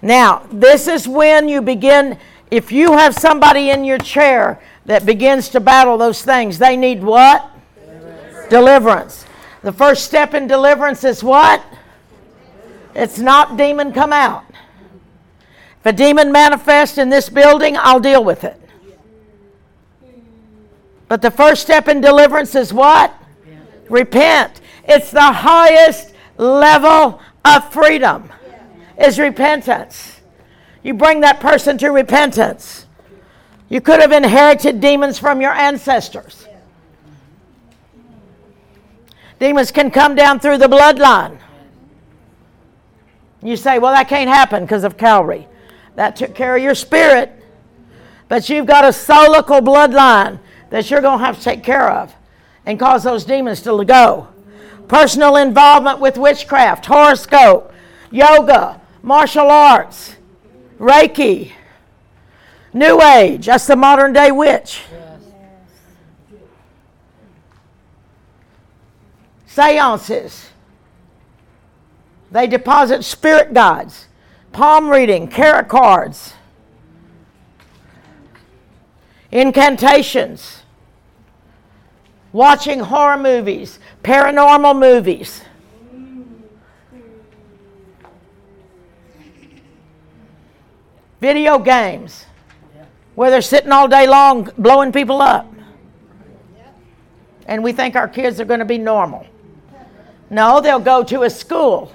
now, this is when you begin if you have somebody in your chair that begins to battle those things, they need what? Deliverance. deliverance. The first step in deliverance is what? It's not demon come out. If a demon manifests in this building, I'll deal with it. But the first step in deliverance is what? Repent. repent. It's the highest level of freedom. Is repentance. You bring that person to repentance. You could have inherited demons from your ancestors. Demons can come down through the bloodline. You say, well, that can't happen because of Calvary. That took care of your spirit. But you've got a soulical bloodline that you're going to have to take care of and cause those demons to go. Personal involvement with witchcraft, horoscope, yoga, martial arts. Reiki. New Age. That's the modern day witch. Seances. They deposit spirit guides, palm reading, tarot cards, incantations, watching horror movies, paranormal movies. Video games, where they're sitting all day long blowing people up. And we think our kids are going to be normal. No, they'll go to a school.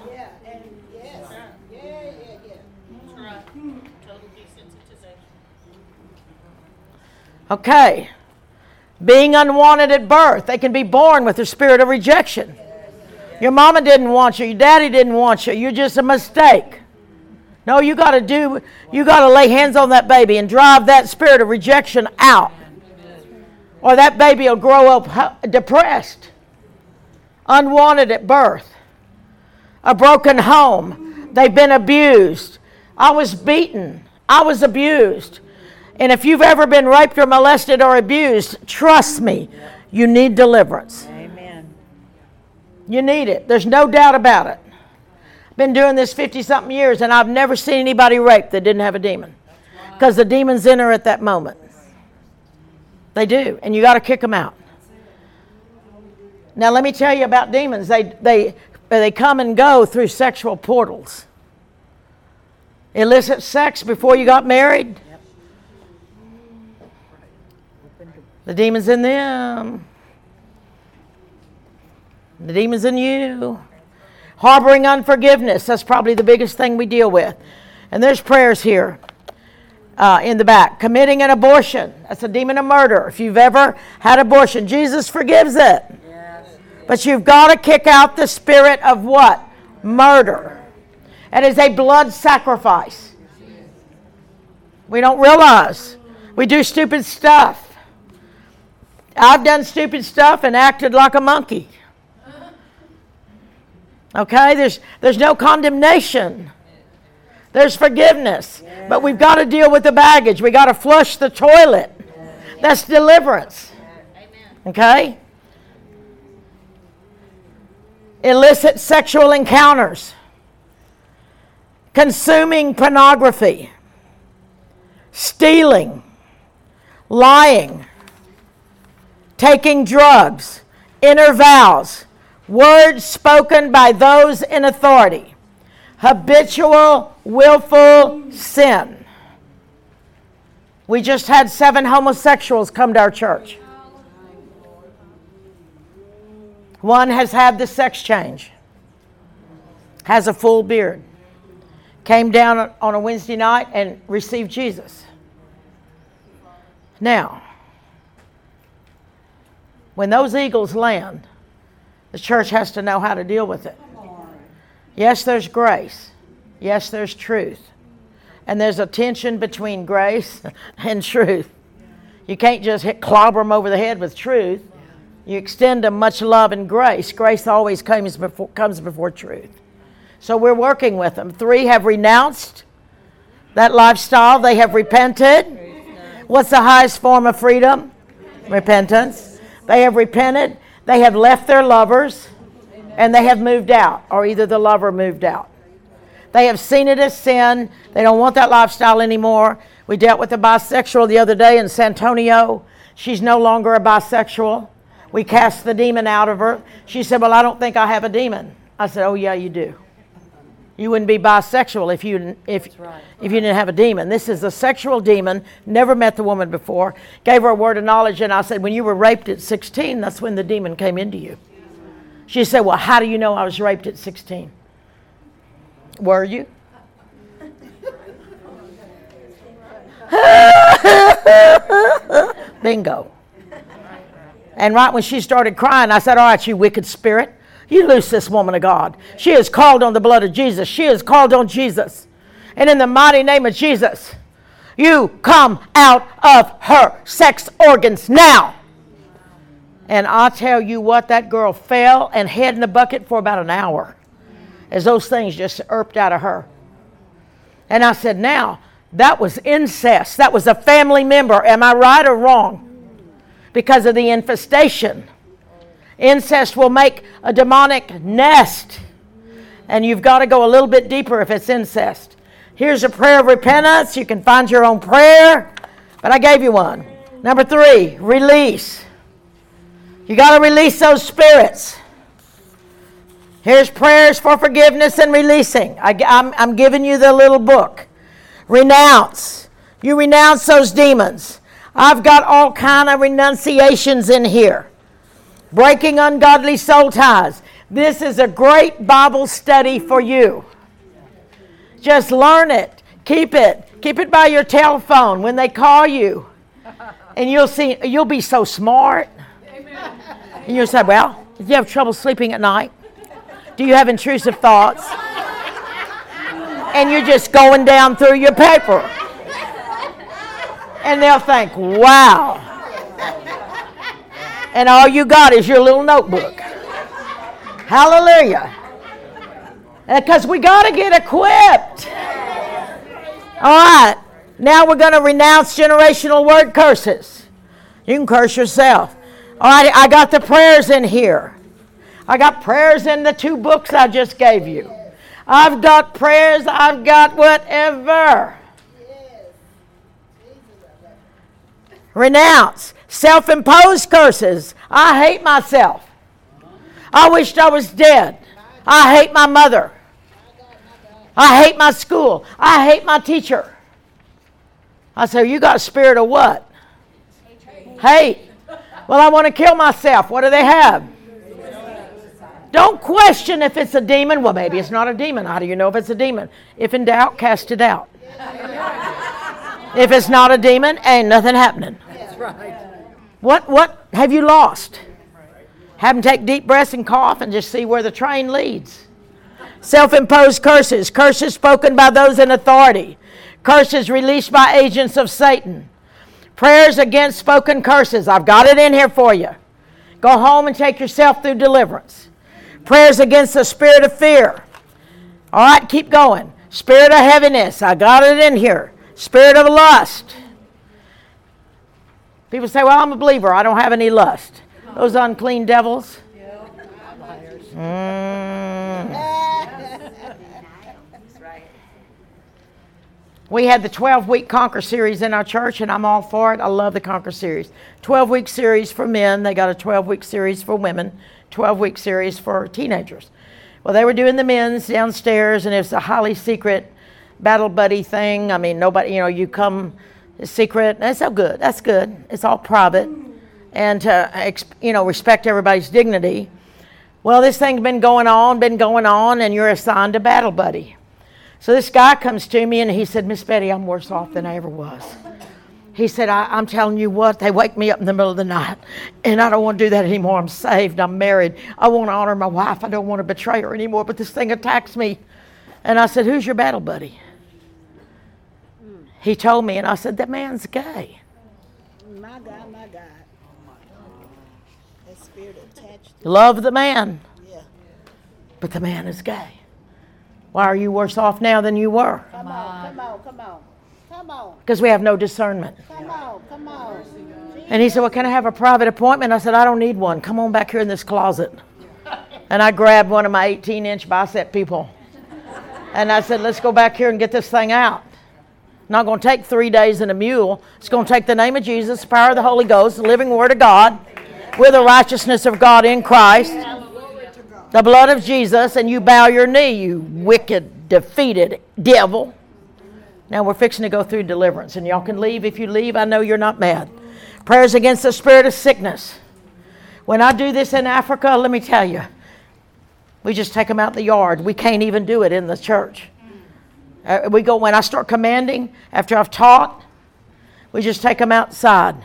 Okay. Being unwanted at birth. They can be born with a spirit of rejection. Your mama didn't want you, your daddy didn't want you. You're just a mistake. No, you got to do, you got to lay hands on that baby and drive that spirit of rejection out. Or that baby will grow up depressed, unwanted at birth, a broken home. They've been abused. I was beaten. I was abused. And if you've ever been raped or molested or abused, trust me, you need deliverance. Amen. You need it. There's no doubt about it. Been doing this 50 something years and I've never seen anybody raped that didn't have a demon. Because the demons enter at that moment. They do. And you got to kick them out. Now, let me tell you about demons. They, they, they come and go through sexual portals. Illicit sex before you got married. The demons in them. The demons in you. Harboring unforgiveness. That's probably the biggest thing we deal with. And there's prayers here uh, in the back. Committing an abortion. That's a demon of murder. If you've ever had abortion, Jesus forgives it. But you've got to kick out the spirit of what? Murder. It is a blood sacrifice. We don't realize. We do stupid stuff. I've done stupid stuff and acted like a monkey. Okay? There's, there's no condemnation. There's forgiveness. But we've got to deal with the baggage. We've got to flush the toilet. That's deliverance. Okay? Illicit sexual encounters. Consuming pornography. Stealing. Lying. Taking drugs. Inner vows. Words spoken by those in authority habitual, willful sin. We just had seven homosexuals come to our church. One has had the sex change, has a full beard, came down on a Wednesday night and received Jesus. Now, when those eagles land, the church has to know how to deal with it. Yes, there's grace. Yes, there's truth. And there's a tension between grace and truth. You can't just hit, clobber them over the head with truth. You extend them much love and grace. Grace always comes before, comes before truth. So we're working with them. Three have renounced that lifestyle, they have repented. What's the highest form of freedom? Repentance. They have repented, they have left their lovers and they have moved out, or either the lover moved out. They have seen it as sin. They don't want that lifestyle anymore. We dealt with a bisexual the other day in San Antonio. She's no longer a bisexual. We cast the demon out of her. She said, Well, I don't think I have a demon. I said, Oh, yeah, you do. You wouldn't be bisexual if you, if, right. if you didn't have a demon. This is a sexual demon, never met the woman before, gave her a word of knowledge, and I said, When you were raped at 16, that's when the demon came into you. She said, Well, how do you know I was raped at 16? Were you? Bingo. And right when she started crying, I said, All right, you wicked spirit, you loose this woman of God. She is called on the blood of Jesus. She is called on Jesus. And in the mighty name of Jesus, you come out of her sex organs now. And i tell you what, that girl fell and head in the bucket for about an hour as those things just erped out of her. And I said, Now, that was incest. That was a family member. Am I right or wrong? Because of the infestation. Incest will make a demonic nest. And you've got to go a little bit deeper if it's incest. Here's a prayer of repentance. You can find your own prayer, but I gave you one. Number three, release. You got to release those spirits. Here's prayers for forgiveness and releasing. I, am I'm giving you the little book. Renounce. You renounce those demons. I've got all kind of renunciations in here. Breaking ungodly soul ties. This is a great Bible study for you. Just learn it. Keep it. Keep it by your telephone when they call you. And you'll see you'll be so smart. And you'll say, Well, do you have trouble sleeping at night? Do you have intrusive thoughts? And you're just going down through your paper. And they'll think, Wow. And all you got is your little notebook. Hallelujah. Uh, because we got to get equipped. All right. Now we're going to renounce generational word curses. You can curse yourself. All right, I got the prayers in here. I got prayers in the two books I just gave you. I've got prayers, I've got whatever. Renounce self imposed curses. I hate myself. I wished I was dead. I hate my mother. I hate my school. I hate my teacher. I say, You got a spirit of what? Hate. Well, I want to kill myself. What do they have? Don't question if it's a demon. Well, maybe it's not a demon. How do you know if it's a demon? If in doubt, cast it out. if it's not a demon, ain't nothing happening. That's right. What what have you lost? Have them take deep breaths and cough and just see where the train leads. Self-imposed curses, curses spoken by those in authority, curses released by agents of Satan. Prayers against spoken curses. I've got it in here for you. Go home and take yourself through deliverance. Prayers against the spirit of fear. All right, keep going. Spirit of heaviness. I got it in here. Spirit of lust. People say, Well, I'm a believer. I don't have any lust. Those unclean devils. Mm. We had the 12 week Conquer series in our church, and I'm all for it. I love the Conquer series. 12 week series for men, they got a 12 week series for women, 12 week series for teenagers. Well, they were doing the men's downstairs, and it was a highly secret battle buddy thing. I mean, nobody, you know, you come secret. That's so good. That's good. It's all private, and to uh, you know respect everybody's dignity. Well, this thing's been going on, been going on, and you're assigned a battle buddy. So this guy comes to me and he said, Miss Betty, I'm worse off than I ever was. He said, I, am telling you what, they wake me up in the middle of the night, and I don't want to do that anymore. I'm saved, I'm married. I want to honor my wife. I don't want to betray her anymore, but this thing attacks me. And I said, Who's your battle buddy? He told me, and I said, That man's gay. My God, my God. That spirit attached. Love the man. Yeah. But the man is gay. Why are you worse off now than you were? Come on, come on, come on. Come on. Because we have no discernment. Come on, come on. And he said, Well, can I have a private appointment? I said, I don't need one. Come on back here in this closet. And I grabbed one of my 18 inch bicep people. And I said, Let's go back here and get this thing out. Not going to take three days in a mule. It's going to take the name of Jesus, the power of the Holy Ghost, the living Word of God, with the righteousness of God in Christ the blood of Jesus and you bow your knee, you wicked, defeated devil. Now we're fixing to go through deliverance, and y'all can leave if you leave. I know you're not mad. Prayers against the spirit of sickness. When I do this in Africa, let me tell you, we just take them out the yard. We can't even do it in the church. Uh, we go when I start commanding after I've taught, we just take them outside.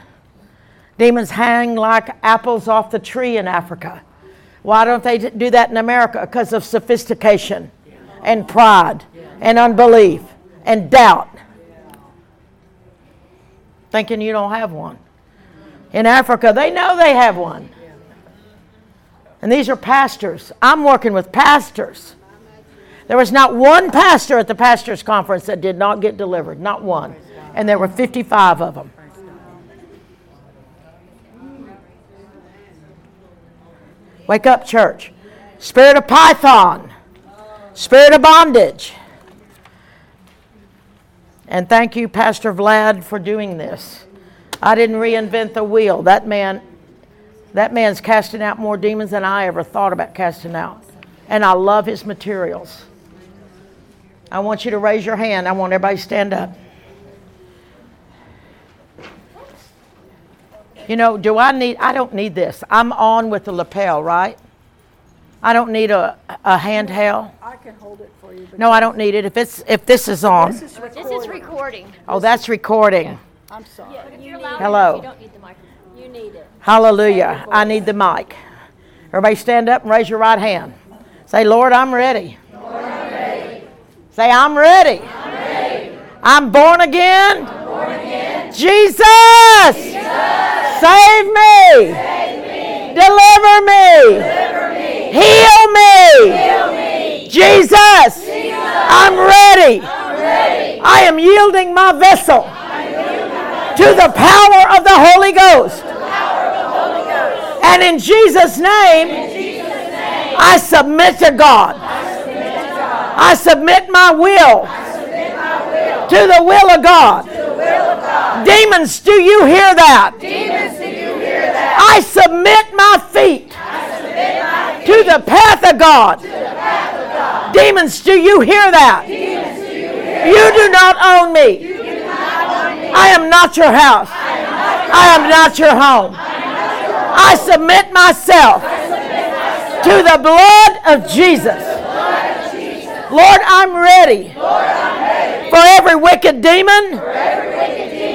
Demons hang like apples off the tree in Africa. Why don't they do that in America? Because of sophistication and pride and unbelief and doubt. Thinking you don't have one. In Africa, they know they have one. And these are pastors. I'm working with pastors. There was not one pastor at the pastors' conference that did not get delivered. Not one. And there were 55 of them. Wake up, church. Spirit of Python. Spirit of bondage. And thank you, Pastor Vlad, for doing this. I didn't reinvent the wheel. That man, that man's casting out more demons than I ever thought about casting out. And I love his materials. I want you to raise your hand. I want everybody to stand up. You know, do I need, I don't need this. I'm on with the lapel, right? I don't need a, a handheld. I can hold it for you. No, I don't need it. If it's if this is on. This is recording. This is recording. Oh, that's recording. I'm sorry. Yeah, you Hello. It, you don't need the microphone. You need it. Hallelujah. I need the mic. Everybody stand up and raise your right hand. Say, Lord, I'm ready. Say, I'm ready. I'm ready. I'm born again. I'm born again. Jesus. Jesus. Save me. Save me. Deliver me. Deliver me. Heal me. Heal me. Jesus. Jesus. I'm ready. I'm ready. I am yielding my vessel to the power of the Holy Ghost. And in Jesus' name, I submit to God. I submit my will to the will of God. Demons, do you hear that? Demons, do you hear that? I submit my feet I submit my feet to the path of God. Demons, do you hear that? You do not own me. I am not your house. I am not your home. I submit myself to the blood of Jesus. Lord, I'm ready for every wicked demon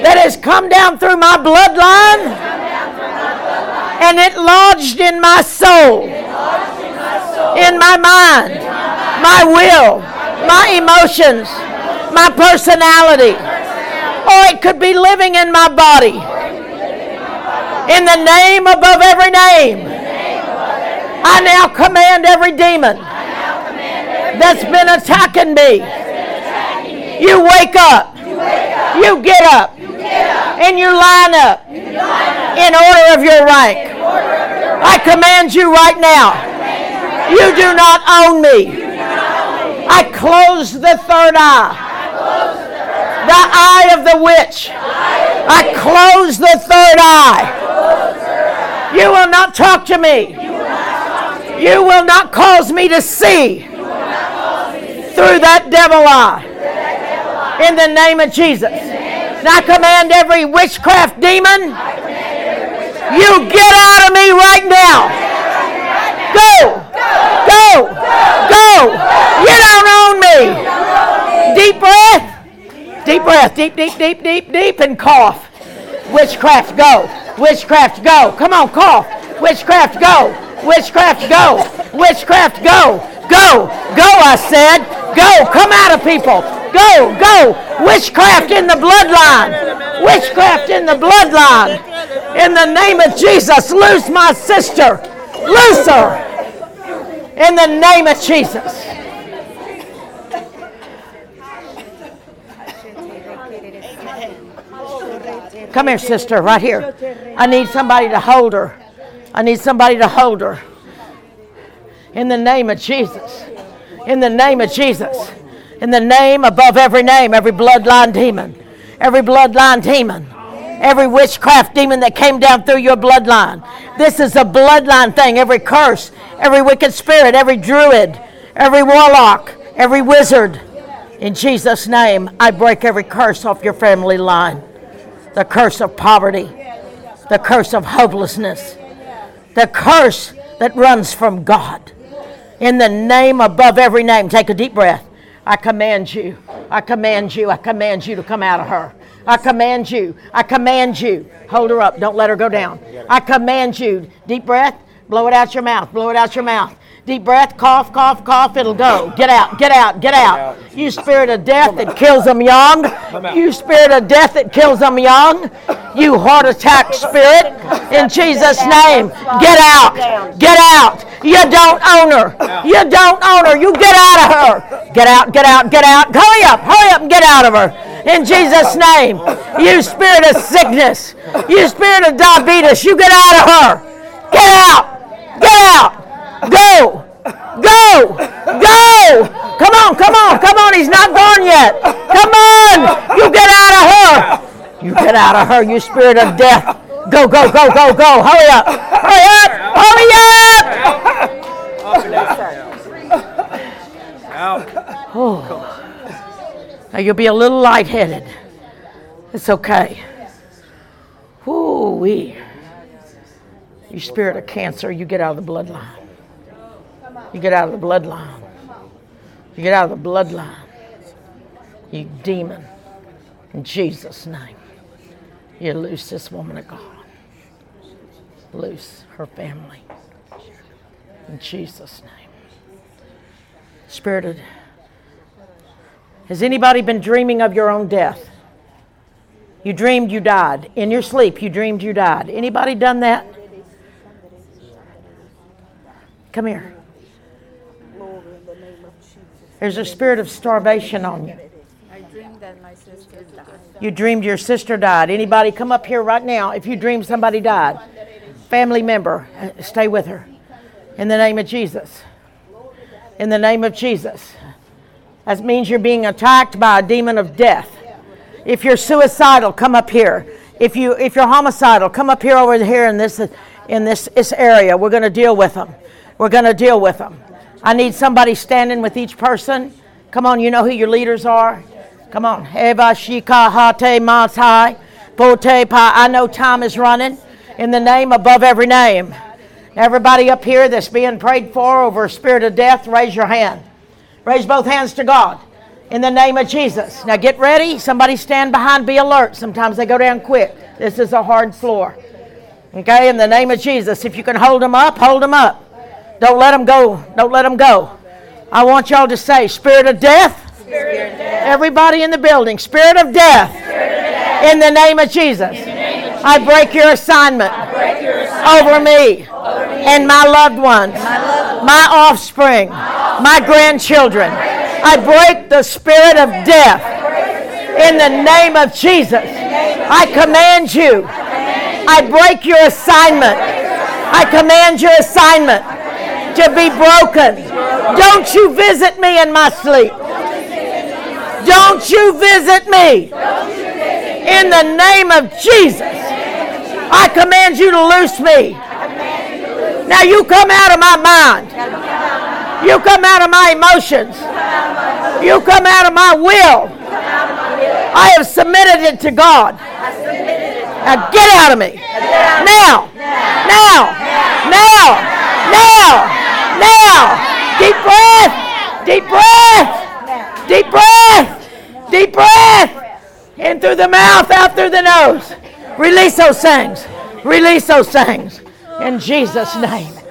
that has come down through my bloodline and it lodged in my soul, in my mind, my will, my emotions, my personality, or it could be living in my body. In the name above every name, I now command every demon that's been attacking me. You wake up. You get up. And you line up in order of your rank. I command you right now. You do not own me. I close the third eye. The eye of the witch. I close the third eye. You will not talk to me. You will not cause me to see through that devil eye. In the name of Jesus. And I command every witchcraft demon, you get out of me right now. Go! Go! Go! You don't own me. Deep breath. Deep breath. Deep, deep, deep, deep, deep, and cough. Witchcraft, go. Witchcraft, go. Come on, cough. Witchcraft, go. Witchcraft, go. Witchcraft, go. Go. Go, I said. Go. Come out of people. Go. Go. Witchcraft in the bloodline. Witchcraft in the bloodline. In the name of Jesus, loose my sister. Loose her. In the name of Jesus. Come here, sister, right here. I need somebody to hold her. I need somebody to hold her. In the name of Jesus. In the name of Jesus. In the name above every name, every bloodline demon, every bloodline demon, every witchcraft demon that came down through your bloodline. This is a bloodline thing. Every curse, every wicked spirit, every druid, every warlock, every wizard. In Jesus' name, I break every curse off your family line the curse of poverty, the curse of hopelessness, the curse that runs from God. In the name above every name, take a deep breath. I command you, I command you, I command you to come out of her. I command you, I command you. Hold her up, don't let her go down. I command you, deep breath, blow it out your mouth, blow it out your mouth. Deep breath, cough, cough, cough, it'll go. Get out, get out, get out. You spirit of death that kills them young. You spirit of death that kills them young. You heart attack spirit. In Jesus' name, get out, get out. You don't own her. You don't own her. You get out of her. Get out, get out, get out. Hurry up, hurry up and get out of her. In Jesus' name, you spirit of sickness, you spirit of diabetes, you get out of her. Get out, get out. Go! Go! Go! Come on, come on, come on. He's not gone yet. Come on! You get out of her! You get out of her, you spirit of death. Go, go, go, go, go. Hurry up! Hurry up! Hurry up! Oh. Now you'll be a little lightheaded. It's okay. Ooh wee. You spirit of cancer, you get out of the bloodline. You get out of the bloodline. You get out of the bloodline. You demon. In Jesus' name. You loose this woman of God. Loose her family. In Jesus' name. Spirit of. Has anybody been dreaming of your own death? You dreamed you died. In your sleep, you dreamed you died. Anybody done that? Come here. There's a spirit of starvation on you. I dreamed that my sister died. You dreamed your sister died. Anybody come up here right now if you dream somebody died? Family member, uh, stay with her. In the name of Jesus. In the name of Jesus. That means you're being attacked by a demon of death. If you're suicidal, come up here. If you if you're homicidal, come up here over here in this in this, this area. We're going to deal with them. We're going to deal with them. I need somebody standing with each person. Come on, you know who your leaders are. Come on. Eva Shika Hate Matai Pa. I know time is running. In the name above every name. Everybody up here that's being prayed for over a spirit of death, raise your hand. Raise both hands to God. In the name of Jesus. Now get ready. Somebody stand behind, be alert. Sometimes they go down quick. This is a hard floor. Okay, in the name of Jesus. If you can hold them up, hold them up. Don't let them go. Don't let them go. I want y'all to say, Spirit of death. Everybody in the building, Spirit of death. In the name of Jesus. I break your assignment, over me, and my, loved ones, my offspring, my grandchildren. I break the spirit of death in the name of Jesus. I command you. I break your assignment. I command your assignment to be broken. Don't you visit me in my sleep. Don't you visit me. In the name of Jesus. I command you to loose me. Now you come out of my mind. You come out of my emotions. You come out of my will. I have submitted it to God. Now get out of me. Now. Now. Now. Now. Now. Deep breath. Deep breath. Deep breath. Deep breath. In through the mouth, out through the nose. Release those things. Release those things. In Jesus' name.